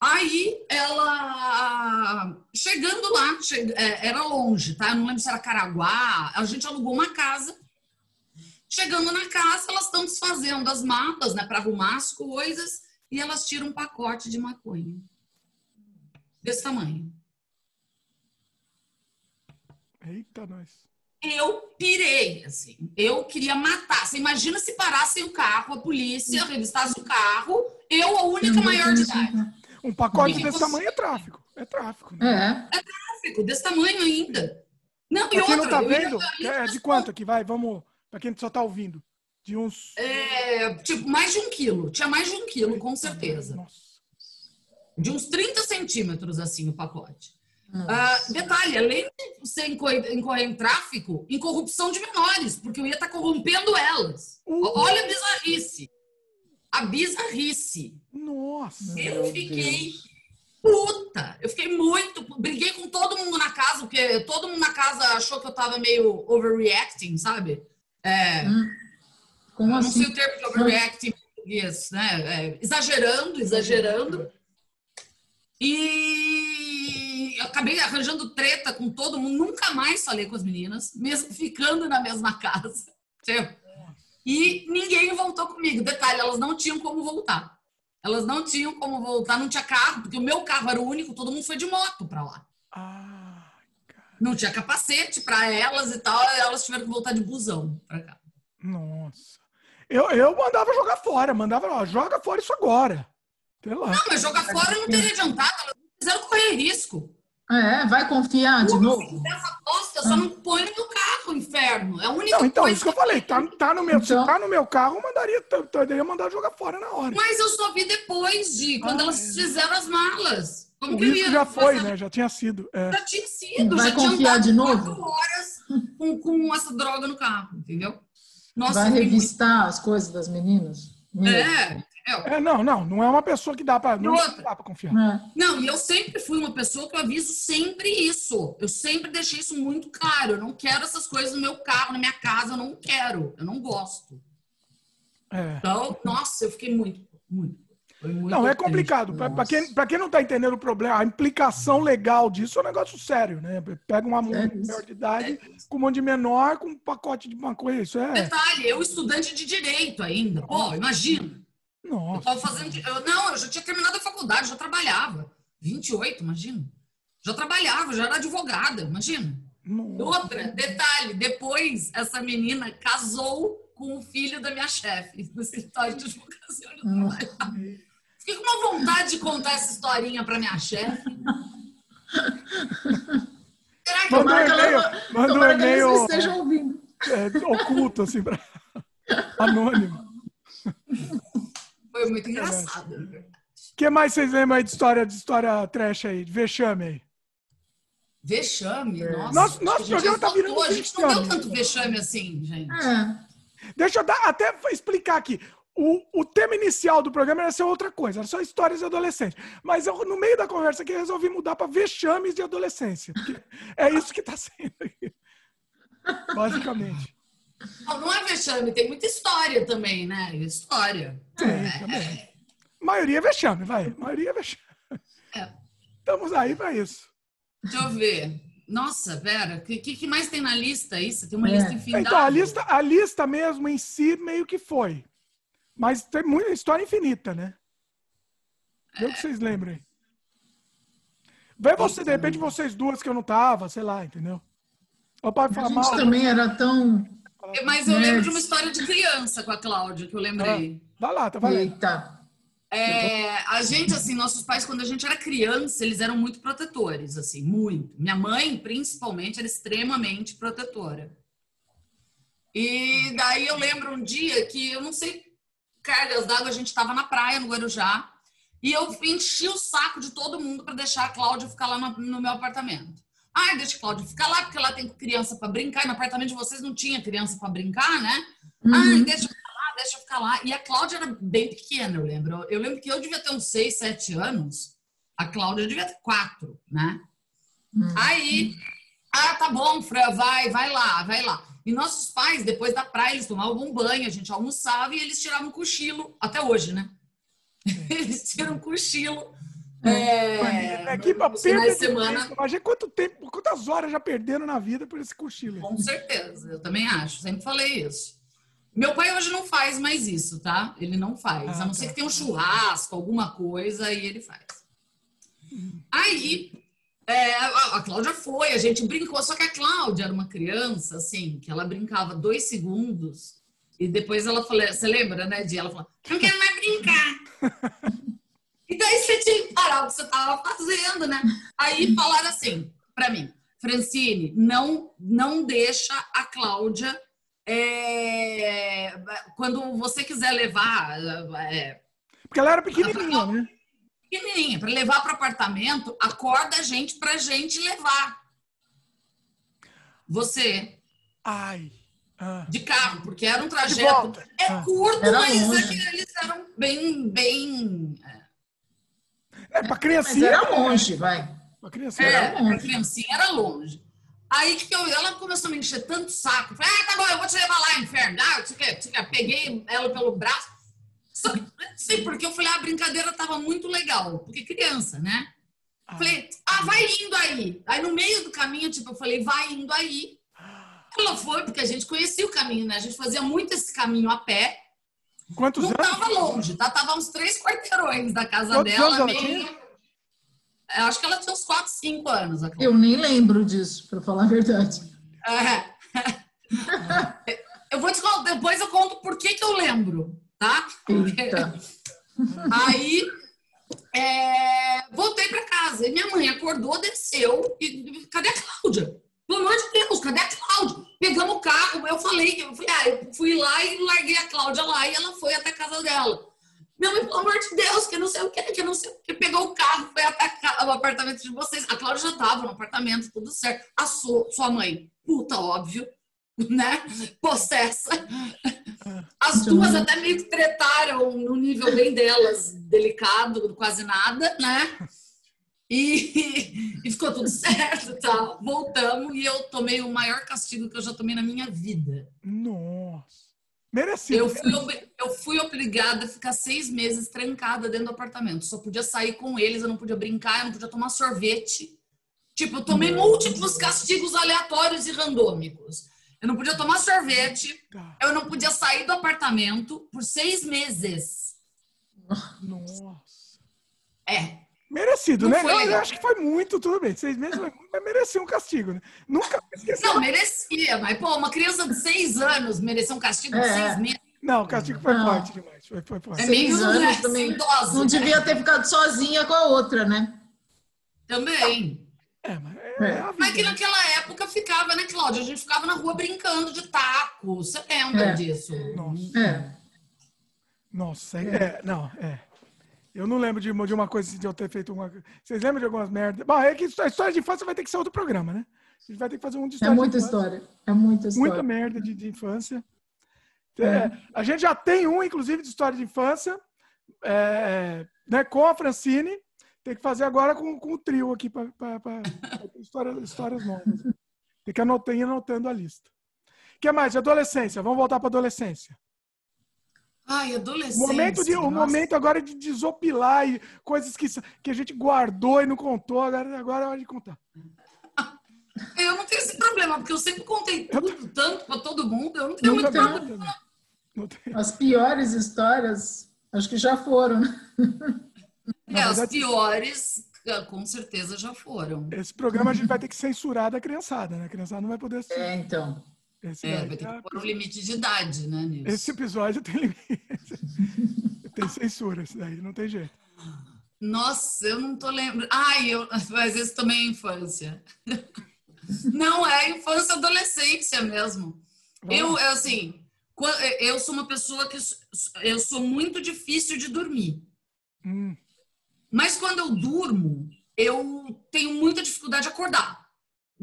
Aí ela chegando lá, che- é, era longe, tá? Eu não lembro se era Caraguá. A gente alugou uma casa. Chegando na casa, elas estão desfazendo as mapas, né, para arrumar as coisas, e elas tiram um pacote de maconha desse tamanho. Eita, nós. Eu pirei, assim. Eu queria matar. Você imagina se parassem o carro, a polícia revistasse o carro, eu, a única maior de idade. Um pacote E desse tamanho é tráfico. É tráfico. Né? É, Tráfico desse tamanho ainda. Não, e Pra não outra, tá eu ia- vendo, é de quanto aqui? Vai, vamos. Pra quem só tá ouvindo. De uns. É, tipo, mais de um quilo. Tinha mais de um quilo, com certeza. Nossa. De uns 30 centímetros, assim, o pacote. Ah, detalhe, além de você incorrer, em tráfico, em corrupção de menores, porque eu ia estar corrompendo elas. Uh. Olha a bizarrice. A bizarrice. Nossa. Eu fiquei Deus. puta. Eu fiquei muito. Briguei com todo mundo na casa, porque todo mundo na casa achou que eu tava meio overreacting, sabe? É, como não sei assim? o termo de overreacting em português, né? É, exagerando, exagerando. E acabei arranjando treta com todo mundo. Nunca mais falei com as meninas, mesmo ficando na mesma casa. Tipo, E ninguém voltou comigo. Detalhe, elas não tinham como voltar. Elas não tinham como voltar, não tinha carro, porque o meu carro era o único, todo mundo foi de moto pra lá. Ah. Não tinha capacete pra elas e tal, elas tiveram que voltar de busão pra cá. Nossa. Eu, eu mandava jogar fora. Mandava, ó, joga fora isso agora. Sei lá. Não, mas jogar fora não teria adiantado, elas não quiseram correr risco. É, vai confiar de novo? bosta, só não põe no carro, inferno. É a única Não, então, coisa isso que eu falei. Tá, tá no meu, Então- Se tá no meu carro, eu mandaria, eu poderia mandar jogar fora na hora. Mas eu só vi depois de quando Ah, elas é. fizeram as malas. Como O que eu risco ia já foi, fazer? né? Já tinha sido. É. Já tinha sido. Vai já tinha confiar andado de novo? quatro horas com, com essa droga no carro, entendeu? Nossa, Vai fiquei muito- revistar as coisas das meninas? Meu. É, é. É, não, não. Não é uma pessoa que dá pra. Não outra. dá pra confiar. É. Não, e eu sempre fui uma pessoa que eu aviso sempre isso. Eu sempre deixei isso muito claro. Eu não quero essas coisas no meu carro, na minha casa. Eu não quero. Eu não gosto. É. Então, nossa, eu fiquei muito, muito. Não, é complicado. Para quem, quem não está entendendo o problema, a implicação legal disso é um negócio sério, né? Pega uma mulher de idade com um monte de menor, com um pacote de maconha. Isso é. Detalhe, eu estudante de direito ainda. Pô, imagina. Nossa. Eu tava fazendo. Eu, não, eu já tinha terminado a faculdade, já trabalhava. 28, imagina. Já trabalhava, já era advogada, imagina. Nossa. Outra, detalhe, depois essa menina casou com o filho da minha chefe no escritório de advocacia. Fiquei com uma vontade de contar essa historinha para minha chefe. Será que manda um e-mail, manda um e-mail estejam ouvindo. É, oculto, assim, pra... anônimo. Foi muito engraçado, O que mais vocês lembram aí de história, de história trash aí, de vexame aí? Vexame? É. Nossa, nosso, nosso programa tá virando A gente não deu tanto vexame assim, gente. É. Deixa eu dar, até explicar aqui. O, o tema inicial do programa era ser outra coisa, era só histórias de adolescente. Mas eu, no meio da conversa aqui, resolvi mudar para vexames de adolescência. É isso que está sendo aqui. Basicamente. Não, não, é vexame, tem muita história também, né? História. Sim, é, também. É. Maioria é vexame, vai. Maioria é vexame. É. Estamos aí para isso. Deixa eu ver. Nossa, Vera, o que, que, mais tem na lista? Isso, tem uma é. lista infinita. Então, a lista, a lista mesmo em si meio que foi. Mas tem muita história infinita, né? Vê é. o que vocês lembrem. Vê você, de repente, vocês duas que eu não tava, sei lá, entendeu? O pai fala a gente mal, também era tão. Mas eu lembro de uma história de criança com a Cláudia, que eu lembrei. Ah, vai lá, tá valendo. Eita. É, a gente, assim, nossos pais, quando a gente era criança, eles eram muito protetores, assim, muito. Minha mãe, principalmente, era extremamente protetora. E daí eu lembro um dia que, eu não sei, cargas d'água, a gente estava na praia, no Guarujá, e eu enchi o saco de todo mundo para deixar a Cláudia ficar lá no, no meu apartamento. Ah, deixa a Cláudia ficar lá, porque lá tem criança para brincar, e no apartamento de vocês não tinha criança para brincar, né? Uhum. Ah, deixa deixa eu ficar lá. E a Cláudia era bem pequena, eu lembro. Eu lembro que eu devia ter uns 6, 7 anos. A Cláudia devia ter 4, né? Hum. Aí, ah, tá bom, Fran, vai, vai lá, vai lá. E nossos pais, depois da praia, eles tomavam um banho, a gente almoçava e eles tiravam um cochilo, até hoje, né? Eles tiram um cochilo. É, aqui pra perder semana. Imagina quanto tempo, quantas horas já perderam na vida por esse cochilo. Com certeza, eu também acho, sempre falei isso. Meu pai hoje não faz mais isso, tá? Ele não faz. Ah, a não tá. ser que tenha um churrasco, alguma coisa, aí ele faz. Aí, é, a Cláudia foi, a gente brincou, só que a Cláudia era uma criança, assim, que ela brincava dois segundos e depois ela falou, você lembra, né, de ela falou, não quero mais brincar. e daí você tinha que parar o que você estava fazendo, né? Aí falaram assim para mim, Francine, não, não deixa a Cláudia é, quando você quiser levar. É, Porque ela era pequenininha, né? Pequenininha. Para levar para o apartamento, acorda a gente para a gente levar. Você. Ai. Ah. De carro, porque era um trajeto. É ah. curto, era mas é que eles eram bem. bem é, para criancinha. Mas era longe, vai. Para criancinha, é, era longe. criancinha era longe. Aí que eu, ela começou a me encher tanto saco. Falei, ah, tá bom, eu vou te levar lá, inferno. Ah, você quer? Peguei ela pelo braço. Só, sei porque eu falei, ah, a brincadeira tava muito legal. Porque criança, né? Ah. Falei, ah, vai indo aí. Aí no meio do caminho, tipo, eu falei, vai indo aí. Ela foi, porque a gente conhecia o caminho, né? A gente fazia muito esse caminho a pé. Quantos Não anos? Não tava longe, tá? Tava uns três quarteirões da casa Quantos dela. Anos meio... ela tinha? Eu acho que ela tinha uns 4, 5 anos. Eu nem lembro disso, para falar a verdade. É. eu vou te contar, depois eu conto por que, que eu lembro, tá? Eita. Aí é, voltei para casa e minha mãe acordou, desceu e cadê a Cláudia? Pelo amor de Deus, cadê a Cláudia? Pegamos o carro, eu falei, eu falei, ah, eu fui lá e larguei a Cláudia lá e ela foi até a casa dela. Meu mãe, pelo amor de Deus, que não sei o que, que não sei o que. Pegou o carro, foi até o apartamento de vocês. A Cláudia já estava no apartamento, tudo certo. A sua, sua mãe, puta, óbvio, né? Possessa. As duas até meio que tretaram no nível bem delas, delicado, quase nada, né? E, e ficou tudo certo, tá? Voltamos e eu tomei o maior castigo que eu já tomei na minha vida. Nossa. Merecido. Eu fui, ob- eu fui obrigada a ficar seis meses trancada dentro do apartamento. Só podia sair com eles, eu não podia brincar, eu não podia tomar sorvete. Tipo, eu tomei múltiplos castigos aleatórios e randômicos. Eu não podia tomar sorvete, Tá. eu não podia sair do apartamento por seis meses. Nossa. É, Merecido, Não né? foi Eu, acho que foi muito, tudo bem. Seis meses foi muito, mas merecia um castigo, né? Nunca esqueci. não, merecia, mas, pô, uma criança de seis anos merecer um castigo de É. seis meses. Não, o castigo foi Não. forte demais. Foi, foi forte. É Seis meio anos também. dose. Não né? devia ter ficado sozinha com a outra, né? É, Também. mas é, É. Mas que né? naquela época ficava, né, Cláudia? A gente ficava na rua brincando de taco. Você lembra É. disso? Nossa, É. nossa, é, é, não, é. Eu não lembro de, uma- de uma coisa assim, de eu ter feito uma. Vocês lembram de algumas merdas? Bom, é que a história de infância vai ter que ser outro programa, né? A gente vai ter que fazer um de É história. de muita história. É muita história. Muita merda de, de infância. É. É, a gente já tem um, inclusive, de história de infância, é, né, com a Francine. Tem que fazer agora com, com o trio aqui para história, histórias novas. Tem que anotar, ir anotando a lista. O que mais? Adolescência. Vamos voltar para adolescência. Ai, O adolescente. momento, de, o momento agora de desopilar e coisas que, que a gente guardou e não contou. Agora, agora é hora de contar. Eu não tenho esse problema, porque eu sempre contei tudo, tanto pra todo mundo. Eu não tenho Nunca muito problema. As piores histórias, acho que já foram. né? É, as piores, com certeza, já foram. Esse programa a gente vai ter que censurar da criançada, né? A criançada não vai poder assistir. É, então. Esse, É, vai ter tá- que pôr um limite de idade, né, Nilson? esse episódio tem limite. tem censura, esse daí, não tem jeito. Nossa, eu não tô lembrando. Ai, eu... mas esse também é infância. Não, é infância e adolescência mesmo. Vamos Eu, eu, assim, qua- eu sou uma pessoa que eu sou muito difícil de dormir. Hum, Mas quando eu durmo, eu tenho muita dificuldade de acordar.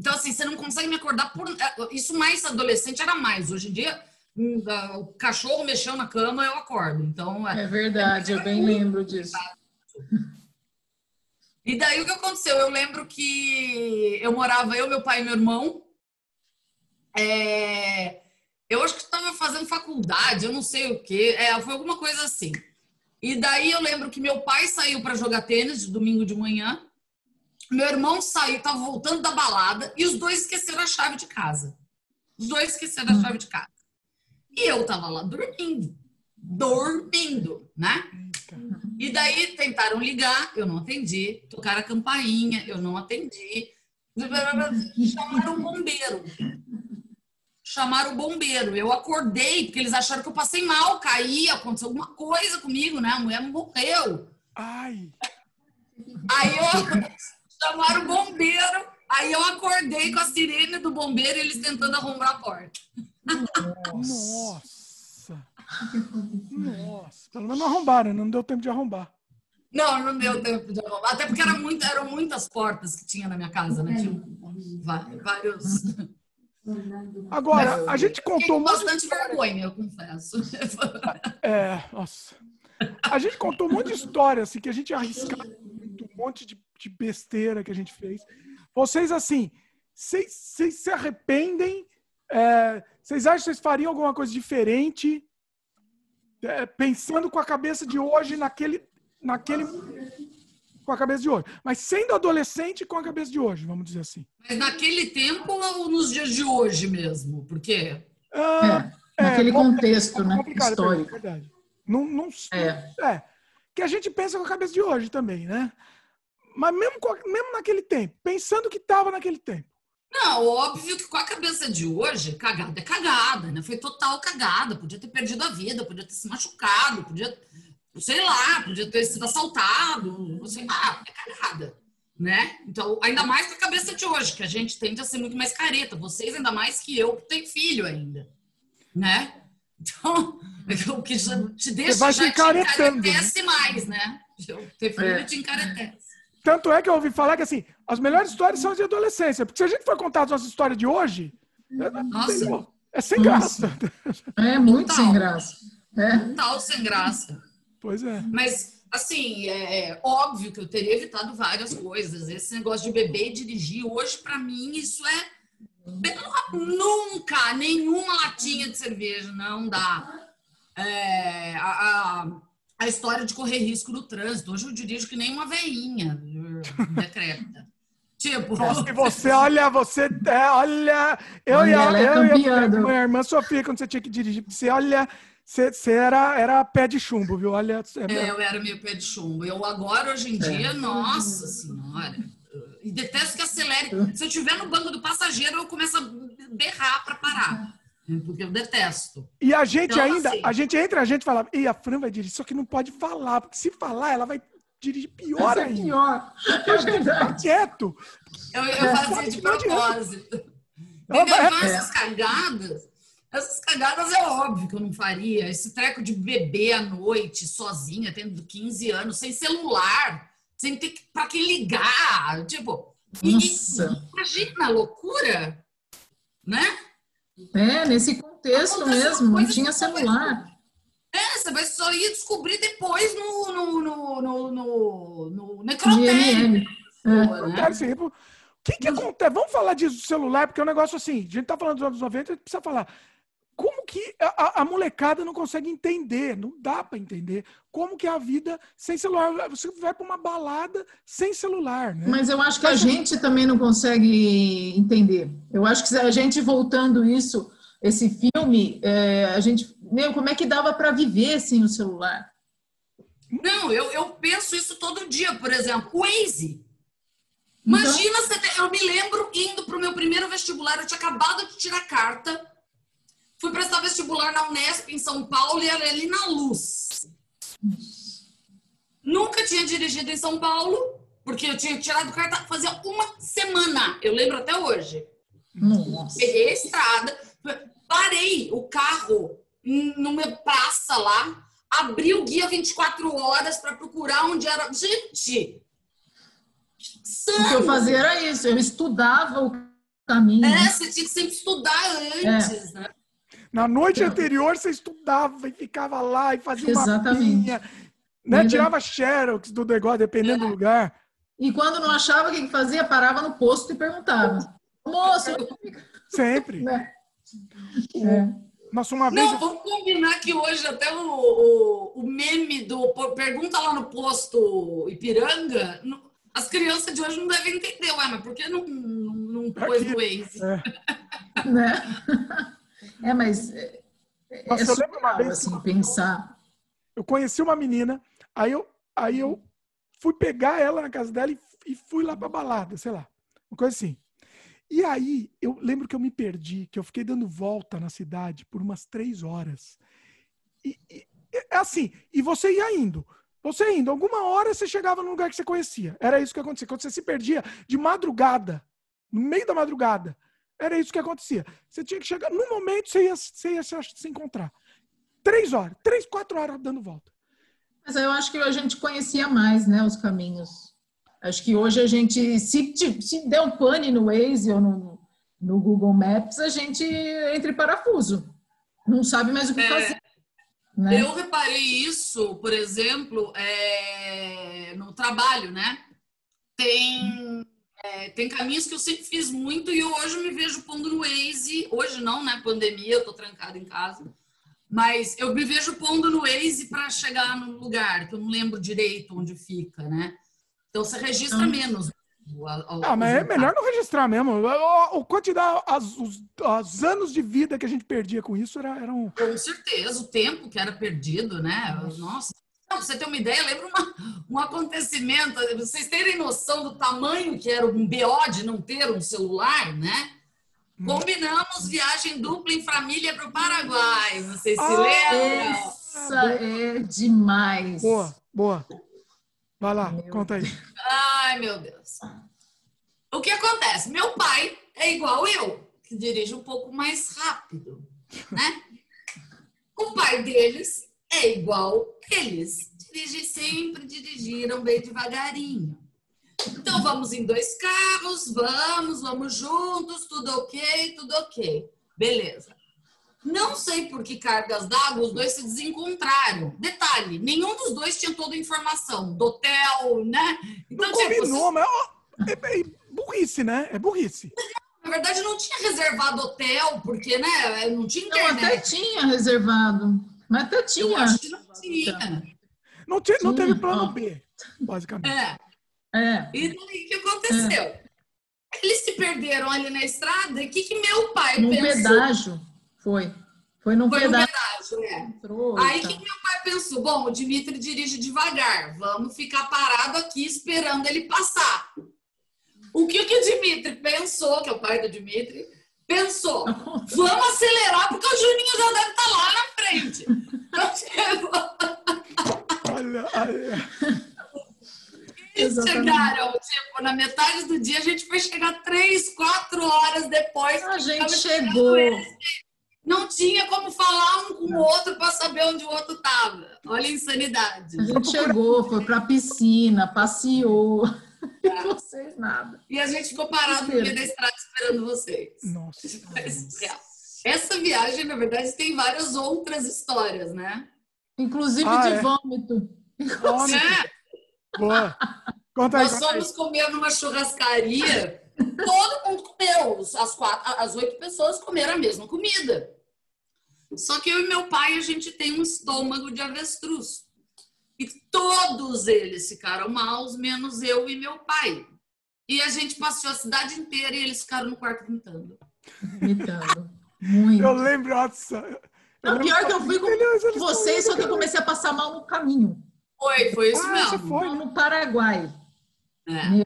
Então, assim, você não consegue me acordar por. é, Isso mais adolescente era mais. Hoje em dia, hum, ah, o cachorro mexeu na cama, eu acordo. Então, é, É verdade, eu bem lembro disso. E daí o que aconteceu? Eu lembro que eu morava, eu, meu pai e meu irmão. É, eu acho que estava fazendo faculdade, eu não sei o quê. É, foi alguma coisa assim. E daí eu lembro que meu pai saiu para jogar tênis de domingo de manhã. Meu irmão saiu, estava voltando da balada e os dois esqueceram a chave de casa. Os dois esqueceram a chave de casa. E eu tava lá dormindo. Dormindo, né? E daí tentaram ligar, eu não atendi. Tocaram a campainha, eu não atendi. Chamaram o bombeiro. Chamaram o bombeiro. Eu acordei, porque eles acharam que eu passei mal, caí, aconteceu alguma coisa comigo, né? A mulher morreu. Ai, Aí eu chamaram o bombeiro, aí eu acordei com a sirene do bombeiro e eles tentando arrombar a porta. nossa. Nossa. Pelo menos não arrombaram, não deu tempo de arrombar. Não, não deu tempo de arrombar. Até porque era muito, eram muitas portas que tinha na minha casa, né? Tinha vários. Agora, a gente Fiquei contou de bastante vergonha, eu confesso. É, nossa. A gente contou um monte de história, assim, que a gente arriscava um monte de, de besteira que a gente fez. Vocês, assim, vocês, vocês se arrependem? É, vocês acham que vocês fariam alguma coisa diferente? É, pensando com a cabeça de hoje naquele, naquele. Com a cabeça de hoje. Mas sendo adolescente com a cabeça de hoje, vamos dizer assim. Mas naquele tempo ou nos dias de hoje mesmo? Porque Ah, É, naquele bom, contexto, né? complicado, Histórico. verdade. Não, não, É. É. Que a gente pensa com a cabeça de hoje também, né? Mas mesmo, mesmo naquele tempo, pensando que estava naquele tempo. Não, óbvio que com a cabeça de hoje, cagada é cagada, né? Foi total cagada. Podia ter perdido a vida, podia ter se machucado, podia, sei lá, podia ter sido assaltado, sei lá, é cagada, né? Então, ainda mais com a cabeça de hoje, que a gente tende a ser muito mais careta. Vocês, ainda mais que eu, que tenho filho ainda, né? Então, o que já te deixa vai já se te encaretando, encarece mais, né? Eu ter filho É. te encaretece. Tanto é que eu ouvi falar que assim, as melhores histórias são as de adolescência. Porque se a gente for contar as nossas histórias de hoje, Nossa, entendeu? é sem Nossa. graça. É muito Total. sem graça. É. total sem graça. Pois é. Mas, assim, é, é óbvio que eu teria evitado várias coisas. Esse negócio de beber e dirigir, hoje, pra mim, isso é. Nunca, nenhuma latinha de cerveja, não dá. é, a, a, a, história de correr risco no trânsito. Hoje eu dirijo que nem uma veinha decrépita. Tipo. E você, olha, você. É, olha. Eu olha, e a, eu, eu, a minha irmã Sofia, quando você tinha que dirigir, você olha. Você, você era, era pé de chumbo, viu? Olha. É, eu era meio pé de chumbo. Eu agora, hoje em dia, é. nossa senhora. E detesto que acelere. Se eu estiver no banco do passageiro, eu começo a berrar para parar. Porque eu detesto. E a gente então, ainda, assim, a gente entra, a gente fala, e a Fran vai dirigir, só que não pode falar, porque se falar, ela vai dirigir pior é ainda. Pior. Fica quieto. Eu, eu fazia de propósito. Entendeu? É, essas cagadas, essas cagadas é óbvio que eu não faria. Esse treco de beber à noite, sozinha, tendo 15 anos, sem celular, sem ter que, pra quem ligar. Tipo, Nossa. imagina a loucura, né? É, nesse contexto mesmo, não tinha celular. É, você vai só ir descobrir depois no, no, no, no, no, no necrotério. É. Né? O que, que acontece? Vamos falar disso do celular, porque é um negócio assim, a gente tá falando dos anos 90, a gente precisa falar. Como que a, a molecada não consegue entender? Não dá para entender como que é a vida sem celular. Você vai para uma balada sem celular, né? Mas eu acho que a gente também não consegue entender. Eu acho que a gente voltando isso, esse filme, é, a gente meu, como é que dava para viver sem o celular? Não, eu, eu penso isso todo dia, por exemplo, o Waze. Imagina, então... eu me lembro indo para o meu primeiro vestibular, eu tinha acabado de tirar carta, fui prestar vestibular na Unesp em São Paulo e era ali na Luz. Nunca tinha dirigido em São Paulo, porque eu tinha tirado carta fazia uma semana, eu lembro até hoje. Nossa. Peguei a estrada, parei o carro numa praça lá, abri o guia 24 horas para procurar onde era. Gente! O que eu fazia era isso, eu estudava o caminho. É, você tinha que sempre estudar antes, é. né? Na noite anterior você estudava e ficava lá e fazia Exatamente. uma pinha, né? Tirava xerox do negócio, dependendo é. do lugar. E quando não achava o que fazia, parava no posto e perguntava. Moço! Sempre. Né? É. Nossa, uma vez. Não, vamos combinar que hoje até o, o, o meme do pergunta lá no posto Ipiranga, as crianças de hoje não devem entender, ué, mas por que não, não, não pôs o Waze? É. né? é, mas é, é Nossa, é eu lembro uma vez assim, pensar. Eu conheci uma menina, aí eu, aí eu fui pegar ela na casa dela e, e fui lá pra balada, sei lá, uma coisa assim. E aí, eu lembro que eu me perdi, que eu fiquei dando volta na cidade por umas três horas. E, e é assim, e você ia indo. Você indo, alguma hora você chegava num lugar que você conhecia. Era isso que acontecia. Quando você se perdia de madrugada, no meio da madrugada, era isso que acontecia. Você tinha que chegar, no momento você ia, você ia se, se encontrar. Três horas, três, quatro horas dando volta. Mas eu acho que a gente conhecia mais, né, os caminhos. Acho que hoje a gente, se, se der um pane no Waze ou no, no Google Maps, a gente entra em parafuso. Não sabe mais o que é, fazer. Né? Eu reparei isso, por exemplo, é, no trabalho, né? Tem, é, tem caminhos que eu sempre fiz muito e hoje eu me vejo pondo no Waze. Hoje não, né? Pandemia, eu tô trancada em casa. Mas eu me vejo pondo no Waze para chegar no lugar, que eu não lembro direito onde fica, né? Então você registra menos. ah, mas é melhor não registrar mesmo. O, quantidade, as, os, os, anos de vida que a gente perdia com isso era, era um. Com certeza, o tempo que era perdido, né? Nossa. Não, pra você ter uma ideia, lembra um acontecimento, vocês terem noção do tamanho que era um BO de não ter um celular, né? Hum. Combinamos viagem dupla em família para o Paraguai. Vocês se ah, lembram? Essa é demais. Boa, boa. Vai lá, meu conta aí. Ai, meu Deus. O que acontece? Meu pai é igual eu, que dirige um pouco mais rápido, né? o pai deles é igual eles. Dirigem sempre, dirigiram bem devagarinho. Então vamos em dois carros, vamos, vamos juntos, tudo ok, tudo ok. Beleza. Não sei por que cargas d'água os dois se desencontraram. Detalhe, nenhum dos dois tinha toda a informação do hotel, né? Então, não tipo, combinou, mas é, é burrice, né? É burrice. Na verdade, não tinha reservado hotel, porque, né? Não tinha internet. Não, até tinha reservado. Mas até tinha. Eu acho que não tinha. Não, tinha, não teve plano. B, basicamente. É. É. E daí o que aconteceu? Eles se perderam ali na estrada o que, que meu pai Num pensou? pedágio. Foi. Foi num Foi no pedágio. pedágio, é. Entrou e Aí o que, que meu pai pensou? Bom, o Dimitri dirige devagar, vamos ficar parado aqui esperando ele passar. O que, que o Dimitri pensou, que é o pai do Dimitri, pensou? Vamos acelerar porque o Juninho já deve estar lá na frente. Então chegou. Olha, olha. Eles Exatamente. chegaram, tipo, na metade do dia, a gente foi chegar três, quatro horas depois. A gente chegou. Não tinha como falar um com o outro para saber onde o outro estava. Olha a insanidade. A gente chegou, foi pra piscina, passeou. E vocês nada. E a gente ficou parado no meio da estrada esperando vocês. Nossa. Essa viagem, na verdade, tem várias outras histórias, né? Inclusive Ah, de é? vômito. Homem, É, boa. Conta aí, nós conta aí. fomos comer numa churrascaria, todo mundo comeu. As, quatro, as oito pessoas comeram a mesma comida. Só que eu e meu pai, a gente tem um estômago de avestruz. Todos eles ficaram maus, menos eu e meu pai. E a gente passeou a cidade inteira e eles ficaram no quarto pintando. Vomitando. Muito. Eu lembro, nossa. Não, pior que eu fui com vocês, só que eu comecei a passar mal no caminho. Foi, foi isso Ah, mesmo. foi? No Paraguai. É.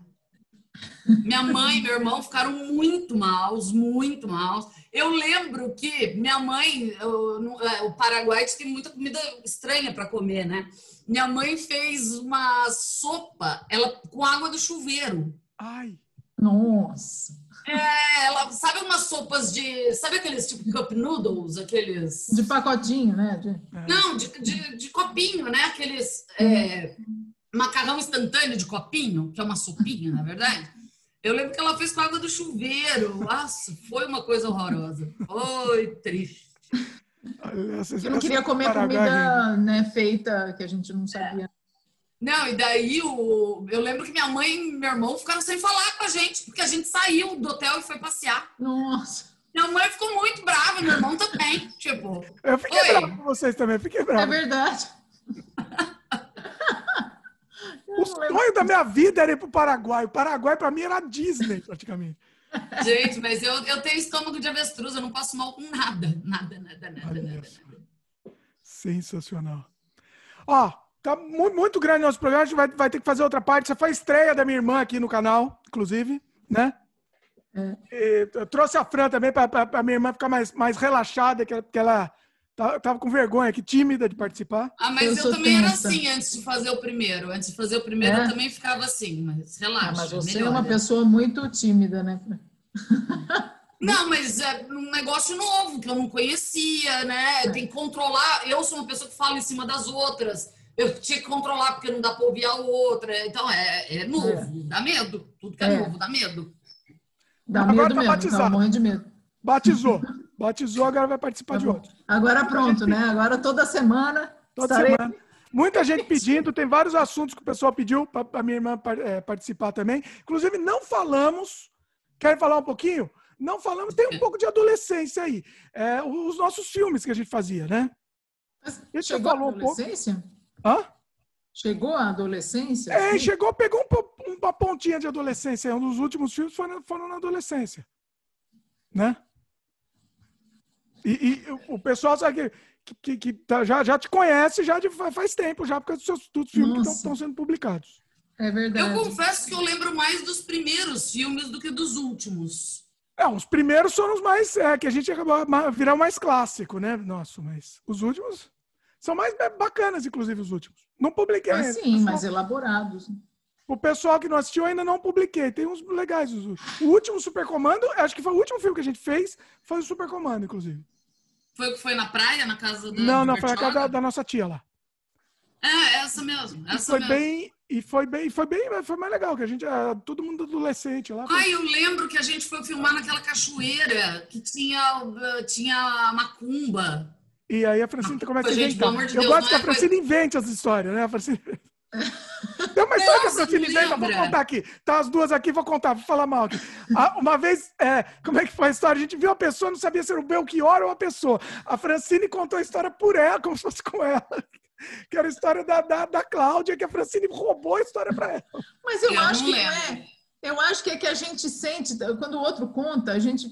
Minha mãe e meu irmão ficaram muito maus, muito maus. Eu lembro que minha mãe, eu- no- é, o Paraguai tem muita comida estranha para comer, né? Minha mãe fez uma sopa, ela com água do chuveiro. Ai, Nossa. É, ela sabe umas sopas de, sabe aqueles tipo cup noodles, aqueles De pacotinho, né? De- Não, de, de, de copinho, né? Aqueles é, macarrão instantâneo de copinho, que é uma sopinha, na verdade. Eu lembro que ela fez com água do chuveiro. Nossa, foi uma coisa horrorosa. Foi triste. Essa- Eu não queria comer comida né, feita que a gente não sabia. Não, e daí o, eu lembro que minha mãe e meu irmão ficaram sem falar com a gente, porque a gente saiu do hotel e foi passear. Nossa. Minha mãe ficou muito brava, meu irmão também. Tipo, Eu fiquei Oi. bravo com vocês também, fiquei É bravo. verdade. Eu O sonho da minha vida era ir pro Paraguai. O Paraguai, pra mim, era a Disney, praticamente. gente, mas eu, eu tenho estômago de avestruz, eu não passo mal com nada. Nada, nada, nada, Olha nada. só. Sensacional. Ó, tá mu- muito grande nosso programa. A gente vai, vai ter que fazer outra parte. Essa foi a estreia da minha irmã aqui no canal, inclusive, né? É. E eu trouxe a Fran também para a minha irmã ficar mais, mais relaxada, que, ela- que ela tava com vergonha, que tímida de participar. Ah, mas Eu eu, também era tensa. assim antes de fazer o primeiro. Antes de fazer o primeiro, É? eu também ficava assim, mas relaxa. Ah, mas você é uma pessoa muito tímida, né? Não, mas é um negócio novo que eu não conhecia, né? Tem que controlar. Eu sou uma pessoa que fala em cima das outras. Eu tinha que controlar porque não dá pra ouvir a outra. Então é, é novo, É. dá medo. Tudo que é, É. novo dá medo. Dá Agora medo tá mesmo, batizado. tá de medo. Batizou. Batizou, agora vai participar Tá de outro. Agora pronto, né? Agora toda semana. Toda estarei- semana. Muita gente pedindo, tem vários assuntos que o pessoal pediu para a minha irmã eh, participar também. Inclusive, não falamos. Querem falar um pouquinho? Não falamos, tem um pouco de adolescência aí. É, os nossos filmes que a gente fazia, né? Mas Chegou a falou um pouco. adolescência? Hã? Chegou a adolescência? É, Assim? chegou, pegou um uma pontinha de adolescência. Um dos últimos filmes foram, foram na adolescência. Né? E, e o- pessoal sabe que, que, que- tá- já, já te conhece já de, fa- faz tempo, já, porque dos seus dos filmes que estão sendo publicados. É Eu verdade. confesso que eu lembro mais dos primeiros filmes do que dos últimos. É, os primeiros foram os mais. É, que a gente acabou virar o mais clássico, né? Nossa, mas os últimos são mais bacanas, inclusive, os últimos. Não publiquei Ah, sim, mas elaborados. O pessoal que não assistiu ainda não publiquei. Tem uns legais os últimos. O último Super Comando, acho que foi o último filme que a gente fez, foi o Super Comando, inclusive. Foi que foi na praia, na casa da. não, não, foi a casa da, da nossa tia lá. É, essa mesmo. E Essa foi mesmo. bem. E foi bem, foi bem, foi mais legal, que a gente, ah, todo mundo adolescente lá. foi- Ai, eu lembro que a gente foi filmar naquela cachoeira que tinha, uh, tinha macumba. E aí a Francine começa a Gente, inventar. pelo amor de Eu gosto que a é Francine invente as histórias, né? A Francine... Tem uma história que a Francine lembra, vou contar aqui. Tá as duas aqui, vou contar, vou falar mal aqui. Uma vez, é, como é que foi a história? A gente viu a pessoa, não sabia se era o Belchior ou a pessoa. A Francine contou a história por ela, como se fosse com ela. Que era a história da, da, da Cláudia, que a Francine roubou a história para ela. Mas eu, eu acho que é. Eu acho que é que a gente sente, quando o outro conta, a gente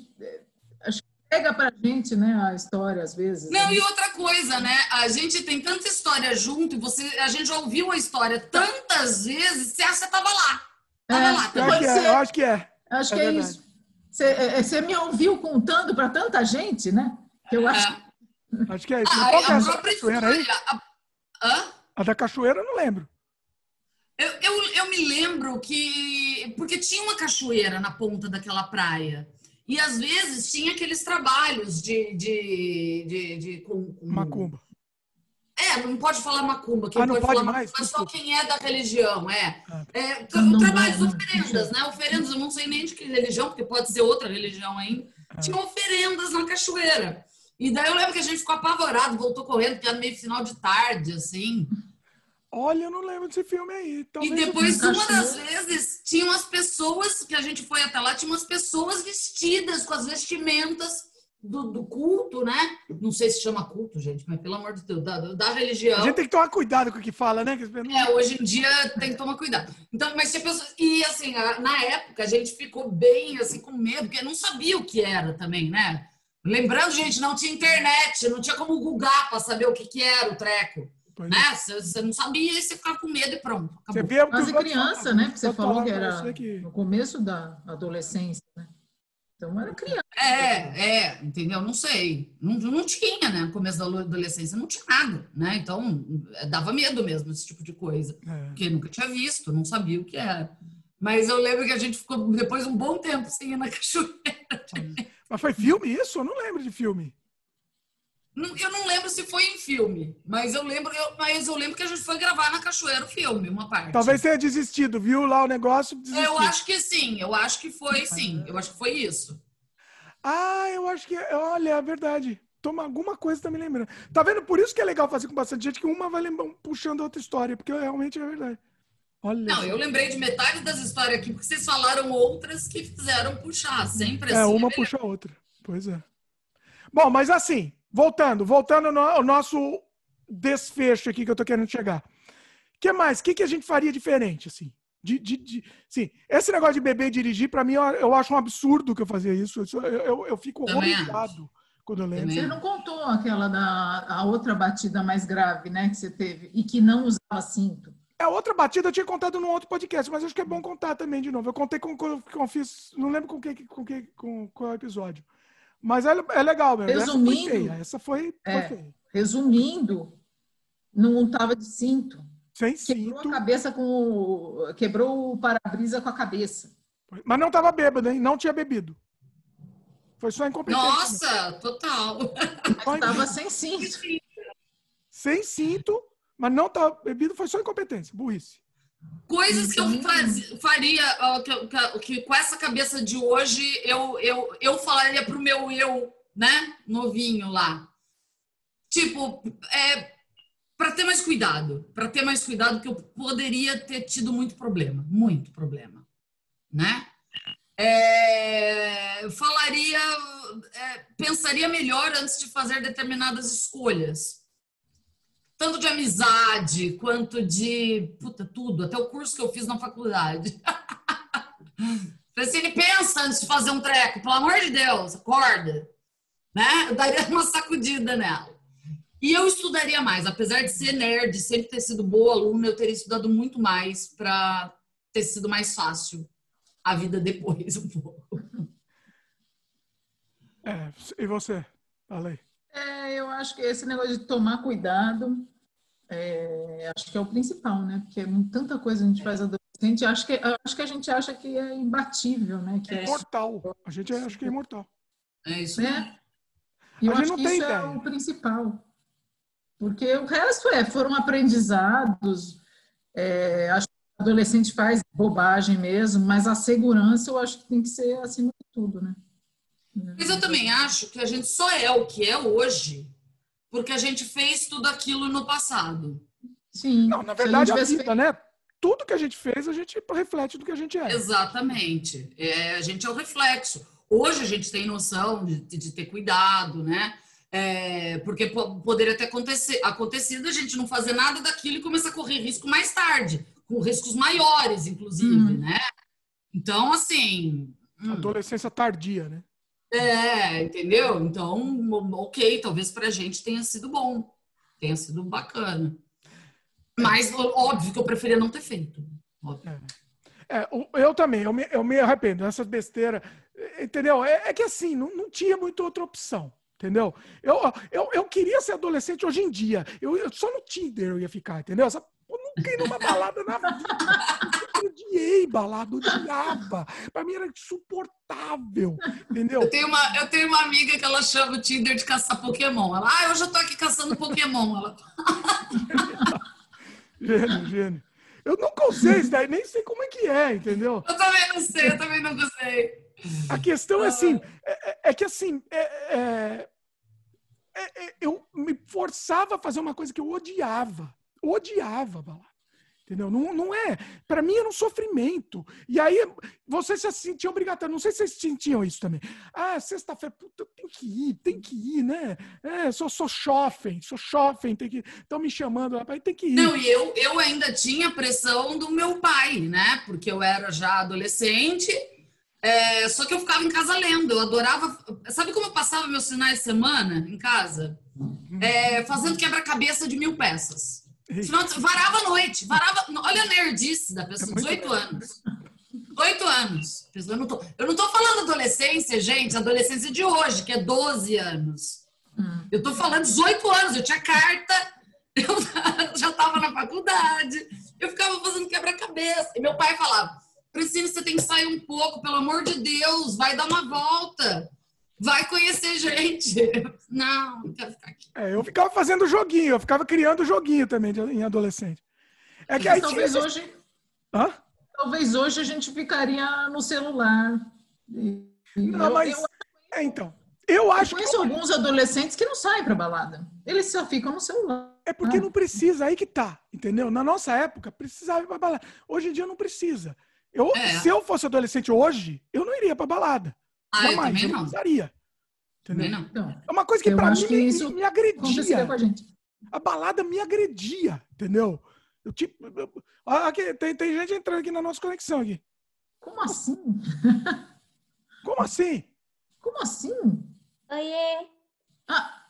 pega pra gente, né, a história às vezes. Não, né? e outra coisa, né? A gente tem tanta história junto e você, a gente já ouviu a história tantas vezes, você acha que tava lá. Tava é, lá. Eu, acho é, eu acho que é. Acho é que é, isso. Você, é, você, me ouviu contando para tanta gente, né? Que eu acho. Acho que é isso. Ah, qual é a, a cachoeira aí? A... Hã? a da cachoeira eu não lembro. Eu, eu, eu me lembro que. Porque tinha uma cachoeira na ponta daquela praia. E às vezes tinha aqueles trabalhos de. de, de, de com, com... Macumba. É, não pode falar macumba, quem ah, pode, pode falar mais? macumba é só quem é da religião, é. Ah, é não, trabalhos, não, oferendas, né? Oferendas, eu não sei nem de que religião, porque pode ser outra religião ainda. Ah. Tinha oferendas na cachoeira. E daí eu lembro que a gente ficou apavorado, voltou correndo, porque era meio final de tarde, assim. Olha, eu não lembro desse filme aí. Talvez e depois, uma das vezes, tinham as pessoas, que a gente foi até lá, tinha umas pessoas vestidas com as vestimentas do, do, culto, né? Não sei se chama culto, gente, mas pelo amor de Deus, da, da religião. A gente tem que tomar cuidado com o que fala, né? É, hoje em dia tem que tomar cuidado. Então, mas tinha pessoas. E assim, na época a gente ficou bem assim, com medo, porque não sabia o que era também, né? Lembrando, gente, não tinha internet, não tinha como googar para saber o que, que era o treco. Né? É. Você não sabia e você ficava com medo e pronto. Acabou. Você via Quase criança, né? Porque você falou que era que... no começo da adolescência, né? Então era criança. É, é, entendeu? Não sei. Não, não tinha, né? No começo da adolescência não tinha nada, né? Então dava medo mesmo esse tipo de coisa. É. Porque nunca tinha visto, não sabia o que era. Mas eu lembro que a gente ficou depois um bom tempo sem ir na cachoeira. Mas foi filme isso? Eu não lembro de filme. Eu não lembro se filme, mas eu lembro, eu, mas eu lembro que a gente foi gravar na Cachoeira o filme, uma parte. Talvez tenha desistido, viu lá o negócio? Desistiu. Eu acho que sim, eu acho que foi sim, eu acho que foi isso. Ah, eu acho que, olha, é verdade. Toma alguma coisa tá me lembrando. Tá vendo? Por isso que é legal fazer com bastante gente, que uma vai lembrando, puxando outra história, porque realmente é verdade. Olha não, eu lembrei de metade das histórias aqui, porque vocês falaram outras que fizeram puxar, sempre é, assim. É, uma puxa a outra. Pois é. Bom, mas assim, voltando, voltando ao nosso desfecho aqui que eu tô querendo chegar. O que mais? O que, que a gente faria diferente, assim? De, de, de, sim, esse negócio de beber e dirigir, para mim, eu, eu, acho um absurdo que eu fazia isso. Eu, eu, eu fico horrorizado quando eu lembro. Você não contou aquela da a outra batida mais grave, né, que você teve e que não usava cinto. A outra batida eu tinha contado num outro podcast, mas acho que é bom contar também de novo. Eu contei com, com, com fiz, não lembro com que, com que, com qual episódio. Mas é, é legal mesmo. Resumindo, essa foi, feia. Essa foi, é, foi feia. Resumindo, não estava de cinto. Sem quebrou cinto. A cabeça com o, quebrou o para-brisa com a cabeça. Mas não estava bêbado, hein? Não tinha bebido. Foi só incompetência. Nossa, total. Estava sem cinto. Sem cinto mas não tá bebido, foi só incompetência, burrice. Coisas que eu uhum. faz, faria, que, que, que, com essa cabeça de hoje, eu, eu, eu falaria pro meu eu, né, novinho lá. Tipo, é, para ter mais cuidado, para ter mais cuidado, que eu poderia ter tido muito problema, muito problema, né? É, falaria, é, pensaria melhor antes de fazer determinadas escolhas tanto de amizade quanto de puta, tudo, até o curso que eu fiz na faculdade. Francine, pensa antes de fazer um treco, pelo amor de Deus, acorda. Né? Eu daria uma sacudida nela. E eu estudaria mais, apesar de ser nerd, sempre ter sido boa aluna, eu teria estudado muito mais para ter sido mais fácil a vida depois um pouco. É, e você, falei. É, eu acho que esse negócio de tomar cuidado é, acho que é o principal, né? Porque é tanta coisa a gente faz adolescente, acho que, acho que a gente acha que é imbatível, né? Que é imortal. A gente acha que é imortal. É isso né? E eu a acho que isso é ideia. é o principal. Porque o resto é, foram aprendizados, é, acho que o adolescente faz bobagem mesmo, mas a segurança eu acho que tem que ser acima de tudo, né? Mas eu também acho que a gente só é o que é hoje porque a gente fez tudo aquilo no passado. Sim. Não, na verdade, a, a vida, né? tudo que a gente fez, a gente reflete do que a gente é. Exatamente. É, a gente é o reflexo. Hoje a gente tem noção de, de ter cuidado, né? É, porque poderia ter acontecer, acontecido a gente não fazer nada daquilo e começar a correr risco mais tarde, com riscos maiores, inclusive, uhum. né? Então, assim. Hum. Adolescência tardia, né? É, entendeu? Então, ok, talvez pra gente tenha sido bom, tenha sido bacana. Mas, óbvio que eu preferia não ter feito. É. é eu também, eu me, eu me arrependo dessas besteiras, entendeu? É, é que assim, não, não tinha muita outra opção. Entendeu? Eu, eu, eu queria ser adolescente hoje em dia. Eu, eu só no Tinder eu ia ficar, entendeu? Essa, eu nunca ia numa balada na vida. Eu odiei balada, odiava. Pra mim era insuportável, entendeu? Eu tenho, uma, eu tenho uma amiga que ela chama o Tinder de caçar Pokémon. Ela, ah, hoje eu tô aqui caçando Pokémon. Ela... gênio, gênio. Eu nunca usei isso daí, nem sei como é que é, entendeu? Eu também não sei, eu também não sei. A questão é assim, é, é, é que assim, é, é é, é, eu me forçava a fazer uma coisa que eu odiava. Odiava balada. Entendeu? Não, não é. Para mim era um sofrimento. E aí você se sentia obrigatório. Não sei se vocês sentiam isso também. Ah, sexta-feira, puta, tem que ir, tem que ir, né? É, sou, sou chofem, sou chofem, tem que. Estão me chamando lá, tem que ir. Não, e eu, eu ainda tinha pressão do meu pai, né? Porque eu era já adolescente é, só que eu ficava em casa lendo, eu adorava. Sabe como eu passava meus finais de semana em casa? É, fazendo quebra-cabeça de mil peças. Varava a noite, varava. Olha a nerdice da pessoa, 18 é anos. 18 anos. Eu não, tô, eu não tô falando adolescência, gente, adolescência de hoje, que é 12 anos. Hum. Eu tô falando 18 anos, eu tinha carta, eu já tava na faculdade, eu ficava fazendo quebra-cabeça. E meu pai falava Priscila, você tem que sair um pouco, pelo amor de Deus, vai dar uma volta. Vai conhecer gente. Não, quero ficar aqui. É, eu ficava fazendo joguinho, eu ficava criando joguinho também de, em adolescente. É que aí talvez tinha... hoje. Hã? Talvez hoje a gente ficaria no celular. não, eu, mas. Eu... É, então. Eu acho eu conheço que... alguns adolescentes que não saem para balada. Eles só ficam no celular. É porque ah. não precisa, aí que tá, entendeu? Na nossa época, precisava ir pra balada. Hoje em dia não precisa. Eu, é. Se eu fosse adolescente hoje, eu não iria pra balada. Ah, Jamais, eu, eu não usaria. Entendeu? Não. Então, é uma coisa que para mim que isso me, agredia. Com a, gente. a balada me agredia, entendeu? Eu tipo. Eu, aqui, tem, tem gente entrando aqui na nossa conexão aqui. Como assim? Como assim? Como assim? Oiê. Ah,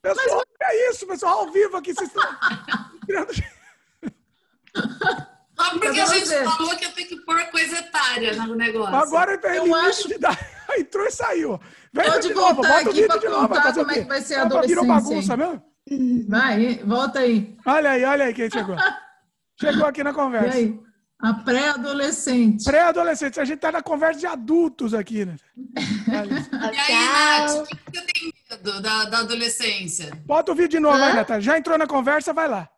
pessoal, mas... é isso, pessoal, ao vivo aqui. Vocês estão. Só porque a gente falou que eu tenho que pôr coisa etária no negócio. Agora tem eu acho... de idade. Entrou e saiu. Vem Pode de novo, bota o vídeo de novo. como é que vai ser a adolescência. Virou bagunça mesmo? Vai, volta aí. Olha aí, olha aí quem chegou. chegou aqui na conversa. E aí? A pré-adolescente. Pré-adolescente. A gente tá na conversa de adultos aqui, né? e aí, Nath, o que você tem medo da, da adolescência? Bota o vídeo de novo Hã? aí, Nath. Já entrou na conversa, vai lá.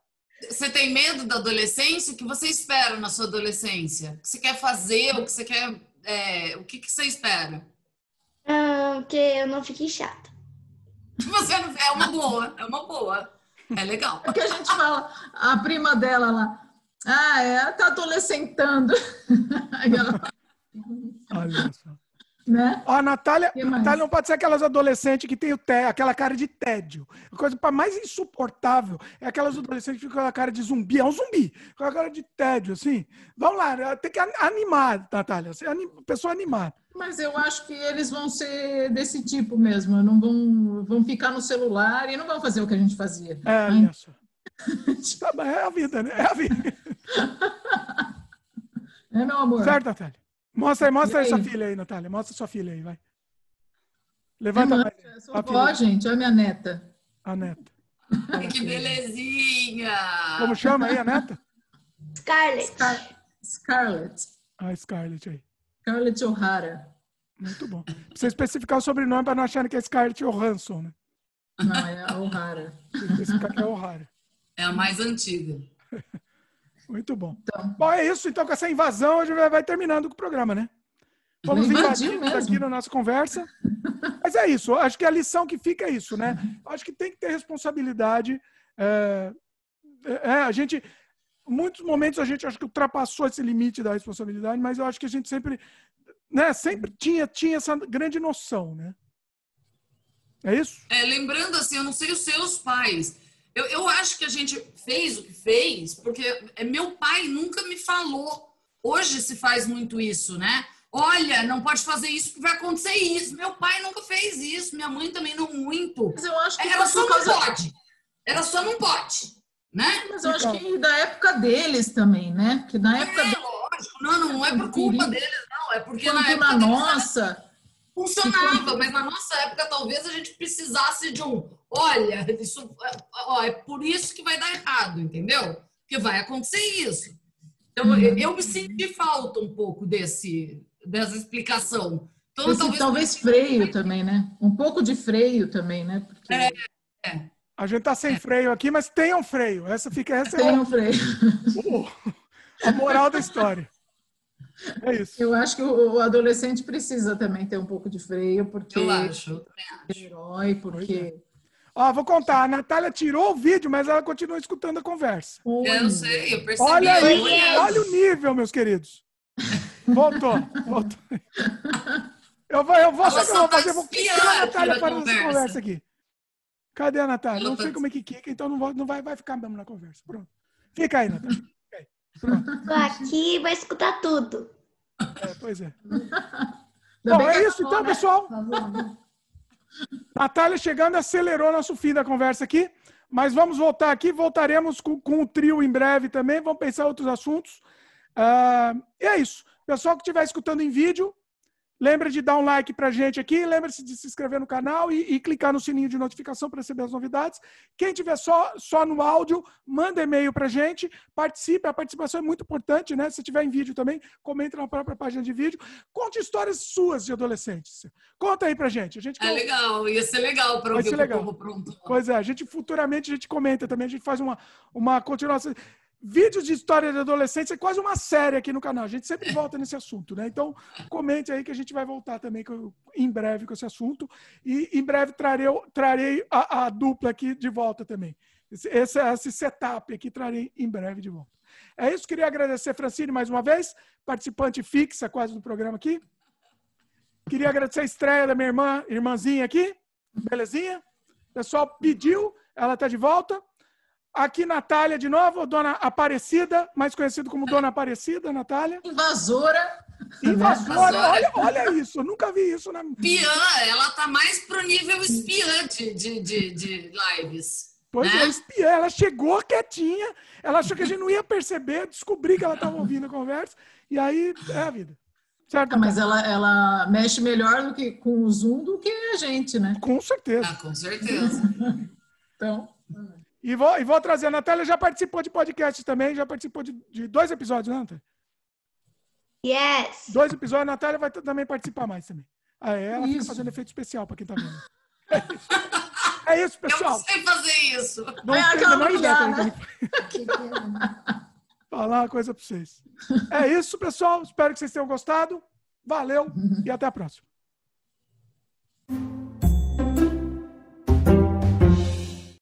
Você tem medo da adolescência? O que você espera na sua adolescência? O que você quer fazer? O que você quer. É, o que, que você espera? Ah, que eu não fique chata. Você não, é uma boa, é uma boa. É legal. É que a gente fala, a prima dela lá, ah, ela tá adolescentando. Aí ela... Olha só. Né? Ó, a Natália, Natália não pode ser aquelas adolescentes que tem o té, aquela cara de tédio. A coisa mais insuportável é aquelas adolescentes que ficam com a cara de zumbi. É um zumbi, com a cara de tédio, assim. Vamos lá, tem que animar, Natália. Ser anim, pessoa animada. Mas eu acho que eles vão ser desse tipo mesmo. Não vão, vão ficar no celular e não vão fazer o que a gente fazia. É, né? isso. Tá é a vida, né? É a vida. É, meu amor. Certo, Natália? Mostra aí, mostra aí, aí sua filha aí, Natália. Mostra sua filha aí, vai. Levanta mais. Sou avó, gente. Olha a minha neta. A neta. que belezinha! Como chama aí a neta? Scarlett. Scar Scarlett. Ah, Scarlett aí. Scarlett O'Hara. Muito bom. Precisa especificar o sobrenome para não acharem que é Scarlett Johansson, né? Não, é a O'Hara. Especificar que é O'Hara. É a mais antiga. Muito bom. Então, bom, é isso. Então, com essa invasão, a gente vai terminando com o programa, né? Fomos invadidos aqui na nossa conversa. Mas é isso. Acho que a lição que fica é isso, né? Acho que tem que ter responsabilidade. É, é, a gente. muitos momentos a gente acho que ultrapassou esse limite da responsabilidade, mas eu acho que a gente sempre, né, sempre tinha, tinha essa grande noção, né? É isso? É, lembrando assim, eu não sei os seus pais. Eu, eu acho que a gente fez o que fez, porque é, meu pai nunca me falou. Hoje se faz muito isso, né? Olha, não pode fazer isso porque vai acontecer isso. Meu pai nunca fez isso, minha mãe também não muito. Mas eu acho que Era só por não causa- pode. Era só não pode, né? Mas eu acho que da época deles também, né? Que na época É, deles, lógico. Não, não, não é por culpa deles, não. É porque na quanto época na deles nossa, funcionava, mas na nossa época talvez a gente precisasse de um. Olha, isso, ó, é por isso que vai dar errado, entendeu? Porque vai acontecer isso. Então Uhum. eu, eu me senti falta um pouco desse dessa explicação. Então esse talvez, talvez freio também, né? Um pouco de freio também, né? Porque É. A gente tá sem freio aqui, mas tem um freio. Essa fica essa é tem um freio. o- a moral da história. É isso. Eu acho que o adolescente precisa também ter um pouco de freio, porque eu acho. eu é acho. herói, porque. Ó, vou contar. A Natália tirou o vídeo, mas ela continua escutando a conversa. É, eu sei, eu percebi. Olha aí, olha. o nível, meus queridos. Voltou, voltou. Eu vou, eu vou, que eu só vou tá fazer? Vou quicar a Natália na para essa conversa. aqui. Cadê a Natália? Não tá sei como é que quica, então não, vou, não vai, vai ficar mesmo na conversa. Pronto. Fica aí, Natália. Tô aqui vai escutar tudo. É, pois é. Bom, é a isso então, né? pessoal. Por favor. Natália chegando acelerou nosso fim da conversa aqui, mas vamos voltar aqui, voltaremos com, com o trio em breve também, vamos pensar outros assuntos. Ah, e é isso. Pessoal que estiver escutando em vídeo, lembra de dar um like pra gente aqui, lembre-se de se inscrever no canal e, e clicar no sininho de notificação para receber as novidades. Quem tiver só, só no áudio, manda e-mail pra gente, participe, a participação é muito importante, né? Se tiver em vídeo também, comente na própria página de vídeo. Conte histórias suas de adolescentes. Conta aí pra gente. A gente É legal, ia ser legal para ouvir ser o legal. povo pronto. Pois é, a gente futuramente a gente comenta também, a gente faz uma, uma continuação. Vídeos de história de adolescentes é quase uma série aqui no canal. A gente sempre volta nesse assunto, né? Então, comente aí que a gente vai voltar também com- em breve com esse assunto. E em breve trarei, trarei a, a dupla aqui de volta também. Esse, esse, esse setup aqui trarei em breve de volta. É isso, queria agradecer Francine mais uma vez, participante fixa quase do programa aqui. Queria agradecer a estreia da minha irmã, irmãzinha aqui. Belezinha? O pessoal pediu, ela está de volta. Aqui, Natália, de novo, Dona Aparecida, mais conhecido como Dona Aparecida, Natália. Invasora. Invasora, olha, olha isso, eu nunca vi isso na. Espiã, ela tá mais pro nível espiã de, de, de, de lives. Pois né? é, espiã, ela chegou quietinha, ela achou que a gente não ia perceber, descobri que ela estava ouvindo a conversa, e aí é a vida. Certo? Ah, Mas ela, ela mexe melhor do que com o Zoom do que a gente, né? Com certeza. Ah, com certeza. Então, E vou, e vou trazer, a Natália já participou de podcast também, já participou de, de dois episódios, né, Natália? Yes. Dois episódios, a Natália vai também participar mais também. Ah, é, ela fica Isso. fazendo efeito especial para quem tá vendo. É isso, Eu não pessoal. sei fazer isso. Não É tenho a menor ideia também. Falar uma coisa para vocês. É isso, pessoal. Espero que vocês tenham gostado. Valeu e até a próxima.